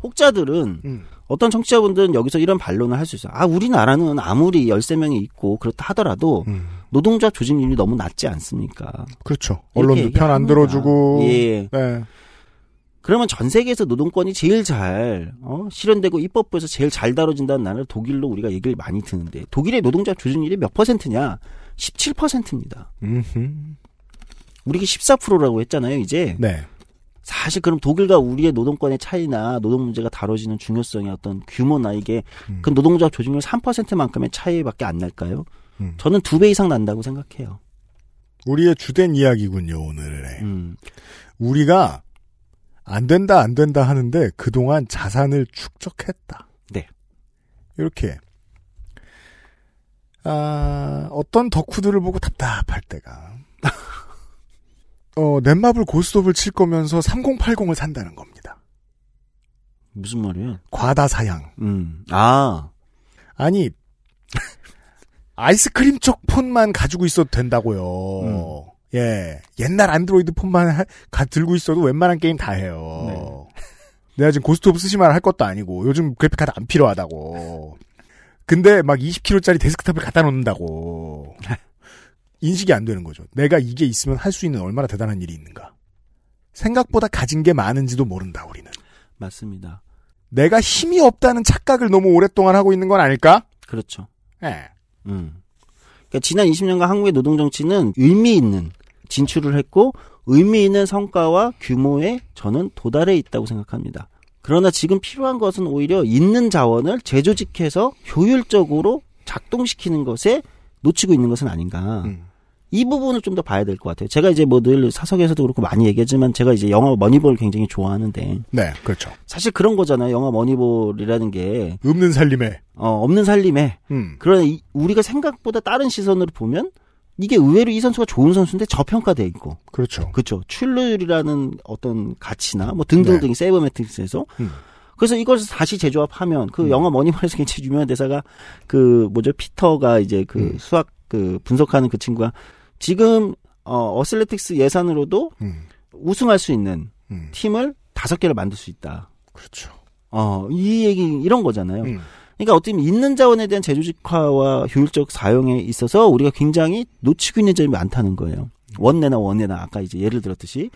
Speaker 13: 혹자들은
Speaker 2: 음.
Speaker 13: 어떤 청취자분들은 여기서 이런 반론을 할 수 있어요. 아, 우리나라는 아무리 13명이 있고 그렇다 하더라도 노동조합 조직률이 너무 낮지 않습니까?
Speaker 2: 그렇죠. 언론도 편 안. 들어주고.
Speaker 13: 예.
Speaker 2: 네.
Speaker 13: 그러면 전 세계에서 노동권이 제일 잘 어, 실현되고 입법부에서 제일 잘 다뤄진다는 나라를 독일로 우리가 얘기를 많이 듣는데 독일의 노동조합 조직률이 몇 퍼센트냐? 17%입니다.
Speaker 2: 음흠.
Speaker 13: 우리가 14%라고 했잖아요, 이제.
Speaker 2: 네.
Speaker 13: 사실 그럼 독일과 우리의 노동권의 차이나 노동 문제가 다뤄지는 중요성의 어떤 규모나 이게
Speaker 2: 음.
Speaker 13: 그 노동조합 조직률 3%만큼의 차이밖에 안 날까요?
Speaker 2: 음.
Speaker 13: 저는 두 배 이상 난다고 생각해요.
Speaker 2: 우리의 주된 이야기군요, 오늘의.
Speaker 13: 음.
Speaker 2: 우리가 안 된다, 안 된다 하는데 그동안 자산을 축적했다.
Speaker 13: 네.
Speaker 2: 이렇게. 아, 어떤 덕후들을 보고 답답할 때가. 어, 넷마블 고스톱을 칠 거면서 3080을 산다는 겁니다.
Speaker 13: 무슨 말이에요?
Speaker 2: 과다 사양.
Speaker 13: 음. 아.
Speaker 2: 아니, <laughs> 아이스크림 쪽 폰만 가지고 있어도 된다고요.
Speaker 13: 음.
Speaker 2: 예. 옛날 안드로이드 폰만 하- 가, 들고 있어도 웬만한 게임 다 해요.
Speaker 13: 네.
Speaker 2: 내가 지금 고스톱 쓰시만 할 것도 아니고, 요즘 그래픽카드 안 필요하다고. 근데 막 20kg짜리 데스크탑을 갖다 놓는다고. <laughs> 인식이 안 되는 거죠. 내가 이게 있으면 할 수 있는 얼마나 대단한 일이 있는가. 생각보다 가진 게 많은지도 모른다, 우리는.
Speaker 13: 맞습니다.
Speaker 2: 내가 힘이 없다는 착각을 너무 오랫동안 하고 있는 건 아닐까?
Speaker 13: 그렇죠.
Speaker 2: 예.
Speaker 13: 음. 그러니까 지난 20년간 한국의 노동 정치는 의미 있는 진출을 했고 의미 있는 성과와 규모에 저는 도달해 있다고 생각합니다. 그러나 지금 필요한 것은 오히려 있는 자원을 재조직해서 효율적으로 작동시키는 것에 놓치고 있는 것은 아닌가.
Speaker 2: 음.
Speaker 13: 이 부분을 좀 더 봐야 될 것 같아요. 제가 이제 뭐 늘 사석에서도 그렇고 많이 얘기하지만 제가 이제 영화 머니볼을 굉장히 좋아하는데
Speaker 2: 네, 그렇죠.
Speaker 13: 사실 그런 거잖아요. 영화 머니볼이라는 게
Speaker 2: 없는 살림에.
Speaker 13: 어, 없는 살림에
Speaker 2: 음.
Speaker 13: 그러나 이- 우리가 생각보다 다른 시선으로 보면 이게 의외로 이 선수가 좋은 선수인데 저평가돼 있고
Speaker 2: 그렇죠.
Speaker 13: 그렇죠. 출루율이라는 어떤 가치나 뭐 등등등
Speaker 2: 네.
Speaker 13: 세이버 매트릭스에서
Speaker 2: 음.
Speaker 13: 그래서 이것을 다시 재조합하면 그 영화 머니볼에서 굉장히 유명한 대사가 그 뭐죠 피터가 이제 그
Speaker 2: 음.
Speaker 13: 수학 그 분석하는 그 친구가 지금 어 어슬레틱스 예산으로도
Speaker 2: 음.
Speaker 13: 우승할 수 있는
Speaker 2: 음.
Speaker 13: 팀을 다섯 개를 만들 수 있다.
Speaker 2: 그렇죠.
Speaker 13: 어, 이 얘기, 이런 거잖아요.
Speaker 2: 음.
Speaker 13: 그러니까 어떻게 보면 있는 자원에 대한 재조직화와 효율적 사용에 있어서 우리가 굉장히 놓치고 있는 점이 많다는 거예요. 원내나 원내나 아까 이제 예를 들었듯이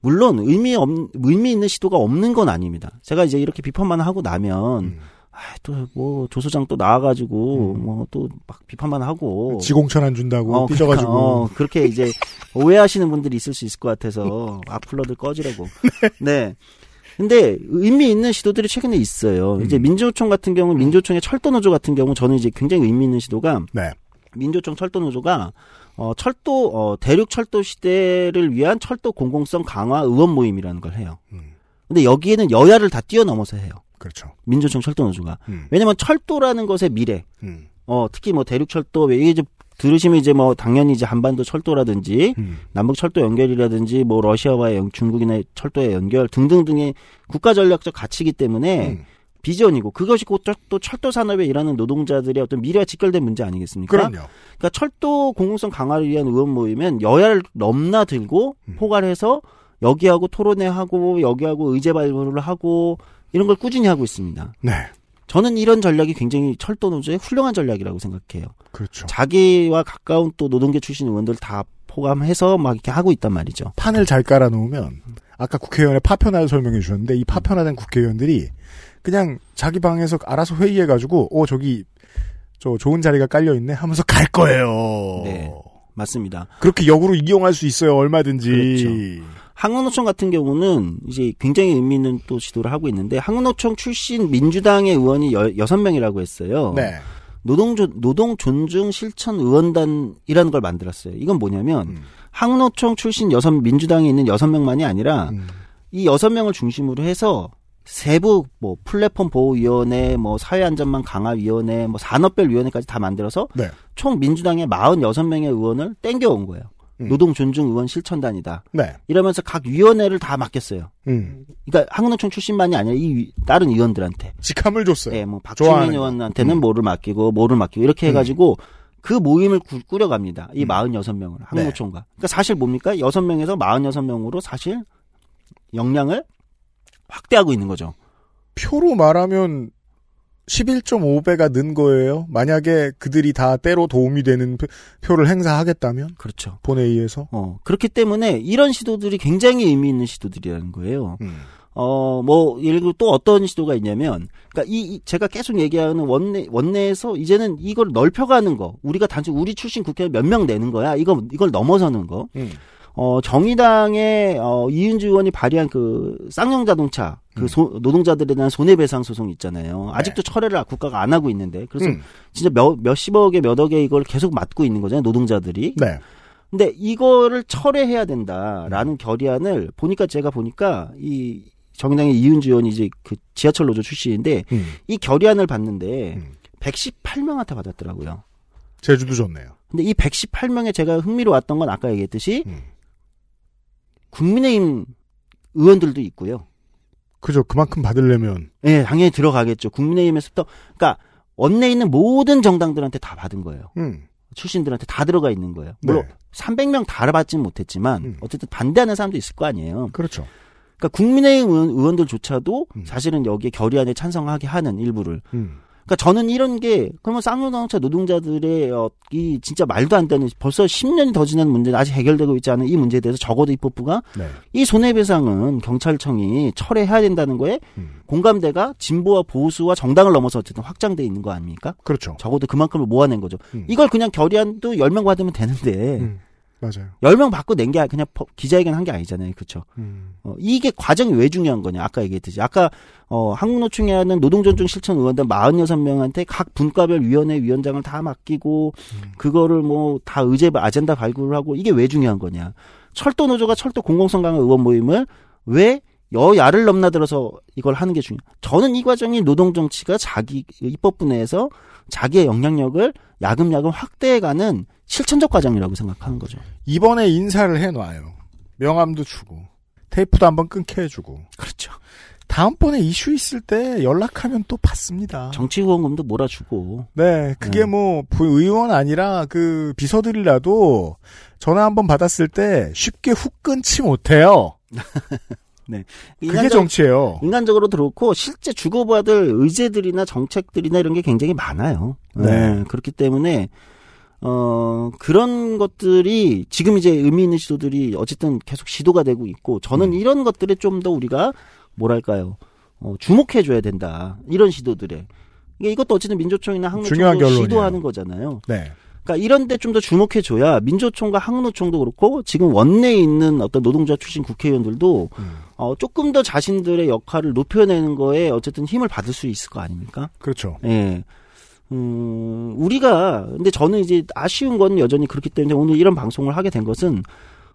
Speaker 13: 물론 의미 없 의미 있는 시도가 없는 건 아닙니다. 제가 이제 이렇게 비판만 하고 나면 아, 또 뭐 조소장 또 나와가지고 뭐또 막 비판만 하고
Speaker 2: 지공천 안 준다고
Speaker 13: 어,
Speaker 2: 삐져가지고.
Speaker 13: 그러니까, 어, 그렇게 이제 오해하시는 분들이 있을 수 있을 것 같아서 <laughs> 악플러들 꺼지라고. 네. 근데 의미 있는 시도들이 최근에 있어요. 이제 민주노총 같은 경우, 민주노총의 철도노조 같은 경우 저는 이제 굉장히 의미 있는 시도가
Speaker 2: 네.
Speaker 13: 민주노총 철도노조가 어, 철도 어, 대륙 철도 시대를 위한 철도 공공성 강화 의원 모임이라는 걸 해요. 근데 여기에는 여야를 다 뛰어넘어서 해요.
Speaker 2: 그렇죠.
Speaker 13: 민주노총 철도노조가.
Speaker 2: 음.
Speaker 13: 왜냐면 철도라는 것의 미래.
Speaker 2: 음.
Speaker 13: 어, 특히 뭐 대륙철도, 이게 이제 들으시면 이제 뭐 당연히 이제 한반도 철도라든지
Speaker 2: 음.
Speaker 13: 남북 철도 연결이라든지 뭐 러시아와의 연- 중국이나 철도의 연결 등등 등의 국가 전략적 가치이기 때문에
Speaker 2: 음.
Speaker 13: 비전이고 그것이 곧 또 철도 산업에 일하는 노동자들의 어떤 미래와 직결된 문제 아니겠습니까?
Speaker 2: 그럼요.
Speaker 13: 그러니까 철도 공공성 강화를 위한 의원 모이면 여야를 넘나들고
Speaker 2: 음.
Speaker 13: 포괄해서 여기하고 토론회 하고 여기하고 의제 발표를 하고 이런 걸 꾸준히 하고 있습니다.
Speaker 2: 네.
Speaker 13: 저는 이런 전략이 굉장히 철도 노조의 훌륭한 전략이라고 생각해요.
Speaker 2: 그렇죠.
Speaker 13: 자기와 가까운 또 노동계 출신 의원들 다 포함해서 막 이렇게 하고 있단 말이죠.
Speaker 2: 판을 잘 깔아놓으면 아까 국회의원의 파편화를 설명해 주셨는데 이 파편화된 국회의원들이 그냥 자기 방에서 알아서 회의해가지고 어 저기 저 좋은 자리가 깔려 있네 하면서 갈 거예요.
Speaker 13: 네, 맞습니다.
Speaker 2: 그렇게 역으로 이용할 수 있어요 얼마든지.
Speaker 13: 그렇죠. 한국노총 같은 경우는 이제 굉장히 의미 있는 또 지도를 하고 있는데 한국노총 출신 민주당의 의원이 여, 6명이라고 했어요.
Speaker 2: 네.
Speaker 13: 노동 존- 노동 존중 실천 의원단이라는 걸 만들었어요. 이건 뭐냐면
Speaker 2: 음.
Speaker 13: 항노총 출신 여섯 민주당에 있는 여섯 명만이 아니라
Speaker 2: 음.
Speaker 13: 이 여섯 명을 중심으로 해서 세부 뭐 플랫폼 보호 위원회, 뭐 사회 안전망 강화 위원회, 뭐 산업별 위원회까지 다 만들어서
Speaker 2: 네.
Speaker 13: 총 민주당의 46명의 의원을 땡겨 온 거예요.
Speaker 2: 음.
Speaker 13: 노동 존중 의원 실천단이다.
Speaker 2: 네.
Speaker 13: 이러면서 각 위원회를 다 맡겼어요.
Speaker 2: 음.
Speaker 13: 그러니까 항노총 출신만이 아니라 이 위- 다른 의원들한테.
Speaker 2: 직함을 줬어요.
Speaker 13: 네, 뭐 박주민
Speaker 2: 거.
Speaker 13: 의원한테는
Speaker 2: 음.
Speaker 13: 뭐를 맡기고 뭐를 맡기고 이렇게 해가지고 그 모임을 구- 꾸려갑니다. 이
Speaker 2: 음.
Speaker 13: 46명을
Speaker 2: 네.
Speaker 13: 그러니까 사실 뭡니까? 6명에서 46명으로 사실 역량을 확대하고 있는 거죠.
Speaker 2: 표로 말하면 11.5배가 는 거예요. 만약에 그들이 다 때로 도움이 되는 표- 표를 행사하겠다면
Speaker 13: 그렇죠.
Speaker 2: 본회의에서
Speaker 13: 어, 그렇기 때문에 이런 시도들이 굉장히 의미 있는 시도들이라는 거예요.
Speaker 2: 음.
Speaker 13: 어, 뭐, 예를 들어 또 어떤 시도가 있냐면, 그니까 이, 이 제가 계속 얘기하는 원내, 원내에서 이제는 이걸 넓혀가는 거, 우리가 단지 우리 출신 국회의원 몇 명 내는 거야, 이거, 이걸 넘어서는 거.
Speaker 2: 음.
Speaker 13: 어, 정의당의, 어, 이윤주 의원이 발의한 그, 쌍용 자동차,
Speaker 2: 음.
Speaker 13: 그 소- 노동자들에 대한 손해배상 소송 있잖아요. 아직도 철회를 국가가 안 하고 있는데. 그래서
Speaker 2: 네. 음.
Speaker 13: 진짜 몇, 몇십억에 몇 억에 이걸 계속 맡고 있는 거잖아요, 노동자들이.
Speaker 2: 네.
Speaker 13: 근데 이거를 철회해야 된다라는 결의안을 보니까 제가 보니까 이 정의당의 이윤주 의원이 이제 그 지하철 노조 출신인데
Speaker 2: 음.
Speaker 13: 이 결의안을 봤는데 118명한테 받았더라고요.
Speaker 2: 제주도 좋네요.
Speaker 13: 근데 이 118명에 제가 흥미로웠던 건 아까 얘기했듯이
Speaker 2: 음.
Speaker 13: 국민의힘 의원들도 있고요.
Speaker 2: 그죠. 그만큼 받으려면
Speaker 13: 예, 당연히 들어가겠죠. 국민의힘에서부터 그러니까 원내에 있는 모든 정당들한테 다 받은 거예요.
Speaker 2: 음.
Speaker 13: 출신들한테 다 들어가 있는 거예요. 물론
Speaker 2: 네.
Speaker 13: 300명 다 받지는 못했지만 어쨌든 반대하는 사람도 있을 거 아니에요.
Speaker 2: 그렇죠.
Speaker 13: 그러니까 국민의힘 의원, 의원들조차도 사실은 여기에 결의안에 찬성하게 하는 일부를.
Speaker 2: 음.
Speaker 13: 그러니까 저는 이런 게 그러면 쌍용자동차 노동자들의 어, 이 진짜 말도 안 되는 벌써 10년이 더 지난 문제는 아직 해결되고 있지 않은 이 문제에 대해서 적어도 입법부가
Speaker 2: 네.
Speaker 13: 이 손해배상은 경찰청이 철회해야 된다는 거에 공감대가 진보와 보수와 정당을 넘어서 어쨌든 확장돼 있는 거 아닙니까?
Speaker 2: 그렇죠.
Speaker 13: 적어도 그만큼을 모아낸 거죠.
Speaker 2: 음.
Speaker 13: 이걸 그냥 결의안도 10명 받으면 되는데
Speaker 2: 맞아요.
Speaker 13: 10명 받고 낸 게 그냥 퍼- 기자회견 한 게 아니잖아요. 그렇죠?
Speaker 2: 음.
Speaker 13: 어, 이게 과정이 왜 중요한 거냐? 아까 얘기했듯이. 아까, 어, 한국노총에 하는 노동존중 실천 의원들 46명한테 각 분과별 위원회 위원장을 다 맡기고, 그거를 뭐, 다 의제, 아젠다 발굴을 하고, 이게 왜 중요한 거냐? 철도 노조가 철도 공공성 강화 의원 모임을 왜 여야를 넘나들어서 이걸 하는 게 중요. 저는 이 과정이 노동 정치가 자기 입법부 내에서 자기의 영향력을 야금야금 확대해가는 실천적 과정이라고 생각하는 거죠.
Speaker 2: 이번에 인사를 해놔요. 명함도 주고 테이프도 한번 끊게 해주고.
Speaker 13: 그렇죠.
Speaker 2: 다음번에 이슈 있을 때 연락하면 또 받습니다.
Speaker 13: 정치 후원금도 몰아주고.
Speaker 2: 네, 그게 뭐 부- 의원 아니라 그 비서들이라도 전화 한번 받았을 때 쉽게 훅 끊지 못해요. <laughs>
Speaker 13: 네.
Speaker 2: 그게 정치예요.
Speaker 13: 인간적으로도 그렇고 실제 주고받을 의제들이나 정책들이나 이런 게 굉장히 많아요. 네.
Speaker 2: 네.
Speaker 13: 그렇기 때문에 어 그런 것들이 지금 이제 의미 있는 시도들이 어쨌든 계속 시도가 되고 있고 저는
Speaker 2: 음.
Speaker 13: 이런 것들에 좀 더 우리가 뭐랄까요? 어 주목해 줘야 된다. 이런 시도들에. 이게 이것도 어쨌든 민주총이나
Speaker 2: 중요한
Speaker 13: 항노총도. 시도하는 거잖아요.
Speaker 2: 네.
Speaker 13: 그러니까 이런 데 좀 더 주목해 줘야 민주총과 항노총도 그렇고 지금 원내에 있는 어떤 노동자 출신 국회의원들도
Speaker 2: 음.
Speaker 13: 어 조금 더 자신들의 역할을 높여내는 거에 어쨌든 힘을 받을 수 있을 거 아닙니까?
Speaker 2: 그렇죠.
Speaker 13: 예. 음, 우리가, 근데 저는 이제 아쉬운 건 여전히 그렇기 때문에 오늘 이런 방송을 하게 된 것은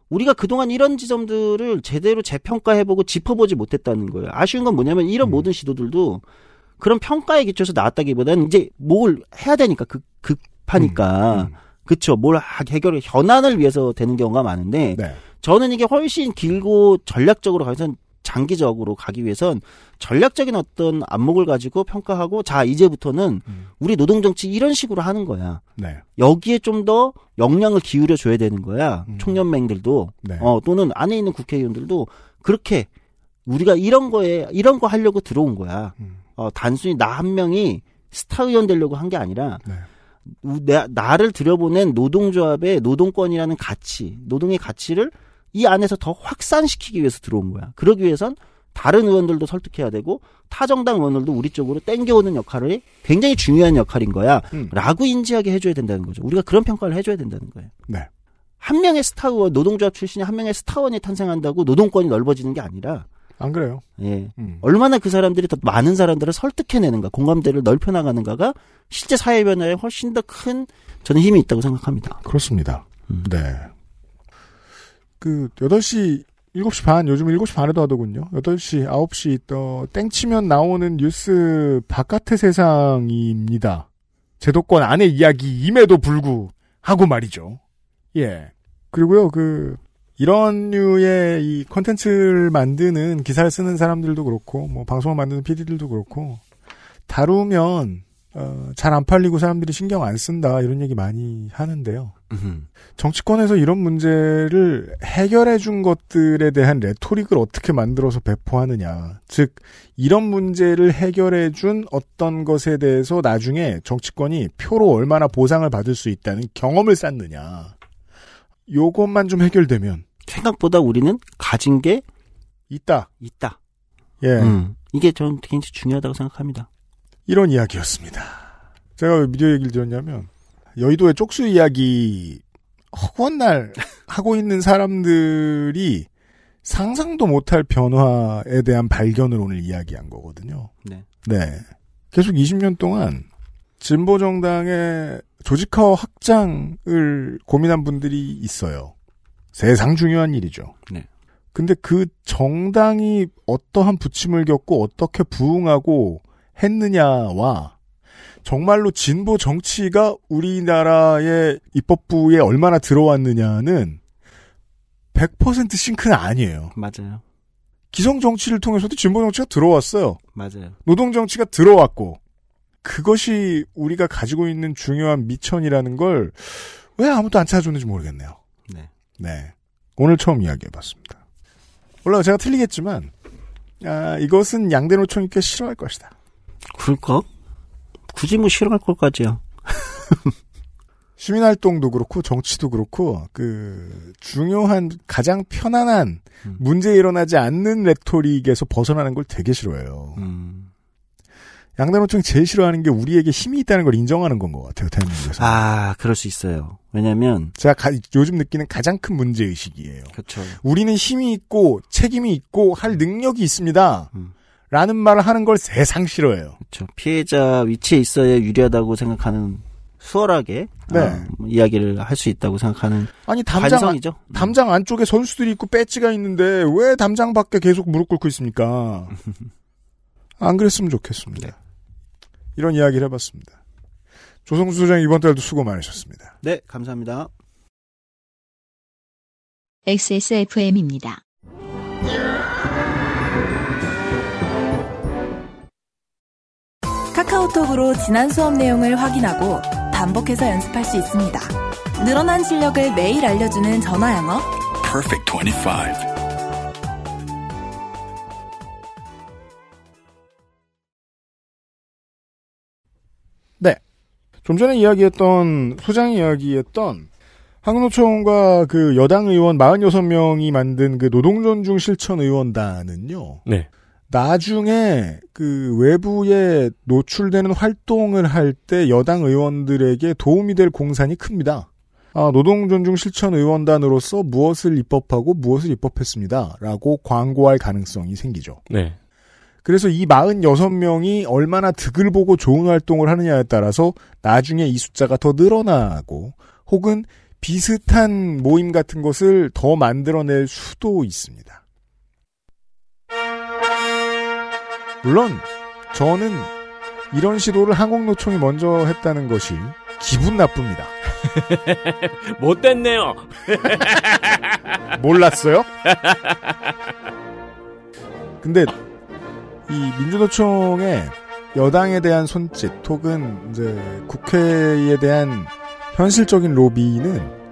Speaker 13: 우리가 그동안 이런 지점들을 제대로 재평가해보고 짚어보지 못했다는 거예요. 아쉬운 건 뭐냐면 이런 모든 시도들도 그런 평가에 기초해서 나왔다기보다는 이제 뭘 해야 되니까, 급, 급하니까. 그쵸. 뭘 하- 해결을, 현안을 위해서 되는 경우가 많은데
Speaker 2: 네.
Speaker 13: 저는 이게 훨씬 길고 전략적으로 가선 장기적으로 가기 위해선 전략적인 어떤 안목을 가지고 평가하고 자 이제부터는 우리 노동 정치 이런 식으로 하는 거야.
Speaker 2: 네.
Speaker 13: 여기에 좀 더 역량을 기울여 줘야 되는 거야. 총연맹들도
Speaker 2: 네.
Speaker 13: 어 또는 안에 있는 국회의원들도 그렇게 우리가 이런 거에 이런 거 하려고 들어온 거야. 어 단순히 나 한 명이 스타 의원 되려고 한 게 아니라 우- 내, 나를 들여보낸 노동조합의 노동권이라는 가치, 노동의 가치를 이 안에서 더 확산시키기 위해서 들어온 거야. 그러기 위해선 다른 의원들도 설득해야 되고 타정당 의원들도 우리 쪽으로 땡겨오는 역할이 굉장히 중요한 역할인 거야.
Speaker 2: 음.
Speaker 13: 라고 인지하게 해줘야 된다는 거죠. 우리가 그런 평가를 해줘야 된다는 거예요.
Speaker 2: 네.
Speaker 13: 한 명의 스타 의원, 노동조합 출신이 한 명의 스타원이 탄생한다고 노동권이 넓어지는 게 아니라
Speaker 2: 안 그래요.
Speaker 13: 예.
Speaker 2: 음.
Speaker 13: 얼마나 그 사람들이 더 많은 사람들을 설득해내는가, 공감대를 넓혀나가는가가 실제 사회 변화에 훨씬 더 큰 저는 힘이 있다고 생각합니다.
Speaker 2: 그렇습니다.
Speaker 13: 음.
Speaker 2: 네. 그 8시 7시 반 요즘 7시 반에도 하더군요. 8시 9시 또 땡치면 나오는 뉴스 바깥의 세상입니다. 제도권 안의 이야기임에도 불구하고 말이죠. 예. 그리고요. 그 이런 류의 이 컨텐츠를 만드는 기사를 쓰는 사람들도 그렇고 뭐 방송을 만드는 PD들도 그렇고 다루면 어, 잘 안 팔리고 사람들이 신경 안 쓴다 이런 얘기 많이 하는데요. 정치권에서 이런 문제를 해결해 준 것들에 대한 레토릭을 어떻게 만들어서 배포하느냐. 즉, 이런 문제를 해결해 준 어떤 것에 대해서 나중에 정치권이 표로 얼마나 보상을 받을 수 있다는 경험을 쌓느냐. 요것만 좀 해결되면.
Speaker 13: 생각보다 우리는 가진 게
Speaker 2: 있다.
Speaker 13: 있다.
Speaker 2: 예.
Speaker 13: 음, 이게 저는 굉장히 중요하다고 생각합니다.
Speaker 2: 이런 이야기였습니다. 제가 왜 미디어 얘기를 드렸냐면, 여의도의 쪽수 이야기 허구한 날 하고 있는 사람들이 상상도 못할 변화에 대한 발견을 오늘 이야기한 거거든요.
Speaker 13: 네.
Speaker 2: 네. 계속 20년 동안 진보 정당의 조직화 확장을 고민한 분들이 있어요. 세상 중요한 일이죠.
Speaker 13: 네.
Speaker 2: 근데 그 정당이 어떠한 부침을 겪고 어떻게 부응하고 했느냐와 정말로 진보 정치가 우리나라의 입법부에 얼마나 들어왔느냐는 100% 싱크는 아니에요.
Speaker 13: 맞아요.
Speaker 2: 기성 정치를 통해서도 진보 정치가 들어왔어요.
Speaker 13: 맞아요.
Speaker 2: 노동 정치가 들어왔고 그것이 우리가 가지고 있는 중요한 미천이라는 걸 왜 아무도 안 찾아줬는지 모르겠네요.
Speaker 13: 네.
Speaker 2: 네. 오늘 처음 이야기해봤습니다. 물론 제가 틀리겠지만 아, 이것은 양대 노총이 꽤 싫어할 것이다.
Speaker 13: 그럴까? 굳이 뭐 싫어할 것까지요. <laughs>
Speaker 2: 시민활동도 그렇고 정치도 그렇고 그 중요한 가장 편안한 문제 일어나지 않는 레토릭에서 벗어나는 걸 되게 싫어해요. 양단노총이 제일 싫어하는 게 우리에게 힘이 있다는 걸 인정하는 건 것 같아요 대한민국에서.
Speaker 13: 아, 그럴 수 있어요. 왜냐면
Speaker 2: 제가 가- 요즘 느끼는 가장 큰 문제 의식이에요.
Speaker 13: 그렇죠.
Speaker 2: 우리는 힘이 있고 책임이 있고 할 능력이 있습니다. 라는 말을 하는 걸 세상 싫어해요.
Speaker 13: 그렇죠. 피해자 위치에 있어야 유리하다고 생각하는 수월하게
Speaker 2: 네.
Speaker 13: 어, 뭐 이야기를 할 수 있다고 생각하는
Speaker 2: 아니 담장 안,
Speaker 13: 관성이죠.
Speaker 2: 담장 안쪽에 선수들이 있고 배지가 있는데 왜 담장 밖에 계속 무릎 꿇고 있습니까? <laughs> 안 그랬으면 좋겠습니다. 이런 이야기를 해봤습니다. 조성수 소장 이번 달도 수고 많으셨습니다.
Speaker 13: 네, 감사합니다.
Speaker 1: XSFM입니다.
Speaker 16: 카카오톡으로 지난 수업 내용을 확인하고 반복해서 연습할 수 있습니다. 늘어난 실력을 매일 알려주는 전화 영어.
Speaker 17: Perfect 25. 네.
Speaker 2: 좀 전에 이야기했던, 소장이 이야기했던 한국노총과 그 여당 의원 46명이 만든 그 노동전중 실천 의원단은요.
Speaker 3: 네.
Speaker 2: 나중에 그 외부에 노출되는 활동을 할 때 여당 의원들에게 도움이 될 공산이 큽니다. 아, 노동존중 실천 의원단으로서 무엇을 입법하고 무엇을 입법했습니다. 라고 광고할 가능성이 생기죠.
Speaker 3: 네.
Speaker 2: 그래서 이 46명이 얼마나 득을 보고 좋은 활동을 하느냐에 따라서 나중에 이 숫자가 더 늘어나고 혹은 비슷한 모임 같은 것을 더 만들어낼 수도 있습니다. 물론 저는 이런 시도를 한국노총이 먼저 했다는 것이 기분 나쁩니다. <laughs>
Speaker 3: 못됐네요.
Speaker 2: 몰랐어요? 근데 이 민주노총의 여당에 대한 손짓 혹은 이제 국회에 대한 현실적인 로비는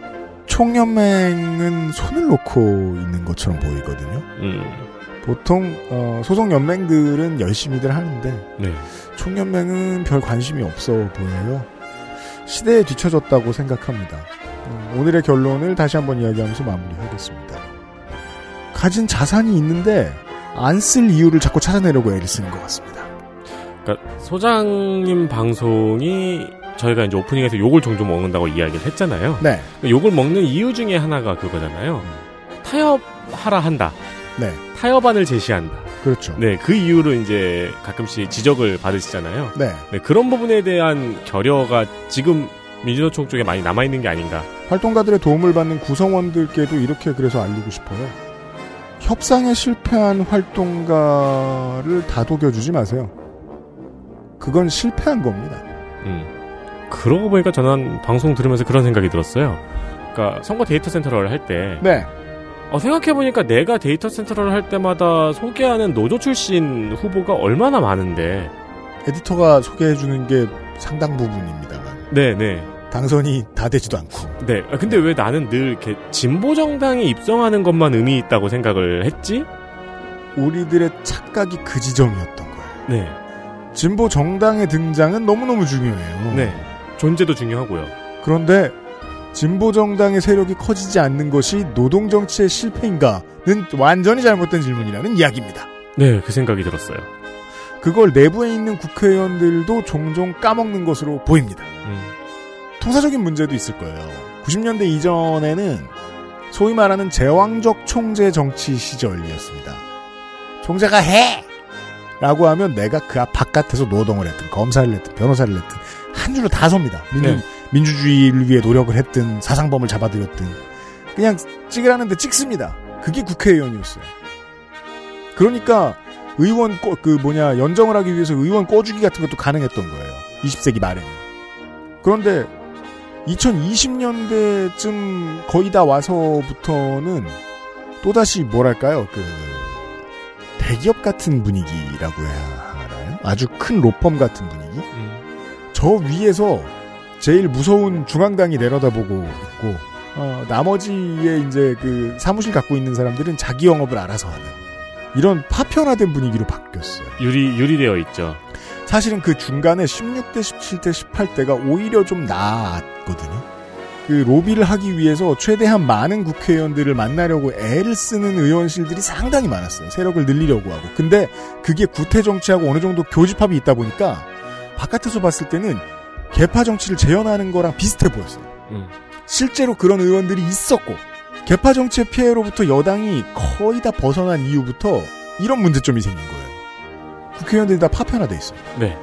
Speaker 2: 총연맹은 손을 놓고 있는 것처럼 보이거든요.
Speaker 3: 음.
Speaker 2: 보통 어, 소속 연맹들은 열심히들 하는데
Speaker 3: 네.
Speaker 2: 총연맹은 별 관심이 없어 보여요. 시대에 뒤처졌다고 생각합니다. 음, 오늘의 결론을 다시 한번 이야기하면서 마무리하겠습니다. 가진 자산이 있는데 안 쓸 이유를 자꾸 찾아내려고 애를 쓰는 것 같습니다.
Speaker 3: 그러니까 소장님 방송이 저희가 이제 오프닝에서 욕을 종종 먹는다고 이야기를 했잖아요.
Speaker 2: 네.
Speaker 3: 욕을 먹는 이유 중에 하나가 그거잖아요. 타협하라 한다.
Speaker 2: 네.
Speaker 3: 타협안을 제시한다.
Speaker 2: 그렇죠.
Speaker 3: 네, 그 이유로 이제 가끔씩 지적을 받으시잖아요.
Speaker 2: 네.
Speaker 3: 네, 그런 부분에 대한 결여가 지금 민주노총 쪽에 많이 남아있는 게 아닌가.
Speaker 2: 활동가들의 도움을 받는 구성원들께도 이렇게 그래서 알리고 싶어요. 협상에 실패한 활동가를 다독여주지 마세요. 그건 실패한 겁니다.
Speaker 3: 음. 그러고 보니까 저는 방송 들으면서 그런 생각이 들었어요. 그러니까 선거 데이터 센터를 할 때.
Speaker 2: 네.
Speaker 3: 어, 생각해보니까 내가 데이터 센터를 할 때마다 소개하는 노조 출신 후보가 얼마나 많은데.
Speaker 2: 에디터가 소개해주는 게 상당 부분입니다만.
Speaker 3: 네네.
Speaker 2: 당선이 다 되지도 않고.
Speaker 3: 네. 아, 근데 왜 나는 늘 이렇게 진보정당에 입성하는 것만 의미 있다고 생각을 했지?
Speaker 2: 우리들의 착각이 그 지점이었던 거예요.
Speaker 3: 네.
Speaker 2: 진보 정당의 등장은 너무너무 중요해요.
Speaker 3: 네. 존재도 중요하고요.
Speaker 2: 그런데 진보 정당의 세력이 커지지 않는 것이 노동 정치의 실패인가는 완전히 잘못된 질문이라는 이야기입니다.
Speaker 3: 네, 그 생각이 들었어요.
Speaker 2: 그걸 내부에 있는 국회의원들도 종종 까먹는 것으로 보입니다.
Speaker 3: 음.
Speaker 2: 통사적인 문제도 있을 거예요. 90년대 이전에는 소위 말하는 제왕적 총재 정치 시절이었습니다. 총재가 해! 라고 하면 내가 그앞 바깥에서 노동을 했든 검사를 했든 변호사를 했든 한 줄로 다 섭니다. 민주,
Speaker 3: 네.
Speaker 2: 민주주의를 위해 노력을 했든 사상범을 잡아들였든 그냥 찍으라는데 찍습니다. 그게 국회의원이었어요. 그러니까 의원 꼬, 그 뭐냐 연정을 하기 위해서 의원 꿔주기 같은 것도 가능했던 거예요. 20세기 말에는. 그런데 2020년대쯤 거의 다 와서부터는 또다시 뭐랄까요 그 대기업 같은 분위기라고 해야 하나요? 아주 큰 로펌 같은 분위기? 저 위에서 제일 무서운 중앙당이 내려다보고 있고 어, 나머지의 이제 그 사무실 갖고 있는 사람들은 자기 영업을 알아서 하는 이런 파편화된 분위기로 바뀌었어요.
Speaker 3: 유리 유리되어 있죠.
Speaker 2: 사실은 그 중간에 16대, 17대, 18대가 오히려 좀 나았거든요. 그 로비를 하기 위해서 최대한 많은 국회의원들을 만나려고 애를 쓰는 의원실들이 상당히 많았어요. 세력을 늘리려고 하고. 근데 그게 구태 정치하고 어느 정도 교집합이 있다 보니까 바깥에서 봤을 때는 개파 정치를 재현하는 거랑 비슷해 보였어요.
Speaker 3: 음.
Speaker 2: 실제로 그런 의원들이 있었고 개파 정치의 피해로부터 여당이 거의 다 벗어난 이후부터 이런 문제점이 생긴 거예요. 국회의원들이 다 파편화돼 있어요.
Speaker 3: 네.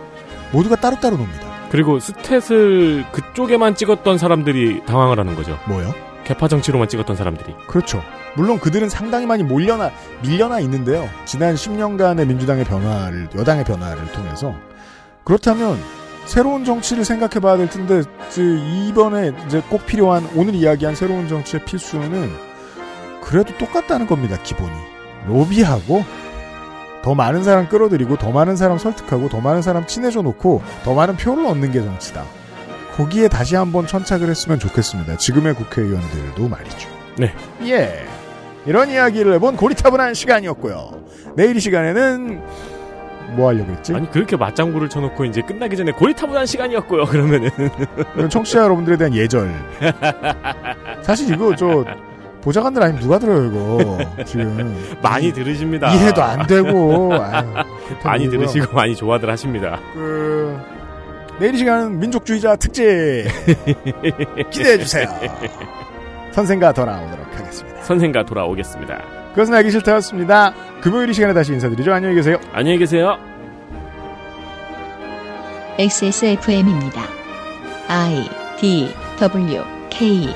Speaker 2: 모두가 따로따로 놉니다.
Speaker 3: 그리고 스탯을 그쪽에만 찍었던 사람들이 당황을 하는 거죠.
Speaker 2: 뭐요?
Speaker 3: 개파 정치로만 찍었던 사람들이.
Speaker 2: 그렇죠. 물론 그들은 상당히 많이 몰려나 밀려나 있는데요. 지난 10년간의 민주당의 변화를 여당의 변화를 통해서 그렇다면 새로운 정치를 생각해 봐야 될 텐데 이번에 이제 꼭 필요한 오늘 이야기한 새로운 정치의 필수는 그래도 똑같다는 겁니다. 기본이 로비하고 더 많은 사람 끌어들이고 더 많은 사람 설득하고 더 많은 사람 친해져 놓고 더 많은 표를 얻는 게 정치다. 거기에 다시 한번 천착을 했으면 좋겠습니다. 지금의 국회의원들도 말이죠.
Speaker 3: 네.
Speaker 2: 예. 이런 이야기를 해본 고리타분한 시간이었고요. 내일 이 시간에는 뭐 하려고 그랬지?
Speaker 3: 아니 그렇게 맞장구를 쳐놓고 이제 끝나기 전에 고리타분한 시간이었고요. 그러면은
Speaker 2: 청취자 여러분들에 대한 예절. <laughs> 사실 이거 저 보좌관들 아니면 누가 들어요 이거 지금
Speaker 3: 많이 들으십니다.
Speaker 2: 이해도 안 되고 아유, <laughs>
Speaker 3: 많이
Speaker 2: 그렇다고요.
Speaker 3: 들으시고 많이 좋아들 하십니다.
Speaker 2: 그 내일 이 시간은 민족주의자 특집 <laughs> 기대해 주세요. 선생과 돌아오도록 하겠습니다.
Speaker 3: 선생과 돌아오겠습니다.
Speaker 2: 그것은 알기 싫다였습니다. 금요일 이 시간에 다시 인사드리죠. 안녕히 계세요.
Speaker 3: 안녕히 계세요.
Speaker 1: XSFM입니다. I D W K